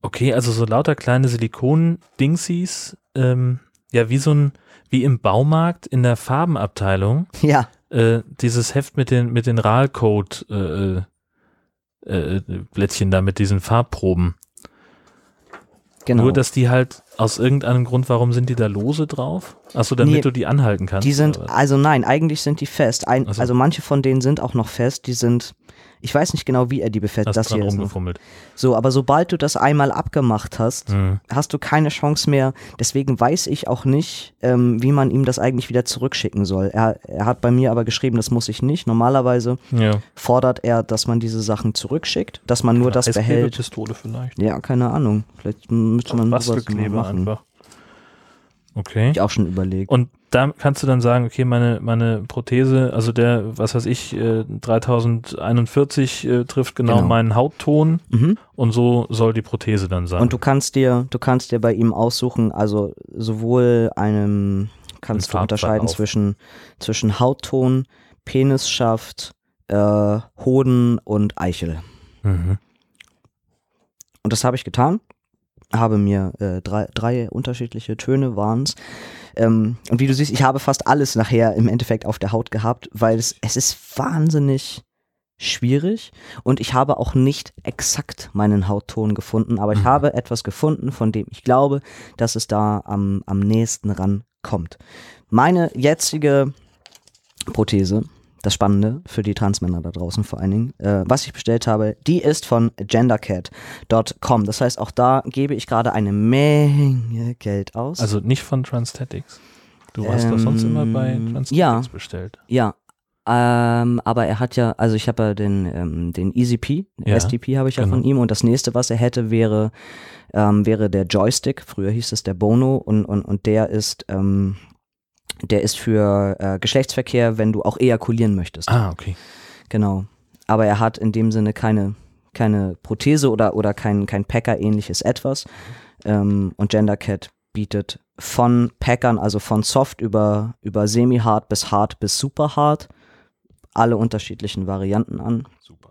Speaker 1: Okay, also so lauter kleine Silikon-Dingsies, ähm, ja, wie so ein, wie im Baumarkt in der Farbenabteilung,
Speaker 2: Ja,
Speaker 1: äh, dieses Heft mit den, mit den RAL-Code, äh, äh, Blättchen da mit diesen Farbproben.
Speaker 2: genau.
Speaker 1: Nur, dass die halt aus irgendeinem Grund, warum sind die da lose drauf? Achso, damit
Speaker 2: Nee,
Speaker 1: du die anhalten kannst.
Speaker 2: die sind, also nein, eigentlich sind die fest. Ein,
Speaker 1: Ach so.
Speaker 2: Also manche von denen sind auch noch fest. Die sind, ich weiß nicht genau, wie er die befestigt.
Speaker 1: Hast
Speaker 2: Das
Speaker 1: dran
Speaker 2: hier ist noch.
Speaker 1: rumgefummelt.
Speaker 2: So, aber sobald du das einmal abgemacht hast,
Speaker 1: Hm.
Speaker 2: hast du keine Chance mehr. Deswegen weiß ich auch nicht, ähm, wie man ihm das eigentlich wieder zurückschicken soll. Er, er hat bei mir aber geschrieben, das muss ich nicht. Normalerweise
Speaker 1: Ja.
Speaker 2: fordert er, dass man diese Sachen zurückschickt, dass man nur das behält.
Speaker 1: Pistole vielleicht.
Speaker 2: Ja, keine Ahnung. Vielleicht müsste man sowas machen.
Speaker 1: einfach. Okay.
Speaker 2: Ich auch schon überlegt.
Speaker 1: Und da kannst du dann sagen, okay, meine, meine Prothese, also der, was weiß ich, äh, 3041 äh, trifft genau,
Speaker 2: Genau.
Speaker 1: meinen Hautton
Speaker 2: Mhm.
Speaker 1: und so soll die Prothese dann sein.
Speaker 2: Und du kannst dir, du kannst dir bei ihm aussuchen, also sowohl einem, kannst du unterscheiden zwischen, zwischen Hautton, Penisschaft, äh, Hoden und Eichel.
Speaker 1: mhm.
Speaker 2: Und das habe ich getan. Habe mir äh, drei, drei unterschiedliche Töne waren's. Ähm, und wie du siehst, ich habe fast alles nachher im Endeffekt auf der Haut gehabt, weil es, es ist wahnsinnig schwierig und ich habe auch nicht exakt meinen Hautton gefunden, aber ich
Speaker 1: Mhm.
Speaker 2: habe etwas gefunden, von dem ich glaube, dass es da am, am nächsten rankommt. Meine jetzige Prothese, das Spannende für die Transmänner da draußen vor allen Dingen, äh, was ich bestellt habe, die ist von gendercat.com. Das heißt, auch da gebe ich gerade eine Menge Geld aus.
Speaker 1: Also nicht von Transthetics. Du hast doch sonst immer bei
Speaker 2: Ähm,
Speaker 1: Transthetics
Speaker 2: ja.
Speaker 1: bestellt.
Speaker 2: ja. Ähm, aber er hat ja, also ich habe ja den, ähm, den EasyP,
Speaker 1: Ja,
Speaker 2: STP habe ich ja
Speaker 1: genau.
Speaker 2: von ihm und das nächste, was er hätte, wäre, ähm, wäre der Joystick. Früher hieß es der Bono und, und, und der ist, ähm, der ist für äh, Geschlechtsverkehr, wenn du auch ejakulieren möchtest.
Speaker 1: Ah, okay.
Speaker 2: Genau. Aber er hat in dem Sinne keine, keine Prothese oder, oder kein, kein Packer-ähnliches etwas. Ähm, und GenderCat bietet von Packern, also von Soft über, über Semi-Hard bis Hard bis Super Hard, alle unterschiedlichen Varianten an.
Speaker 1: Super.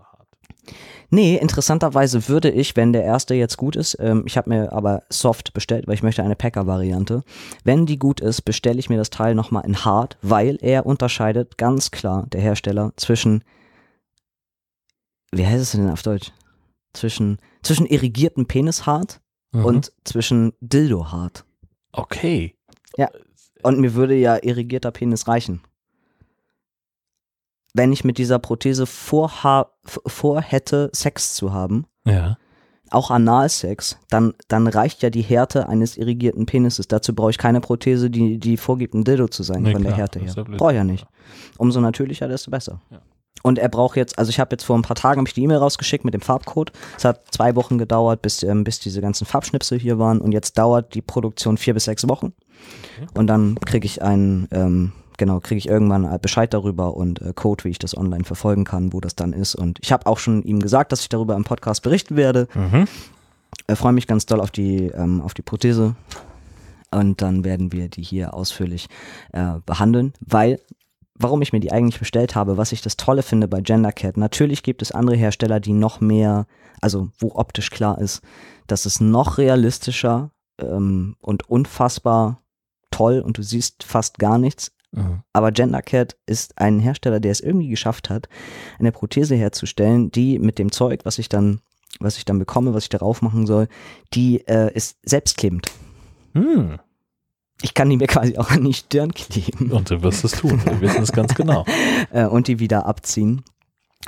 Speaker 2: Nee, interessanterweise würde ich, wenn der erste jetzt gut ist, ähm, ich habe mir aber Soft bestellt, weil ich möchte eine Packer-Variante. Wenn die gut ist, bestelle ich mir das Teil nochmal in Hard, weil er unterscheidet ganz klar, der Hersteller, zwischen, wie heißt es denn auf Deutsch? Zwischen, zwischen irrigiertem Penishart
Speaker 1: Mhm.
Speaker 2: und zwischen Dildo-Hart.
Speaker 1: okay.
Speaker 2: Und mir würde ja irrigierter Penis reichen. Wenn ich mit dieser Prothese vorha vorhätte, Sex zu haben,
Speaker 1: Ja.
Speaker 2: auch Analsex, dann, dann reicht ja die Härte eines irrigierten Penises. Dazu brauche ich keine Prothese, die, die vorgibt, ein Dildo zu sein,
Speaker 1: Nee,
Speaker 2: von der
Speaker 1: klar,
Speaker 2: Härte
Speaker 1: ist ja
Speaker 2: her. Brauche ich ja nicht. Umso natürlicher, desto besser.
Speaker 1: Ja.
Speaker 2: Und er braucht jetzt, also ich habe jetzt vor ein paar Tagen ich die E-Mail rausgeschickt mit dem Farbcode. Es hat zwei Wochen gedauert, bis, ähm, bis diese ganzen Farbschnipsel hier waren. Und jetzt dauert die Produktion vier bis sechs Wochen. Und dann kriege ich einen, ähm, genau, kriege ich irgendwann äh, Bescheid darüber und äh, Code, wie ich das online verfolgen kann, wo das dann ist. Und ich habe auch schon ihm gesagt, dass ich darüber im Podcast berichten werde.
Speaker 1: Mhm.
Speaker 2: Ich freue mich ganz doll auf die, ähm, auf die Prothese. Und dann werden wir die hier ausführlich äh, behandeln, weil, warum ich mir die eigentlich bestellt habe, was ich das Tolle finde bei GenderCat, natürlich gibt es andere Hersteller, die noch mehr, also wo optisch klar ist, dass es noch realistischer ähm, und unfassbar toll und du siehst fast gar nichts.
Speaker 1: Mhm.
Speaker 2: Aber GenderCat ist ein Hersteller, der es irgendwie geschafft hat, eine Prothese herzustellen, die mit dem Zeug, was ich dann, was ich dann bekomme, was ich darauf machen soll, die äh, ist selbstklebend.
Speaker 1: Hm.
Speaker 2: Ich kann die mir quasi auch an die Stirn kleben
Speaker 1: Und du wirst es tun. Wir wissen es ganz genau.
Speaker 2: äh, und die wieder abziehen.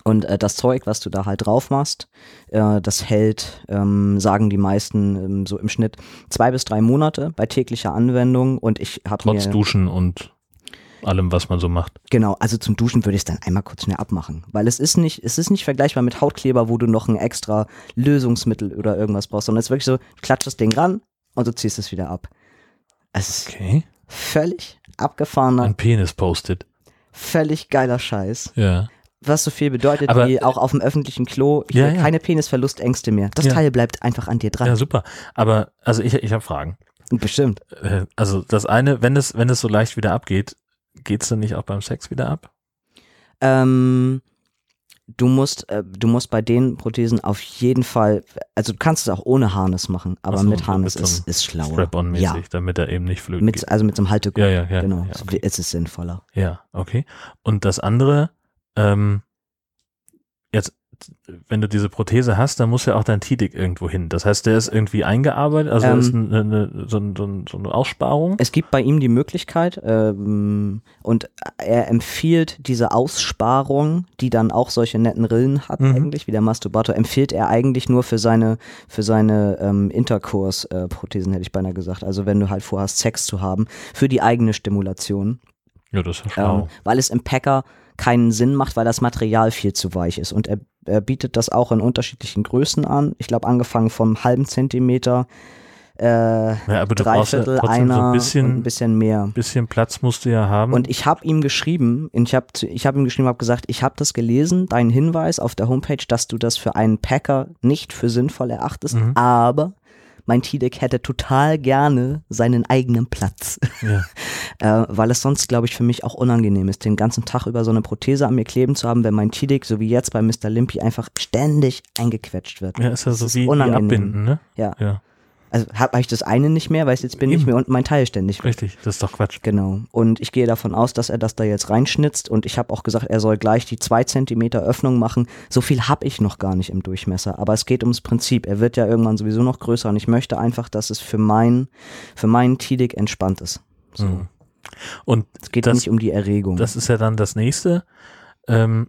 Speaker 2: Und äh, das Zeug, was du da halt drauf machst, äh, das hält, ähm, sagen die meisten ähm, so im Schnitt zwei bis drei Monate bei täglicher Anwendung. Und ich habe
Speaker 1: Trotz
Speaker 2: mir
Speaker 1: Duschen und allem, was man so macht.
Speaker 2: Genau, also zum Duschen würde ich es dann einmal kurz schnell abmachen. Weil es ist nicht, es ist nicht vergleichbar mit Hautkleber, wo du noch ein extra Lösungsmittel oder irgendwas brauchst, sondern es ist wirklich so, du klatschst das Ding ran und du ziehst es wieder ab. Es ist
Speaker 1: Okay.
Speaker 2: völlig abgefahrener,
Speaker 1: Ein Penis postet.
Speaker 2: völlig geiler Scheiß.
Speaker 1: Ja.
Speaker 2: Was so viel bedeutet
Speaker 1: Aber-
Speaker 2: wie auch auf dem öffentlichen Klo,
Speaker 1: Ja, ja.
Speaker 2: keine Penisverlustängste mehr. Das
Speaker 1: Ja.
Speaker 2: Teil bleibt einfach an dir dran.
Speaker 1: Ja, super. Aber, also ich, ich habe Fragen.
Speaker 2: Bestimmt.
Speaker 1: Äh, Also das eine, wenn es, wenn es so leicht wieder abgeht, geht's dann nicht auch beim Sex wieder ab?
Speaker 2: Ähm, du musst, äh, du musst bei den Prothesen auf jeden Fall, also du kannst es auch ohne Harness machen, aber
Speaker 1: so,
Speaker 2: mit Harness
Speaker 1: mit
Speaker 2: ist, ist schlauer.
Speaker 1: Strap-on-mäßig,
Speaker 2: Ja,
Speaker 1: damit er eben nicht flöten
Speaker 2: mit,
Speaker 1: geht.
Speaker 2: also mit so einem Haltegurt.
Speaker 1: Ja, ja, ja.
Speaker 2: genau,
Speaker 1: Ja, okay.
Speaker 2: es ist sinnvoller.
Speaker 1: ja, okay. Und das andere, ähm, jetzt, wenn du diese Prothese hast, dann muss ja auch dein Tidik irgendwo hin. Das heißt, der ist irgendwie eingearbeitet, also
Speaker 2: Ähm,
Speaker 1: ist eine, eine, so, ein- so, ein- so eine Aussparung.
Speaker 2: Es gibt bei ihm die Möglichkeit ähm, und er empfiehlt diese Aussparung, die dann auch solche netten Rillen hat
Speaker 1: Mhm.
Speaker 2: eigentlich, wie der Masturbator, empfiehlt er eigentlich nur für seine für seine ähm, Intercourse-Prothesen, hätte ich beinahe gesagt. Also wenn du halt vorhast, Sex zu haben, für die eigene Stimulation.
Speaker 1: Ja, das ist ja schlau.
Speaker 2: Ähm, weil es im Packer keinen Sinn macht, weil das Material viel zu weich ist. Und er, er bietet das auch in unterschiedlichen Größen an. Ich glaube, angefangen vom halben Zentimeter, äh,
Speaker 1: ja, aber du ja
Speaker 2: Dreiviertel,
Speaker 1: trotzdem
Speaker 2: einer
Speaker 1: so ein
Speaker 2: und ein
Speaker 1: bisschen,
Speaker 2: bisschen mehr.
Speaker 1: bisschen Platz musst du ja haben.
Speaker 2: Und ich habe ihm geschrieben, ich habe ich hab ihm geschrieben, habe gesagt, ich habe das gelesen, deinen Hinweis auf der Homepage, dass du das für einen Packer nicht für sinnvoll erachtest,
Speaker 1: Mhm.
Speaker 2: aber mein T-Deck hätte total gerne seinen eigenen Platz.
Speaker 1: ja.
Speaker 2: äh, weil es sonst, glaube ich, für mich auch unangenehm ist, den ganzen Tag über so eine Prothese an mir kleben zu haben, wenn mein T-Deck, so wie jetzt bei Mr. Limpy, einfach ständig eingequetscht wird.
Speaker 1: ja, ist ja so wie, wie
Speaker 2: unangenehm.
Speaker 1: abbinden, ne?
Speaker 2: Ja.
Speaker 1: Ja,
Speaker 2: Also habe hab ich das eine nicht mehr, weil es jetzt bin
Speaker 1: Eben.
Speaker 2: ich mir und mein Teil ständig
Speaker 1: richtig. Das ist doch Quatsch.
Speaker 2: Genau. Und ich gehe davon aus, dass er das da jetzt reinschnitzt und ich habe auch gesagt, er soll gleich die zwei Zentimeter Öffnung machen. So viel habe ich noch gar nicht im Durchmesser, aber es geht ums Prinzip. Er wird ja irgendwann sowieso noch größer und ich möchte einfach, dass es für mein, für meinen Tidik entspannt ist. So.
Speaker 1: Mhm. Und
Speaker 2: Es geht
Speaker 1: Das-
Speaker 2: nicht um die Erregung.
Speaker 1: das ist ja dann das nächste. Ähm,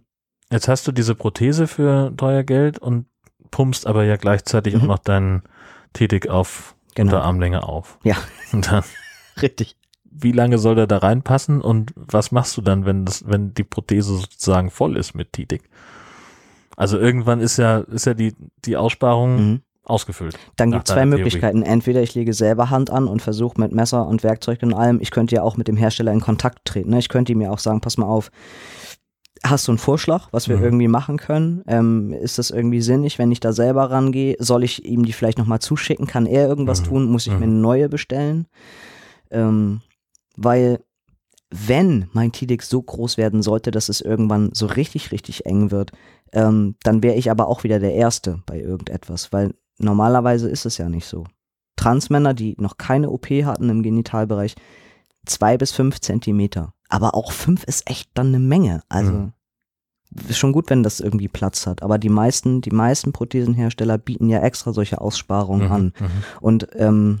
Speaker 1: jetzt hast du diese Prothese für teuer Geld und pumpst aber ja gleichzeitig auch
Speaker 2: Mhm.
Speaker 1: noch deinen Tätig auf
Speaker 2: Genau.
Speaker 1: Unterarmlänge auf.
Speaker 2: Ja.
Speaker 1: Und dann,
Speaker 2: Richtig.
Speaker 1: wie lange soll der da reinpassen und was machst du dann, wenn das, wenn die Prothese sozusagen voll ist mit Tätig? Also irgendwann ist ja, ist ja die, die Aussparung
Speaker 2: Mhm.
Speaker 1: ausgefüllt.
Speaker 2: Dann gibt es zwei
Speaker 1: deiner Theorie.
Speaker 2: Möglichkeiten. Entweder ich lege selber Hand an und versuche mit Messer und Werkzeug und allem. Ich könnte ja auch mit dem Hersteller in Kontakt treten. Ne? Ich könnte ihm ja auch sagen, pass mal auf, hast du einen Vorschlag, was wir
Speaker 1: Mhm.
Speaker 2: irgendwie machen können? Ähm, ist das irgendwie sinnig, wenn ich da selber rangehe? Soll ich ihm die vielleicht nochmal zuschicken? Kann er irgendwas
Speaker 1: Mhm.
Speaker 2: tun? Muss ich mir
Speaker 1: Mhm.
Speaker 2: eine neue bestellen? Ähm, weil wenn mein TIDIC so groß werden sollte, dass es irgendwann so richtig, richtig eng wird, ähm, dann wäre ich aber auch wieder der Erste bei irgendetwas, weil normalerweise ist es ja nicht so. Transmänner, die noch keine OP hatten im Genitalbereich, zwei bis fünf Zentimeter. Aber auch fünf ist echt dann eine Menge. Also
Speaker 1: Mhm.
Speaker 2: ist schon gut, wenn das irgendwie Platz hat. Aber die meisten, die meisten Prothesenhersteller bieten ja extra solche Aussparungen
Speaker 1: Mhm,
Speaker 2: an.
Speaker 1: mhm.
Speaker 2: Und ähm,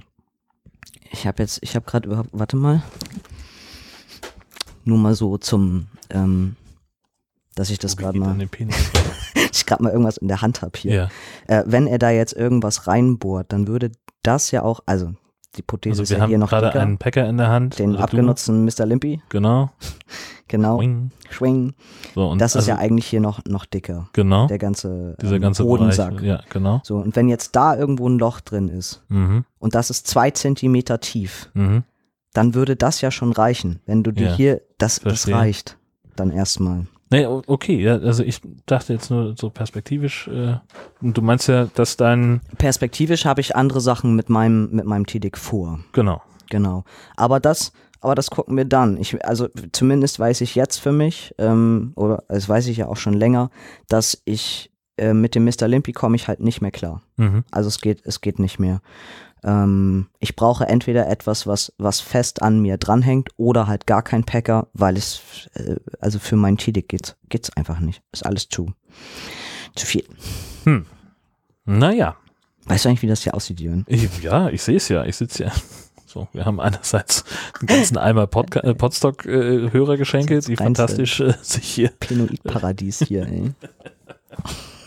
Speaker 2: ich habe jetzt, ich habe gerade überhaupt, warte mal, nur mal so zum, ähm, dass ich das gerade mal, ich gerade mal irgendwas in der Hand habe hier.
Speaker 1: ja.
Speaker 2: Äh, wenn er da jetzt irgendwas reinbohrt, dann würde das ja auch, also die Prothese
Speaker 1: Also
Speaker 2: ist
Speaker 1: wir
Speaker 2: ja
Speaker 1: haben
Speaker 2: hier noch
Speaker 1: gerade
Speaker 2: dicker,
Speaker 1: einen Packer in der Hand.
Speaker 2: den
Speaker 1: also du,
Speaker 2: abgenutzten Mr. Limpy,
Speaker 1: Genau.
Speaker 2: genau,
Speaker 1: Boing.
Speaker 2: schwing.
Speaker 1: So, und
Speaker 2: Das ist
Speaker 1: also,
Speaker 2: ja eigentlich hier noch, noch dicker,
Speaker 1: genau.
Speaker 2: der ganze,
Speaker 1: Dieser
Speaker 2: ähm,
Speaker 1: ganze
Speaker 2: Hodensack.
Speaker 1: Bereich. Ja, genau.
Speaker 2: So, und wenn jetzt da irgendwo ein Loch drin ist
Speaker 1: Mhm.
Speaker 2: und das ist zwei Zentimeter tief,
Speaker 1: Mhm.
Speaker 2: dann würde das ja schon reichen. Wenn du dir
Speaker 1: Ja,
Speaker 2: hier, das, das reicht dann erstmal.
Speaker 1: Nee, okay, ja, also ich dachte jetzt nur so perspektivisch, äh, und du meinst ja, dass dein,
Speaker 2: Perspektivisch habe ich andere Sachen mit meinem, mit meinem TDIC vor.
Speaker 1: genau,
Speaker 2: Genau. Aber das, aber das gucken wir dann. Ich, also zumindest weiß ich jetzt für mich, ähm, oder das weiß ich ja auch schon länger, dass ich äh, mit dem Mr. Limpy komme ich halt nicht mehr klar.
Speaker 1: mhm.
Speaker 2: Also es geht, es geht nicht mehr. Ähm, ich brauche entweder etwas, was, was fest an mir dranhängt oder halt gar kein Packer, weil es, äh, also für meinen TDIC geht's, geht's einfach nicht. Ist alles zu, zu viel.
Speaker 1: naja,
Speaker 2: Weißt du eigentlich, wie das hier aussieht, Jürgen?
Speaker 1: ich, ja, ich sehe es ja, ich sitze ja. So, wir haben einerseits einen ganzen Eimer Podca äh, Podstock-Hörergeschenke,
Speaker 2: Das
Speaker 1: die fantastisch äh, sich hier,
Speaker 2: Penoid-Paradies hier, ey.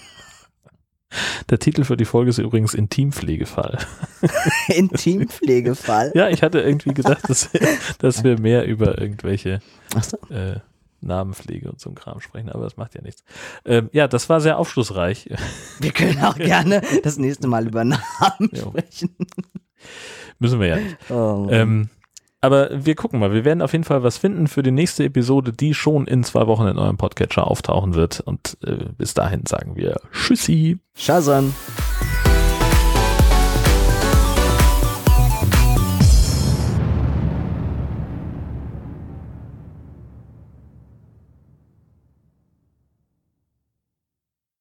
Speaker 1: der Titel für die Folge ist übrigens Intimpflegefall.
Speaker 2: Intimpflegefall.
Speaker 1: Ja, ich hatte irgendwie gedacht, dass wir, dass wir mehr über irgendwelche
Speaker 2: Achso.
Speaker 1: äh, Namenpflege und so ein Kram sprechen, aber das macht ja nichts. Ähm, ja, das war sehr aufschlussreich.
Speaker 2: Wir können auch gerne das nächste Mal über Namen
Speaker 1: Jo.
Speaker 2: sprechen.
Speaker 1: Müssen wir ja nicht.
Speaker 2: Oh,
Speaker 1: Ähm, aber wir gucken mal. Wir werden auf jeden Fall was finden für die nächste Episode, die schon in zwei Wochen in eurem Podcatcher auftauchen wird. Und äh, bis dahin sagen wir Tschüssi.
Speaker 2: Shazam.